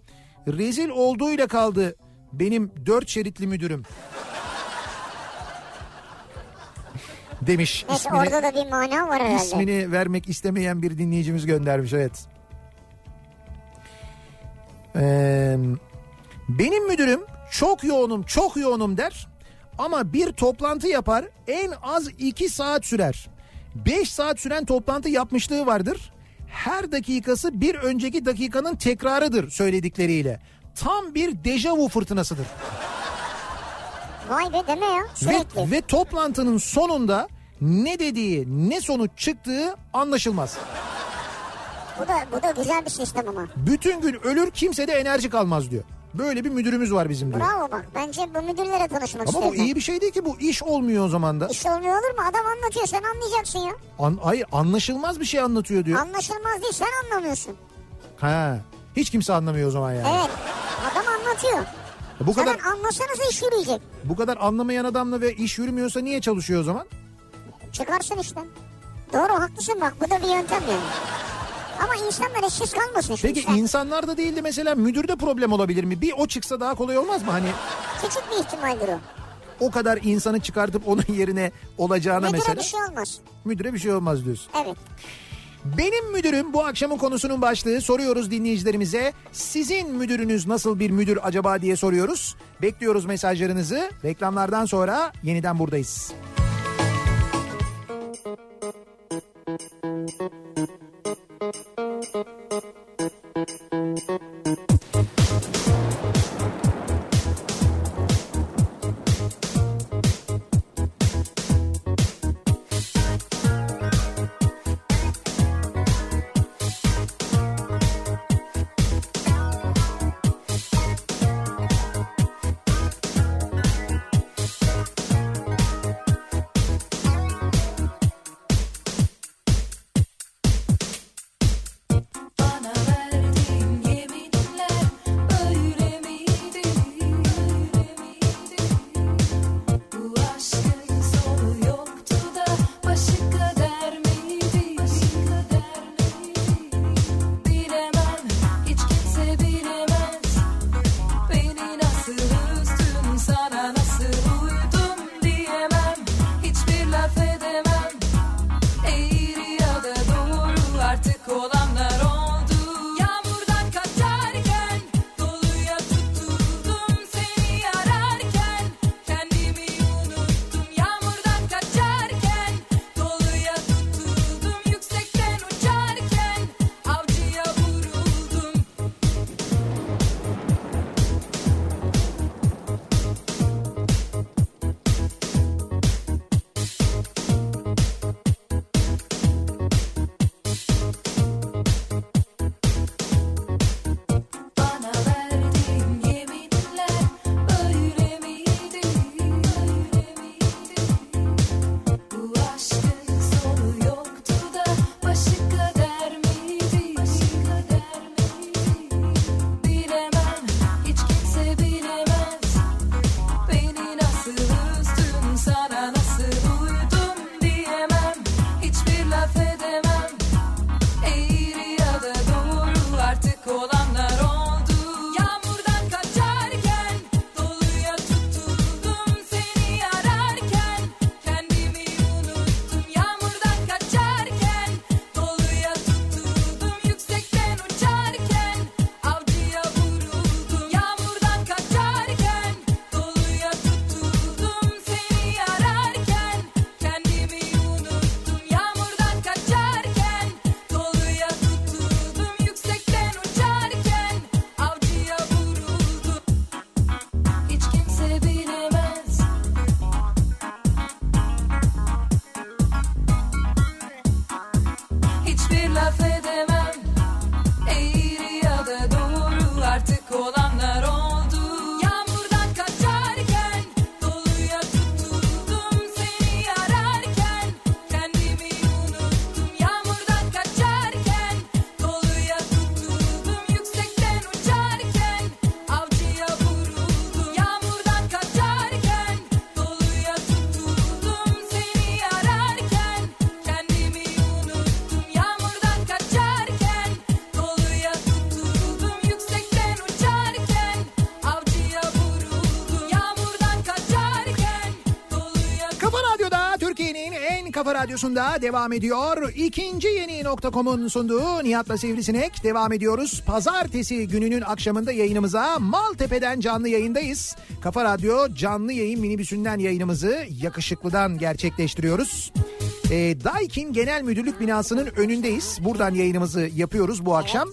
Rezil olduğuyla kaldı benim dört şeritli müdürüm. Demiş. Evet İsmini, orada da bir mana var herhalde. ismini vermek istemeyen bir dinleyicimiz göndermiş evet. Ee, benim müdürüm çok yoğunum çok yoğunum der ama bir toplantı yapar en az 2 saat sürer. 5 saat süren toplantı yapmışlığı vardır. Her dakikası bir önceki dakikanın tekrarıdır söyledikleriyle. Tam bir dejavu fırtınasıdır. Vay be deme ya sürekli. Ve, ve toplantının sonunda ne dediği ne sonuç çıktığı anlaşılmaz. Bu da bu da güzel bir sistem ama. Bütün gün ölür kimsede enerji kalmaz diyor. Böyle bir müdürümüz var bizim diyor. Bravo bak bence bu müdürlere tanışmak Ama bu isterim. iyi bir şey değil ki bu iş olmuyor o zaman da. İş olmuyor olur mu? Adam anlatıyor sen anlayacaksın ya. An, hayır anlaşılmaz bir şey anlatıyor diyor. Anlaşılmaz değil sen anlamıyorsun. Ha. Hiç kimse anlamıyor o zaman yani. Evet. Adam anlatıyor. Bu kadar Sen anlasanız iş yürüyecek. bu kadar anlamayan adamla ve iş yürümüyorsa niye çalışıyor o zaman? Çıkarsın işte. Doğru haklısın bak bu da bir yöntem yani. Ama insanlar işsiz kalmasın şimdi. Peki sen. insanlarda değil de mesela müdürde problem olabilir mi? Bir o çıksa daha kolay olmaz mı? Hani Küçük bir ihtimaldir o. o kadar insanı çıkartıp onun yerine olacağına Müdüre mesela bir şey olmaz. müdüre bir şey olmaz diyorsun. Evet. Benim müdürüm bu akşamın konusunun başlığı soruyoruz dinleyicilerimize. Sizin müdürünüz nasıl bir müdür acaba diye soruyoruz. Bekliyoruz mesajlarınızı. Reklamlardan sonra yeniden buradayız. Kafa thank you Radyosu'nda devam ediyor. İkinci yeni nokta.com'un sunduğu Nihat'la Sivrisinek devam ediyoruz. Pazartesi gününün akşamında yayınımıza Maltepe'den canlı yayındayız. Kafa Radyo canlı yayın minibüsünden yayınımızı yakışıklıdan gerçekleştiriyoruz. E, Daikin Genel Müdürlük binasının önündeyiz. Buradan yayınımızı yapıyoruz bu akşam.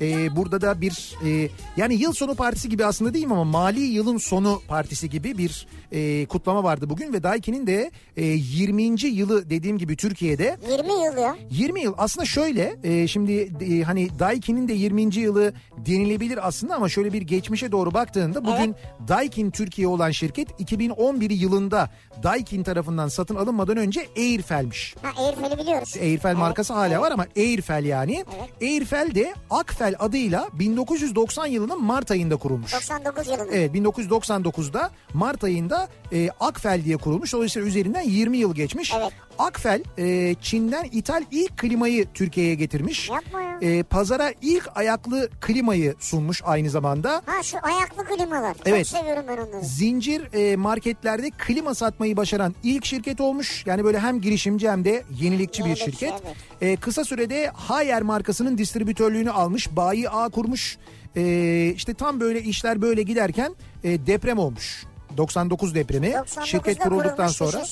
E, burada da bir e, yani yıl sonu partisi gibi aslında değil mi ama mali yılın sonu partisi gibi bir e, kutlama vardı bugün ve Daikin'in de e, 20. yılı dediğim gibi Türkiye'de 20 yıl ya. 20 yıl aslında şöyle e, şimdi e, hani Daikin'in de 20. yılı denilebilir aslında ama şöyle bir geçmişe doğru baktığında bugün Daikin Türkiye olan şirket 2011 yılında Daikin tarafından satın alınmadan önce Airfel'miş. Ha Airfel'i biliyoruz. Airfel Evet, markası hala evet. var ama Airfel yani. Evet. Airfel de Akfel adıyla 1990 yılının Mart ayında kurulmuş. 99 yılında. Evet 1999'da Mart ayında e, Akfel diye kurulmuş. Dolayısıyla üzerinden 20 yıl geçmiş. Evet. Akfel e, Çin'den ithal ilk klimayı Türkiye'ye getirmiş. Yapma ya. E, pazara ilk ayaklı klimayı sunmuş aynı zamanda. Ha şu ayaklı klimalar. Evet. Çok seviyorum ben onları. Zincir e, marketlerde klima satmayı başaran ilk şirket olmuş. Yani böyle hem girişimci hem de yenilikçi bir Yenilikçi, şirket. evet. E, kısa sürede Hayer markasının distribütörlüğünü almış. Bayi ağ kurmuş. E, işte tam böyle işler böyle giderken e, deprem olmuş. 99 depremi 99'da şirket kurulduktan sonra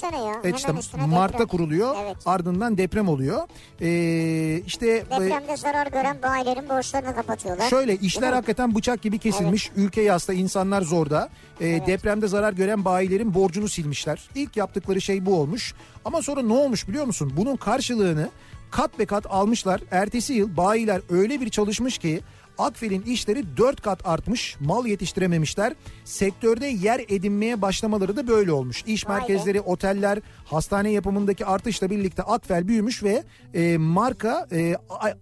evet işte Hemen üstüne Mart'ta deprem. kuruluyor Evet. ardından deprem oluyor ee, işte e, Depremde zarar gören bayilerin borçlarını kapatıyorlar. Şöyle işler hakikaten bıçak gibi kesilmiş. Ülke yasta insanlar zorda. Ee, Depremde zarar gören bayilerin borcunu silmişler. İlk yaptıkları şey bu olmuş. Ama sonra ne olmuş biliyor musun? Bunun karşılığını kat be kat almışlar. Ertesi yıl bayiler öyle bir çalışmış ki Akfel'in işleri 4 kat artmış. Mal yetiştirememişler. Sektörde yer edinmeye başlamaları da böyle olmuş. İş Vay be. merkezleri, oteller, hastane yapımındaki artışla birlikte Akfel büyümüş ve e, marka e,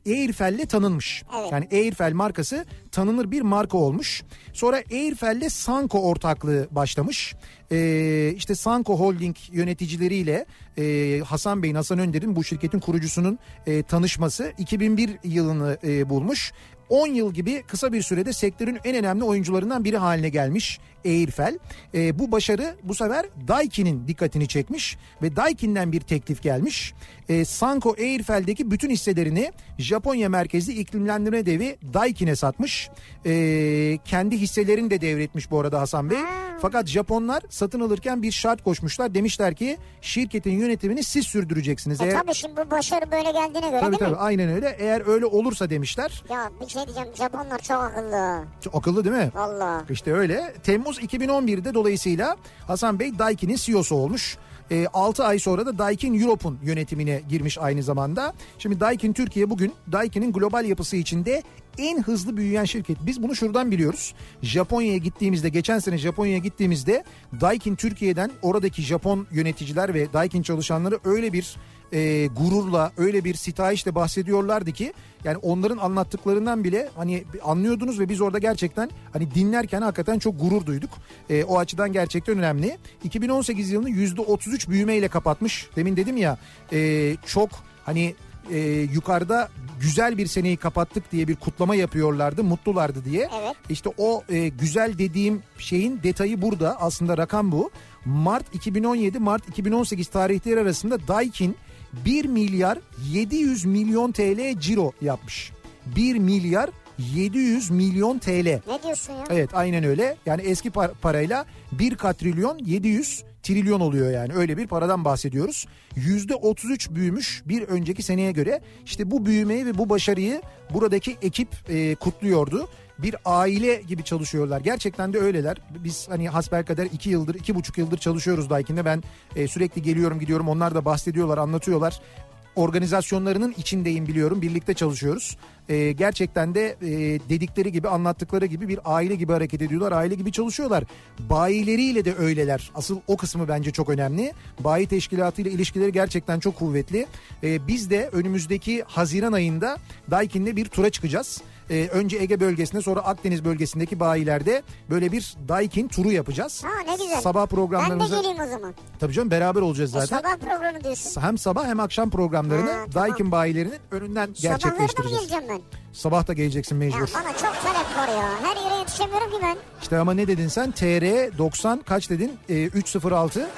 Airfel'le tanınmış. Evet. Yani Airfel markası tanınır bir marka olmuş. Sonra Airfel'le Sanko ortaklığı başlamış. Ee, işte Sanko Holding yöneticileriyle e, Hasan Bey'in, Hasan Önder'in bu şirketin kurucusunun e, tanışması 2001 yılını e, bulmuş. 10 yıl gibi kısa bir sürede sektörün en önemli oyuncularından biri haline gelmiş Airfel. E, bu başarı bu sefer Daikin'in dikkatini çekmiş ve Daikin'den bir teklif gelmiş. E, Sanko Airfel'deki bütün hisselerini Japonya merkezli iklimlendirme devi Daikin'e satmış. E, kendi hisselerini de devretmiş bu arada Hasan Bey. Fakat Japonlar satın alırken bir şart koşmuşlar. Demişler ki şirketin yönetimini siz sürdüreceksiniz. E Eğer, tabii şimdi bu başarı böyle geldiğine göre tabii değil tabii mi? aynen öyle. Eğer öyle olursa demişler. Ya bir şey diyeceğim Japonlar çok akıllı. Çok akıllı değil mi? Valla. İşte öyle. Temmuz 2011'de dolayısıyla Hasan Bey Daikin'in CEO'su olmuş. 6 ay sonra da Daikin Europe'un yönetimine girmiş aynı zamanda. Şimdi Daikin Türkiye bugün Daikin'in global yapısı içinde en hızlı büyüyen şirket. Biz bunu şuradan biliyoruz. Japonya'ya gittiğimizde geçen sene Japonya'ya gittiğimizde Daikin Türkiye'den oradaki Japon yöneticiler ve Daikin çalışanları öyle bir e, gururla öyle bir sitayişle bahsediyorlardı ki yani onların anlattıklarından bile hani anlıyordunuz ve biz orada gerçekten hani dinlerken hakikaten çok gurur duyduk. E, o açıdan gerçekten önemli. 2018 yılını %33 büyümeyle kapatmış. Demin dedim ya e, çok hani e, yukarıda güzel bir seneyi kapattık diye bir kutlama yapıyorlardı, mutlulardı diye. Evet. İşte o e, güzel dediğim şeyin detayı burada. Aslında rakam bu. Mart 2017 Mart 2018 tarihleri arasında Daikin 1 milyar 700 milyon TL ciro yapmış. 1 milyar 700 milyon TL. Ne diyorsun ya? Evet aynen öyle. Yani eski par- parayla 1 katrilyon 700 trilyon oluyor yani öyle bir paradan bahsediyoruz. %33 büyümüş bir önceki seneye göre. İşte bu büyümeyi ve bu başarıyı buradaki ekip e, kutluyordu. Bir aile gibi çalışıyorlar. Gerçekten de öyleler. Biz hani hasbelkader iki yıldır, iki buçuk yıldır çalışıyoruz Daikin'de. Ben e, sürekli geliyorum gidiyorum. Onlar da bahsediyorlar, anlatıyorlar organizasyonlarının içindeyim biliyorum. Birlikte çalışıyoruz. Ee, gerçekten de e, dedikleri gibi anlattıkları gibi bir aile gibi hareket ediyorlar. Aile gibi çalışıyorlar. Bayileriyle de öyleler. Asıl o kısmı bence çok önemli. Bayi teşkilatıyla ilişkileri gerçekten çok kuvvetli. Ee, biz de önümüzdeki Haziran ayında Daikin'le bir tura çıkacağız. Ee, önce Ege bölgesinde sonra Akdeniz bölgesindeki bayilerde böyle bir Daikin turu yapacağız. Ha ne güzel. Sabah Ben de programlarımızı... geleyim o zaman. Tabii canım beraber olacağız E, zaten sabah programı diyorsun. hem sabah hem akşam programlarını Ha, tamam. Daikin bayilerinin önünden Sabahları da mı gerçekleştireceğiz. geleceğim ben? Sabah da geleceksin Ya mecbur. bana çok talep var ya. Her yere yetişemiyorum ki ben. İşte ama ne dedin sen? TR 90 kaç dedin? Ee, 306.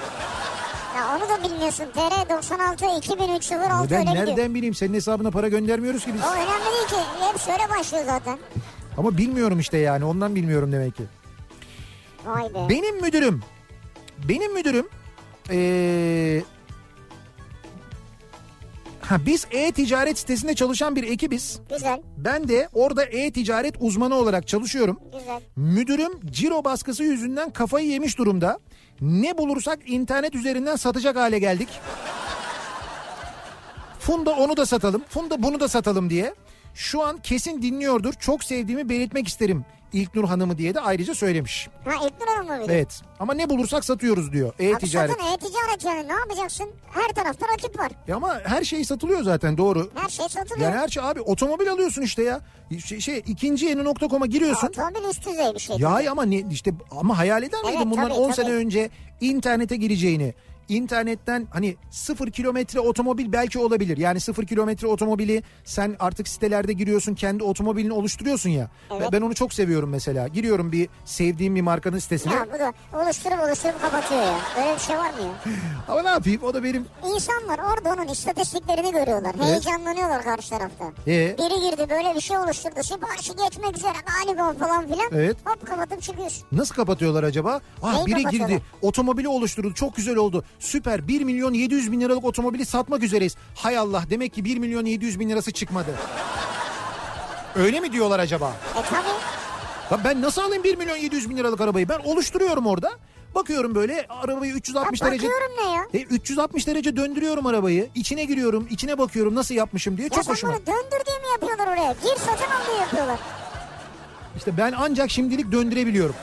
Ya onu da bilmiyorsun. TR 96 2003 06 Ben öyle gidiyor. nereden bileyim senin hesabına para göndermiyoruz ki biz. O önemli değil ki. Hep şöyle başlıyor zaten. Ama bilmiyorum işte yani ondan bilmiyorum demek ki. Vay be. Benim müdürüm, benim müdürüm ee, ha, biz e-ticaret sitesinde çalışan bir ekibiz. Güzel. Ben de orada e-ticaret uzmanı olarak çalışıyorum. Güzel. Müdürüm ciro baskısı yüzünden kafayı yemiş durumda. Ne bulursak internet üzerinden satacak hale geldik. Funda onu da satalım, Funda bunu da satalım diye. Şu an kesin dinliyordur. Çok sevdiğimi belirtmek isterim. İlknur Hanım'ı diye de ayrıca söylemiş. Ha İlknur Hanım mı? Evet ama ne bulursak satıyoruz diyor Abi e-ticaret. sakın e-ticaret yani ne yapacaksın? Her tarafta rakip var. Ya ama her şey satılıyor zaten doğru. Her şey satılıyor. Yani her şey abi otomobil alıyorsun işte ya. Şey, şey ikinci yeni nokta.com'a giriyorsun. Otomobil üst düzey bir şey. Ya ama ne işte ama hayal eder miydin Evet, bundan tabii, 10 tabii. sene önce internete gireceğini? İnternetten hani sıfır kilometre otomobil belki olabilir. Yani sıfır kilometre otomobili sen artık sitelerde giriyorsun kendi otomobilini oluşturuyorsun ya. Evet. Ben onu çok seviyorum mesela. Giriyorum bir sevdiğim bir markanın sitesine. Ya bu da oluşturup oluşturup kapatıyor ya. Öyle bir şey var mı ya? Ama ne yapayım o da benim İnsanlar orada onun istatistiklerini görüyorlar. Evet. Heyecanlanıyorlar karşı tarafta. Ee? Biri girdi böyle bir şey oluşturdu. Siparişi geçmek üzere galiba falan filan. Evet. Hop kapatıp çıkıyorsun. Nasıl kapatıyorlar acaba? Ah Neyi biri girdi. Otomobili oluşturdu. Çok güzel oldu. Süper. 1 milyon 700 bin liralık otomobili satmak üzereyiz. Hay Allah demek ki 1 milyon 700 bin lirası çıkmadı. Öyle mi diyorlar acaba? E tabi. Lan ben nasıl alayım 1 milyon 700 bin liralık arabayı? Ben oluşturuyorum orada. Bakıyorum böyle arabayı 360 derece... Bakıyorum ne ya? E, 360 derece döndürüyorum arabayı. İçine giriyorum, içine bakıyorum nasıl yapmışım diye. Ya Çok hoşuma. bunu döndür diye mi yapıyorlar oraya? Gir satın al diye yapıyorlar. İşte ben ancak şimdilik döndürebiliyorum.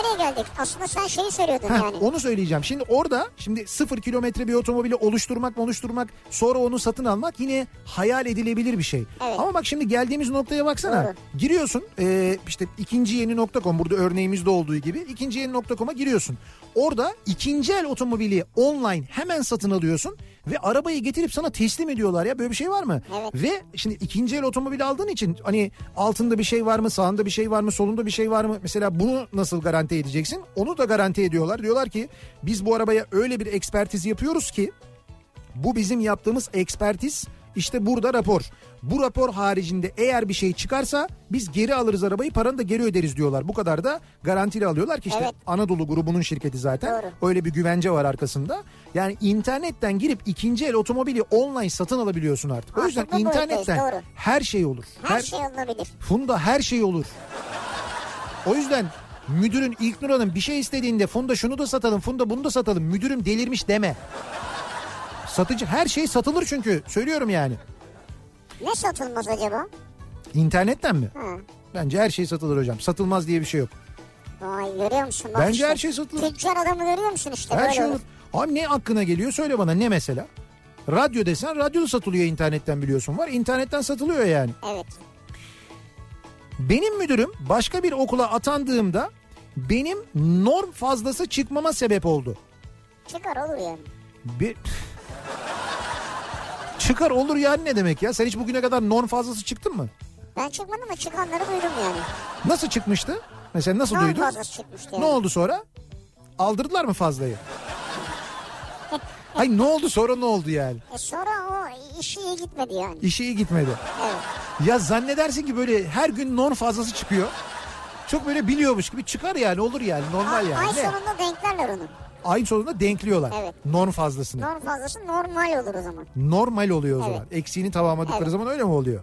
Nereye geldik? Aslında sen şeyi söylüyordun Heh, yani. Onu söyleyeceğim. Şimdi orada şimdi sıfır kilometre bir otomobili oluşturmak oluşturmak sonra onu satın almak yine hayal edilebilir bir şey. Evet. Ama bak şimdi geldiğimiz noktaya baksana. Doğru. Giriyorsun e, işte ikinci yeni nokta.com burada örneğimizde olduğu gibi ikinci yeni nokta.com'a giriyorsun. Orada ikinci el otomobili online hemen satın alıyorsun ve arabayı getirip sana teslim ediyorlar ya böyle bir şey var mı? Evet. Ve şimdi ikinci el otomobil aldığın için hani altında bir şey var mı sağında bir şey var mı solunda bir şey var mı? Mesela bunu nasıl garanti edeceksin? Onu da garanti ediyorlar. Diyorlar ki biz bu arabaya öyle bir ekspertiz yapıyoruz ki bu bizim yaptığımız ekspertiz işte burada rapor. Bu rapor haricinde eğer bir şey çıkarsa biz geri alırız arabayı paranı da geri öderiz diyorlar. Bu kadar da garantili alıyorlar ki işte Evet. Anadolu grubunun şirketi zaten. Doğru. Öyle bir güvence var arkasında. Yani internetten girip ikinci el otomobili online satın alabiliyorsun artık. O yüzden internetten doğru. her şey olur. Her şey olabilir. Funda her şey olur. O yüzden müdürün İlknur Hanım bir şey istediğinde Funda şunu da satalım, Funda bunu da satalım. Müdürüm delirmiş deme. Satıcı her şey satılır çünkü. Söylüyorum yani. Ne satılmaz acaba? İnternetten mi? Ha. Bence her şey satılır hocam. Satılmaz diye bir şey yok. Vay görüyor musun? Bak Bence işte. her şey satılır. Tüccar adamı görüyor musun işte Her böyle şey olur. olur. Abi ne aklına geliyor söyle bana ne mesela? Radyo desen radyo da satılıyor internetten biliyorsun var. İnternetten satılıyor yani. Evet. Benim müdürüm başka bir okula atandığımda benim norm fazlası çıkmama sebep oldu. Çıkar olur yani. Bir... Çıkar olur yani ne demek ya? Sen hiç bugüne kadar norm fazlası çıktın mı? Ben çıkmadım ama çıkanları duydum yani. Nasıl çıkmıştı? Mesela nasıl Norm duydun? fazlası çıkmıştı yani. Ne oldu sonra? Aldırdılar mı fazlayı? Ay ne oldu sonra ne oldu yani? E sonra o işi iyi gitmedi yani. İşi iyi gitmedi. Evet. Ya zannedersin ki böyle her gün norm fazlası çıkıyor. Çok böyle biliyormuş gibi çıkar yani olur yani normal Ay, yani. ay sonunda denklerler onu. Ayın sonunda denkliyorlar. Evet. Norm fazlasını. Norm fazlası normal olur o zaman. Normal oluyor o Evet. zaman. Eksiğini tamamladıkları Evet. zaman öyle mi oluyor?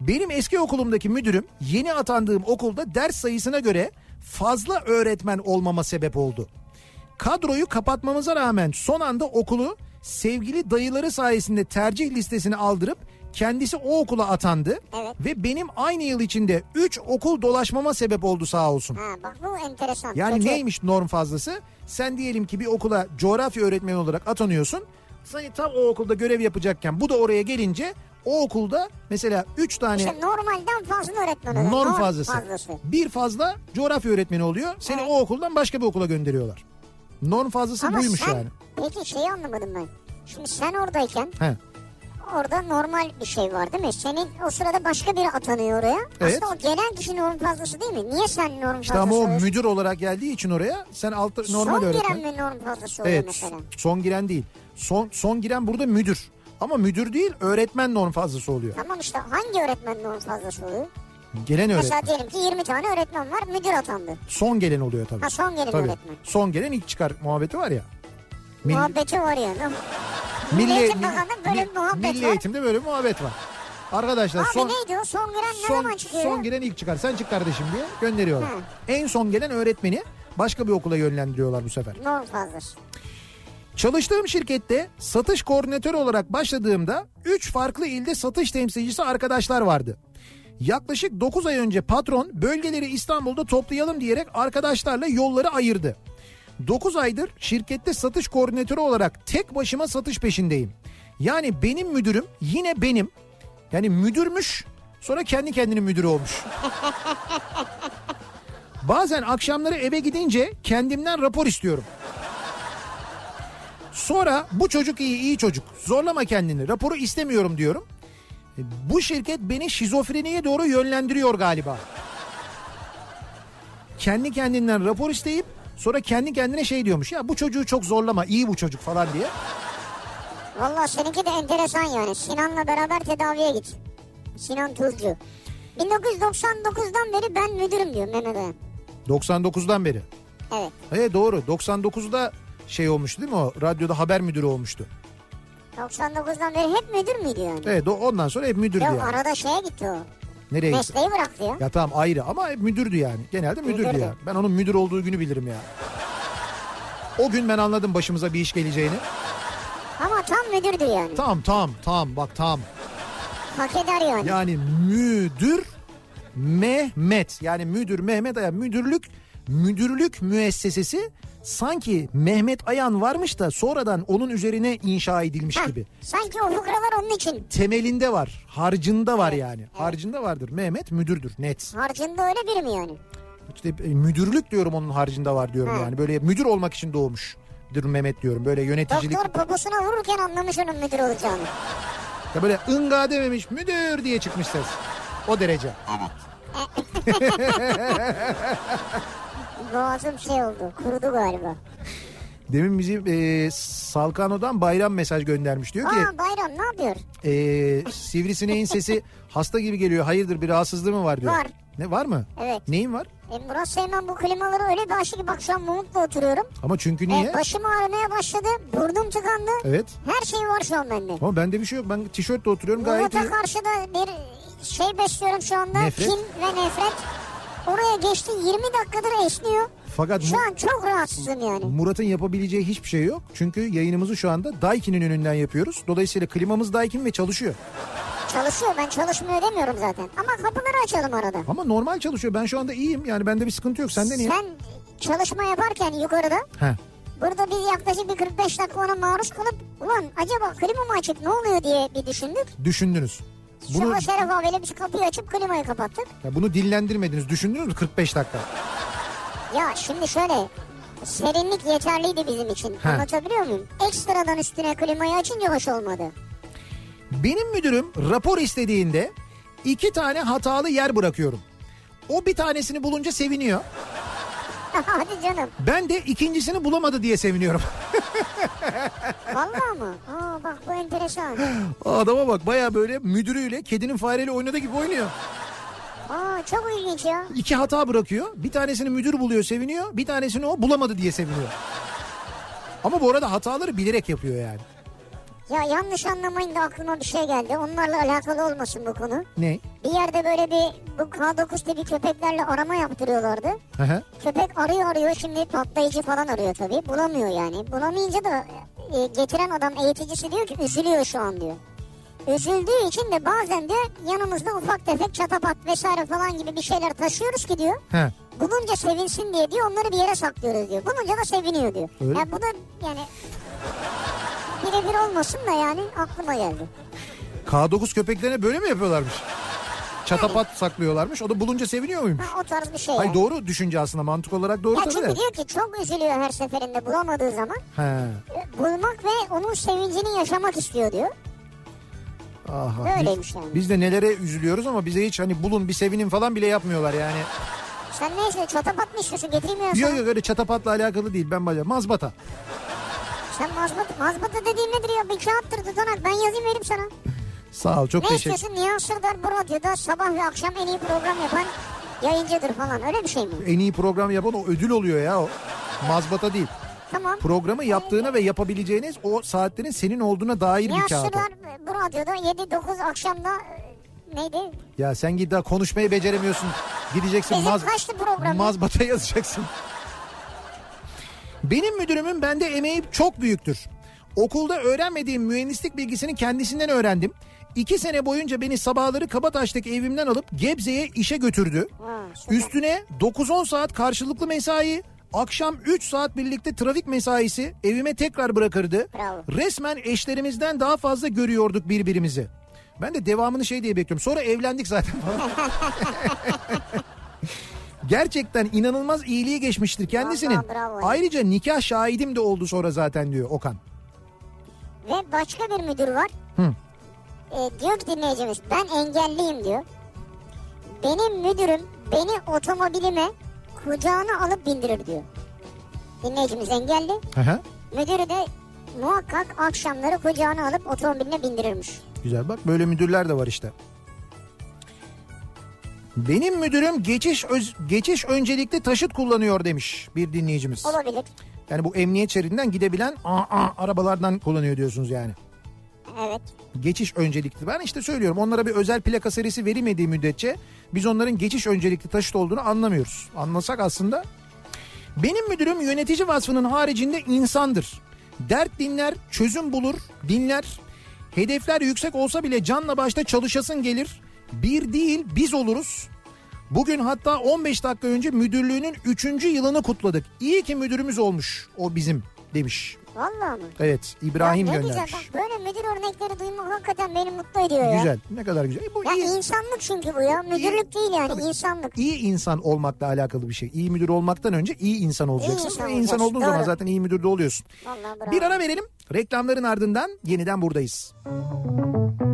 Benim eski okulumdaki müdürüm yeni atandığım okulda ders sayısına göre fazla öğretmen olmama sebep oldu. Kadroyu kapatmamıza rağmen son anda okulu sevgili dayıları sayesinde tercih listesine aldırıp kendisi o okula atandı. Evet. Ve benim aynı yıl içinde 3 okul dolaşmama sebep oldu sağ olsun. Ha bak bu enteresan. Yani Kötü. neymiş norm fazlası? Sen diyelim ki bir okula coğrafya öğretmeni olarak atanıyorsun. Sen tam o okulda görev yapacakken bu da oraya gelince o okulda mesela 3 tane İşte normalden fazla öğretmen oluyor. norm fazlası. fazlası. Bir fazla coğrafya öğretmeni oluyor. Seni Evet. o okuldan başka bir okula gönderiyorlar. Norm fazlası Ama buymuş sen yani. peki şeyi anlamadım ben. Şimdi sen oradayken He. Orada normal bir şey var değil mi? Senin o sırada başka biri atanıyor oraya. Evet. Aslında o gelen kişi norm fazlası değil mi? Niye sen norm İşte fazlası ama o oluyorsun? müdür olarak geldiği için oraya sen altta normal Son öğretmen. giren mi norm fazlası oluyor Evet mesela? son giren değil. Son, son giren burada müdür. Ama müdür değil öğretmen norm fazlası oluyor. Tamam işte hangi öğretmen norm fazlası oluyor? Gelen öğretmen. Mesela diyelim ki 20 tane öğretmen var müdür atandı. Son gelen oluyor tabii. Ha son gelen Tabii. öğretmen. Son gelen ilk çıkar muhabbeti var ya. Milli, Muhabbeti var ya. milli, Eğitim milli- Bakanı'nda böyle bir muhabbet milli var. eğitimde böyle muhabbet var. Arkadaşlar Abi son neydi o son giren ne son, zaman çıkıyor? son giren ilk çıkar. Sen çık kardeşim diye gönderiyorlar. Hı. En son gelen öğretmeni başka bir okula yönlendiriyorlar bu sefer. Norm fazlası. Çalıştığım şirkette satış koordinatörü olarak başladığımda 3 farklı ilde satış temsilcisi arkadaşlar vardı. Yaklaşık 9 ay önce patron bölgeleri İstanbul'da toplayalım diyerek arkadaşlarla yolları ayırdı. 9 aydır şirkette satış koordinatörü olarak tek başıma satış peşindeyim. Yani benim müdürüm yine benim. Yani müdürmüş sonra kendi kendinin müdürü olmuş. Bazen akşamları eve gidince kendimden rapor istiyorum. Sonra bu çocuk iyi iyi çocuk zorlama kendini raporu istemiyorum diyorum. Bu şirket beni şizofreniye doğru yönlendiriyor galiba. Kendi kendinden rapor isteyip sonra kendi kendine şey diyormuş ya bu çocuğu çok zorlama iyi bu çocuk falan diye. Valla seninki de enteresan yani. Sinan'la beraber tedaviye git. Sinan Tuzcu. 1999'dan beri ben müdürüm diyor Mehmet Ayan. 99'dan beri. Evet. Evet doğru 99'da şey olmuştu değil mi o radyoda haber müdürü olmuştu. 99'dan beri hep müdür müydü yani? Evet ondan sonra hep müdürdü Yok yani. arada şeye gitti o. Nereye gitti? Mesleği bıraktı ya. Ya tamam ayrı ama hep müdürdü yani. Genelde müdürdü Müdürdü. yani. Ben onun müdür olduğu günü bilirim ya. O gün ben anladım başımıza bir iş geleceğini. Ama tam müdürdü yani. Tamam tamam tamam bak tamam. Hak eder yani. Yani müdür Mehmet yani müdür Mehmet Ayan müdürlük müdürlük müessesesi sanki Mehmet Ayan varmış da sonradan onun üzerine inşa edilmiş Heh, gibi. Sanki o fıkralar onun için. Temelinde var, harcında var yani. Harcında vardır. Mehmet müdürdür net. Harcında öyle biri mi yani? İşte e, müdürlük diyorum onun harcında var diyorum Ha. yani. Böyle müdür olmak için doğmuş. Mehmet diyorum. Böyle yöneticilik. Doktor poposuna vururken anlamış onun müdür olacağını. Ya böyle ınga dememiş müdür diye çıkmış ses. O derece. Boğazım şey oldu. Kurudu galiba. Demin bizim e, Salkano'dan Bayram mesaj göndermiş. Diyor ki Aa Bayram ne yapıyor? e, sivrisineğin sesi hasta gibi geliyor. Hayırdır bir rahatsızlığı mı var diyor. Var. Ne var mı? Evet. Neyin var? E, Murat Seymen bu klimaları öyle bir aşık bak şu an Mumut'la oturuyorum. Ama çünkü niye? E, başım ağrımaya başladı. Burnum tıkandı. Evet. Her şey var şu an bende. Ama bende bir şey yok. Ben tişörtle oturuyorum gayet iyi. Murat'a karşı da bir şey besliyorum şu anda. Nefret. Kin ve nefret. Oraya geçti 20 dakikadır esniyor. Fakat Şu an çok rahatsızım yani. Murat'ın yapabileceği hiçbir şey yok. Çünkü yayınımızı şu anda Daikin'in önünden yapıyoruz. Dolayısıyla klimamız Daikin ve çalışıyor. Çalışıyor ben çalışmıyor demiyorum zaten. Ama kapıları açalım arada. Ama normal çalışıyor. Ben şu anda iyiyim. Yani bende bir sıkıntı yok. Sende niye? Sen çalışma yaparken yukarıda He. burada biz yaklaşık bir 45 dakika ona maruz kalıp ulan acaba klima mı açık ne oluyor diye bir düşündük. Düşündünüz. Bunu, Sonra Şeref abiyle biz kapıyı açıp klimayı kapattık. ya bunu dillendirmediniz. Düşündünüz mü 45 dakika? Ya şimdi şöyle serinlik yeterliydi bizim için. He. Anlatabiliyor muyum? Ekstradan üstüne klimayı açınca hoş olmadı. Benim müdürüm rapor istediğinde iki tane hatalı yer bırakıyorum. O bir tanesini bulunca seviniyor. Hadi canım. Ben de ikincisini bulamadı diye seviniyorum. Vallahi mı? Aa bak bu enteresan. Adama bak baya böyle müdürüyle kedinin fareyle oynadığı gibi oynuyor. Aa çok ilginç ya. İki hata bırakıyor. Bir tanesini müdür buluyor seviniyor. Bir tanesini o bulamadı diye seviniyor. Ama bu arada hataları bilerek yapıyor yani. Ya yanlış anlamayın da aklıma bir şey geldi. Onlarla alakalı olmasın bu konu. Ne? Bir yerde böyle bir bu K9 tipi köpeklerle arama yaptırıyorlardı. Hı hı. Köpek arıyor arıyor şimdi patlayıcı falan arıyor tabii. Bulamıyor yani. Bulamayınca da e, getiren adam eğiticisi diyor ki üzülüyor şu an diyor. Üzüldüğü için de bazen de yanımızda ufak tefek çatapat vesaire falan gibi bir şeyler taşıyoruz ki diyor. He. Bulunca sevinsin diye diyor onları bir yere saklıyoruz diyor. Bulunca da seviniyor diyor. Öyle Ya mi? bu da yani birebir olmasın da yani aklıma geldi. K9 köpeklerine böyle mi yapıyorlarmış? Çatapat saklıyorlarmış. O da bulunca seviniyor muymuş? Ha, o tarz bir şey. Hayır yani. doğru düşünce aslında mantık olarak doğru Ya tabii çünkü de. diyor ki çok üzülüyor her seferinde bulamadığı zaman. He. E, Bulmak ve onun sevincini yaşamak istiyor diyor. Aha. Böyleymiş biz, yani. biz de nelere üzülüyoruz ama bize hiç hani bulun bir sevinin falan bile yapmıyorlar yani. Sen neyse çatapat mı istiyorsun getireyim ya Yok yok öyle çatapatla alakalı değil ben baca mazbata. Sen mazbata, mazbata dediğin nedir ya? Bir kağıttır tutanak ben yazayım vereyim sana. Sağ ol çok Ne teşekkür istiyorsun? Nihat Sırdar bu radyoda sabah ve akşam en iyi program yapan yayıncıdır falan öyle bir şey mi? En iyi program yapan o ödül oluyor ya o. Mazbata değil. Tamam. Programı yaptığına ve yapabileceğiniz o saatlerin senin olduğuna dair bir kağıt. Sırdar bu radyoda 7-9 akşamda e, neydi? Ya sen git daha konuşmayı beceremiyorsun. Gideceksin Bizim maz, kaçtı program? mazbata yazacaksın. Benim müdürümün bende emeği çok büyüktür. Okulda öğrenmediğim mühendislik bilgisini kendisinden öğrendim. İki sene boyunca beni sabahları Kabataş'taki evimden alıp Gebze'ye işe götürdü. Üstüne 9-10 saat karşılıklı mesai, akşam 3 saat birlikte trafik mesaisi evime tekrar bırakırdı. Bravo. Resmen eşlerimizden daha fazla görüyorduk birbirimizi. Ben de devamını şey diye bekliyorum. Sonra evlendik zaten. Gerçekten inanılmaz iyiliği geçmiştir kendisinin. Vallahi bravo. Ayrıca nikah şahidim de oldu sonra zaten diyor Okan. Ve başka bir müdür var. Hı. E, diyor ki dinleyicimiz ben engelliyim diyor. Benim müdürüm beni otomobilime kucağına alıp bindirir diyor. Dinleyicimiz engelli. Hı hı. Müdürü de muhakkak akşamları kucağına alıp otomobiline bindirirmiş. Güzel bak böyle müdürler de var işte. Benim müdürüm geçiş öz- geçiş öncelikli taşıt kullanıyor demiş bir dinleyicimiz. Olabilir. Yani bu emniyet şeridinden gidebilen aa, aa, arabalardan kullanıyor diyorsunuz yani. Evet. Geçiş öncelikli. Ben işte söylüyorum onlara bir özel plaka serisi verilmediği müddetçe biz onların geçiş öncelikli taşıt olduğunu anlamıyoruz. Anlasak aslında. Benim müdürüm yönetici vasfının haricinde insandır. Dert dinler, çözüm bulur, dinler. Hedefler yüksek olsa bile canla başta çalışasın gelir. Bir değil biz oluruz. Bugün hatta 15 dakika önce müdürlüğünün 3. yılını kutladık. İyi ki müdürümüz olmuş o bizim demiş. Vallahi mı? Evet İbrahim ya ne göndermiş. güzel bak böyle müdür örnekleri duymak hakikaten beni mutlu ediyor ya. Güzel. Ne kadar güzel. E bu Ya iyi, insanlık çünkü bu ya. Müdürlük değil yani Tabii. insanlık. iyi insan olmakla alakalı bir şey. İyi müdür olmaktan önce iyi insan olacaksın. insan Ve insan olduğun zaman doğru. zaten iyi müdür de oluyorsun. Vallahi bravo. Bir ara verelim. Reklamların ardından yeniden buradayız. Kafa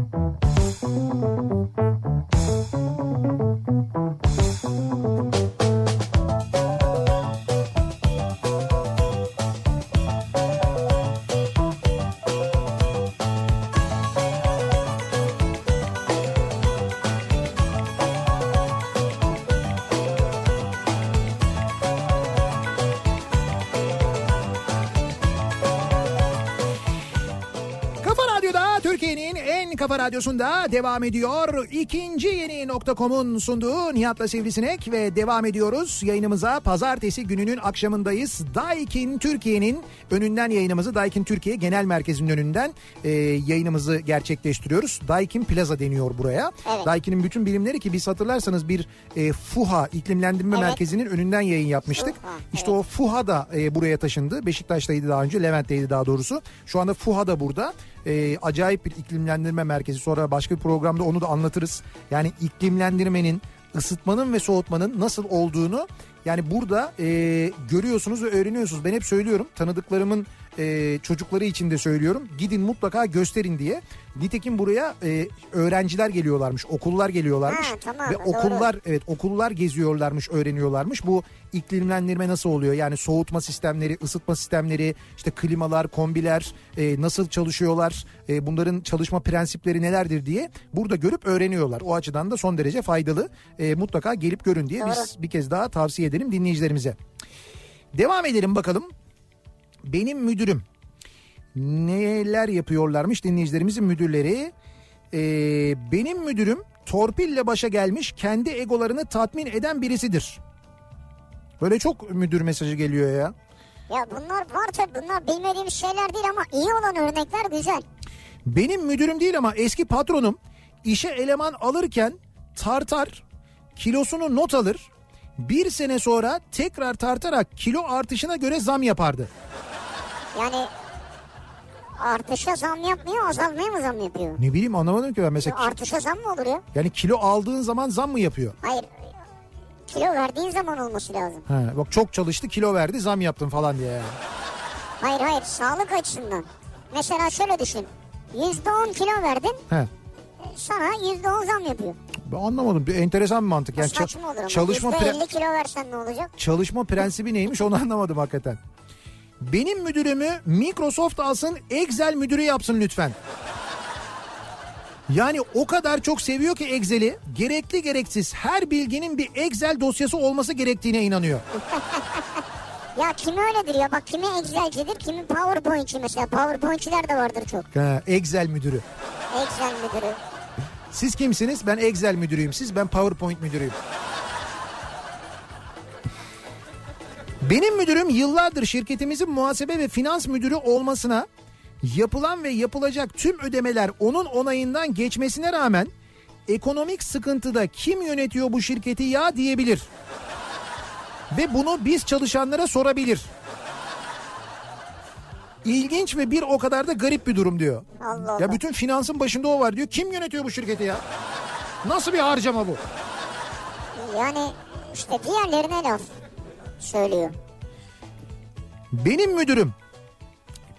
radyosunda devam ediyor. İkinci yeni nokta.com'un sunduğu Nihat'la Sivrisinek ve devam ediyoruz. Yayınımıza pazartesi gününün akşamındayız. Daikin Türkiye'nin önünden yayınımızı Daikin Türkiye Genel Merkezi'nin önünden e, yayınımızı gerçekleştiriyoruz. Daikin Plaza deniyor buraya. Evet. Daikin'in bütün birimleri ki biz hatırlarsanız bir e, FUHA iklimlendirme Evet. merkezinin önünden yayın yapmıştık. FUHA, İşte o FUHA da e, buraya taşındı. Beşiktaş'taydı daha önce, Levent'teydi daha doğrusu. Şu anda FUHA da burada. E, acayip bir iklimlendirme merkezi. Sonra başka bir programda onu da anlatırız. Yani iklimlendirmenin, ısıtmanın ve soğutmanın nasıl olduğunu yani burada e, görüyorsunuz ve öğreniyorsunuz. Ben hep söylüyorum tanıdıklarımın e, çocukları için de söylüyorum. Gidin mutlaka gösterin diye. Nitekim buraya e, öğrenciler geliyorlarmış, okullar geliyorlarmış. Ha, tamam, ve doğru. okullar evet okullar geziyorlarmış, öğreniyorlarmış. Bu iklimlendirme nasıl oluyor? Yani soğutma sistemleri, ısıtma sistemleri, işte klimalar, kombiler e, nasıl çalışıyorlar? E, bunların çalışma prensipleri nelerdir diye burada görüp öğreniyorlar. O açıdan da son derece faydalı. E, mutlaka gelip görün diye biz bir kez daha tavsiye edelim dinleyicilerimize. Devam edelim bakalım. Benim müdürüm neler yapıyorlarmış dinleyicilerimizin müdürleri. Ee, benim müdürüm torpille başa gelmiş kendi egolarını tatmin eden birisidir. Böyle çok müdür mesajı geliyor ya. Ya bunlar var tabii bunlar bilmediğimiz şeyler değil ama iyi olan örnekler güzel. Benim müdürüm değil ama eski patronum işe eleman alırken tartar, kilosunu not alır. Bir sene sonra tekrar tartarak kilo artışına göre zam yapardı. Yani artışa zam yapmıyor azalmaya mı zam yapıyor? Ne bileyim anlamadım ki ben mesela. Artışa zam mı olur ya? Yani kilo aldığın zaman zam mı yapıyor? Hayır kilo verdiğin zaman olması lazım. He, bak çok çalıştı kilo verdi zam yaptım falan diye yani. Hayır hayır sağlık açısından. Mesela şöyle düşün. %10 kilo verdin He. Sana yüzde on zam yapıyor. Ben anlamadım. Bir enteresan bir mantık. Yani ça- çalışma Yüzde pre- elli kilo versen ne olacak? çalışma prensibi neymiş onu anlamadım hakikaten. Benim müdürümü Microsoft alsın Excel müdürü yapsın lütfen. Yani o kadar çok seviyor ki Excel'i gerekli gereksiz her bilginin bir Excel dosyası olması gerektiğine inanıyor. Ya kimi öyledir ya bak kimi Excel'cidir kimi PowerPoint'ci mesela. PowerPoint'çiler de vardır çok. Ha, Excel müdürü. Excel müdürü. Siz kimsiniz? Ben Excel müdürüyüm. Siz ben PowerPoint müdürüyüm. Benim müdürüm yıllardır şirketimizin muhasebe ve finans müdürü olmasına yapılan ve yapılacak tüm ödemeler onun onayından geçmesine rağmen ekonomik sıkıntıda kim yönetiyor bu şirketi ya diyebilir. Ve bunu biz çalışanlara sorabilir. İlginç ve bir o kadar da garip bir durum diyor. Allah Allah. Ya bütün finansın başında o var diyor. Kim yönetiyor bu şirketi ya? Nasıl bir harcama bu? Yani işte diğerlerine laf söylüyor. Benim müdürüm.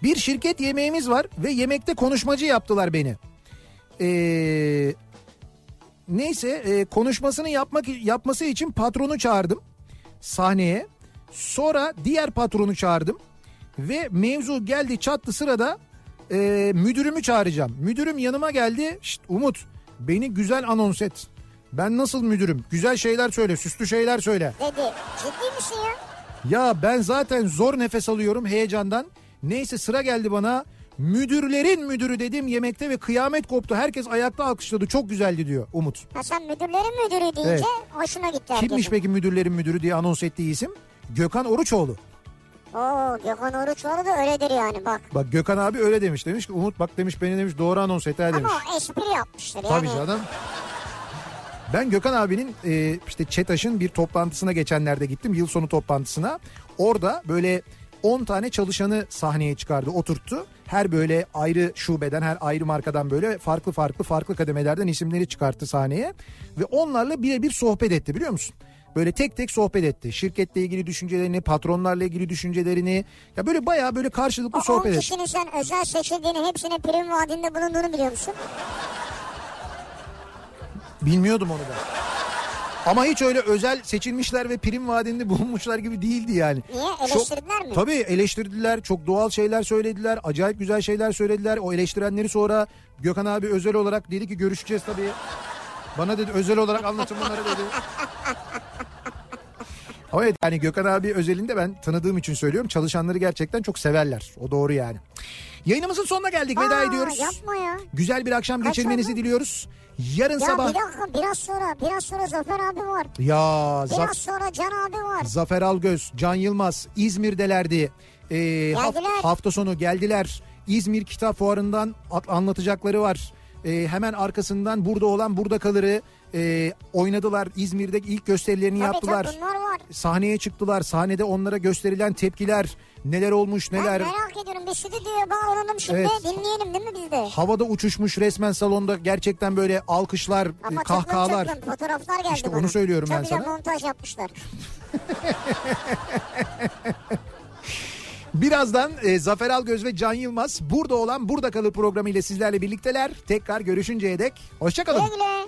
Bir şirket yemeğimiz var ve yemekte konuşmacı yaptılar beni. Ee, neyse e, konuşmasını yapmak yapması için patronu çağırdım sahneye. Sonra diğer patronu çağırdım ve mevzu geldi çattı sırada e, müdürümü çağıracağım. Müdürüm yanıma geldi. Umut beni güzel anons et. Ben nasıl müdürüm? Güzel şeyler söyle, süslü şeyler söyle. Dedi. Ciddi misin ya? Ya ben zaten zor nefes alıyorum heyecandan. Neyse sıra geldi bana. Müdürlerin müdürü dedim yemekte ve kıyamet koptu. Herkes ayakta alkışladı. Çok güzeldi diyor Umut. Ha sen müdürlerin müdürü deyince Evet. hoşuna gitti herkesin. Kimmiş peki müdürlerin müdürü diye anons ettiği isim? Gökhan Oruçoğlu. Oo Gökhan Oruçoğlu da öyledir yani bak. Bak Gökhan abi öyle demiş. Demiş ki Umut bak demiş beni demiş doğru anons et demiş. Ama espri yapmıştır Tabii yani. canım. Ben Gökhan abinin e, işte ÇETAŞ'ın bir toplantısına geçenlerde gittim. Yıl sonu toplantısına. Orada böyle 10 tane çalışanı sahneye çıkardı, oturttu. Her böyle ayrı şubeden, her ayrı markadan böyle farklı farklı farklı kademelerden isimleri çıkarttı sahneye. Ve onlarla birebir sohbet etti biliyor musun? Böyle tek tek sohbet etti. Şirketle ilgili düşüncelerini, patronlarla ilgili düşüncelerini. Ya böyle bayağı böyle karşılıklı O 10 sohbet etti. kişinin sen özel seçildiğini hepsine prim vaadinde bulunduğunu biliyor musun? Bilmiyordum onu da. Ama hiç öyle özel seçilmişler ve prim vaadinde bulunmuşlar gibi değildi yani. Niye? Çok- Eleştirdiler mi? Tabii eleştirdiler. Çok doğal şeyler söylediler. Acayip güzel şeyler söylediler. O eleştirenleri sonra Gökhan abi özel olarak dedi ki görüşeceğiz tabii. Bana dedi özel olarak anlatın bunları dedi. Ama evet yani Gökhan abi özelinde ben tanıdığım için söylüyorum. Çalışanları gerçekten çok severler. O doğru yani. Yayınımızın sonuna geldik. Veda Aa, ediyoruz. Yapma ya. Güzel bir akşam Kaç geçirmenizi oldu? diliyoruz. Yarın Ya sabah... bir dakika biraz sonra biraz sonra Zafer abi var. Ya Biraz Zaf- sonra Can abi var. Zafer Algöz, Can Yılmaz İzmir'delerdi. Ee, haf- Geldiler. hafta sonu geldiler. İzmir Kitap Fuarı'ndan at- anlatacakları var. Ee, hemen arkasından burada olan burada kalırı e, oynadılar. İzmir'de ilk gösterilerini Tabii yaptılar. tabii bunlar var. Sahneye çıktılar. Sahnede onlara gösterilen tepkiler, neler olmuş neler. Ben merak ediyorum bir stüdyoya bağlanalım şimdi Evet. dinleyelim değil mi biz de? Havada uçuşmuş resmen salonda gerçekten böyle alkışlar, Ama e, kahkahalar. çılgın çılgın fotoğraflar geldi İşte bana. onu söylüyorum Çok ben sana. montaj yapmışlar. Birazdan e, Zafer Algöz ve Can Yılmaz burada olan Burada Kalır programıyla sizlerle birlikteler. Tekrar görüşünceye dek hoşçakalın. Güle güle.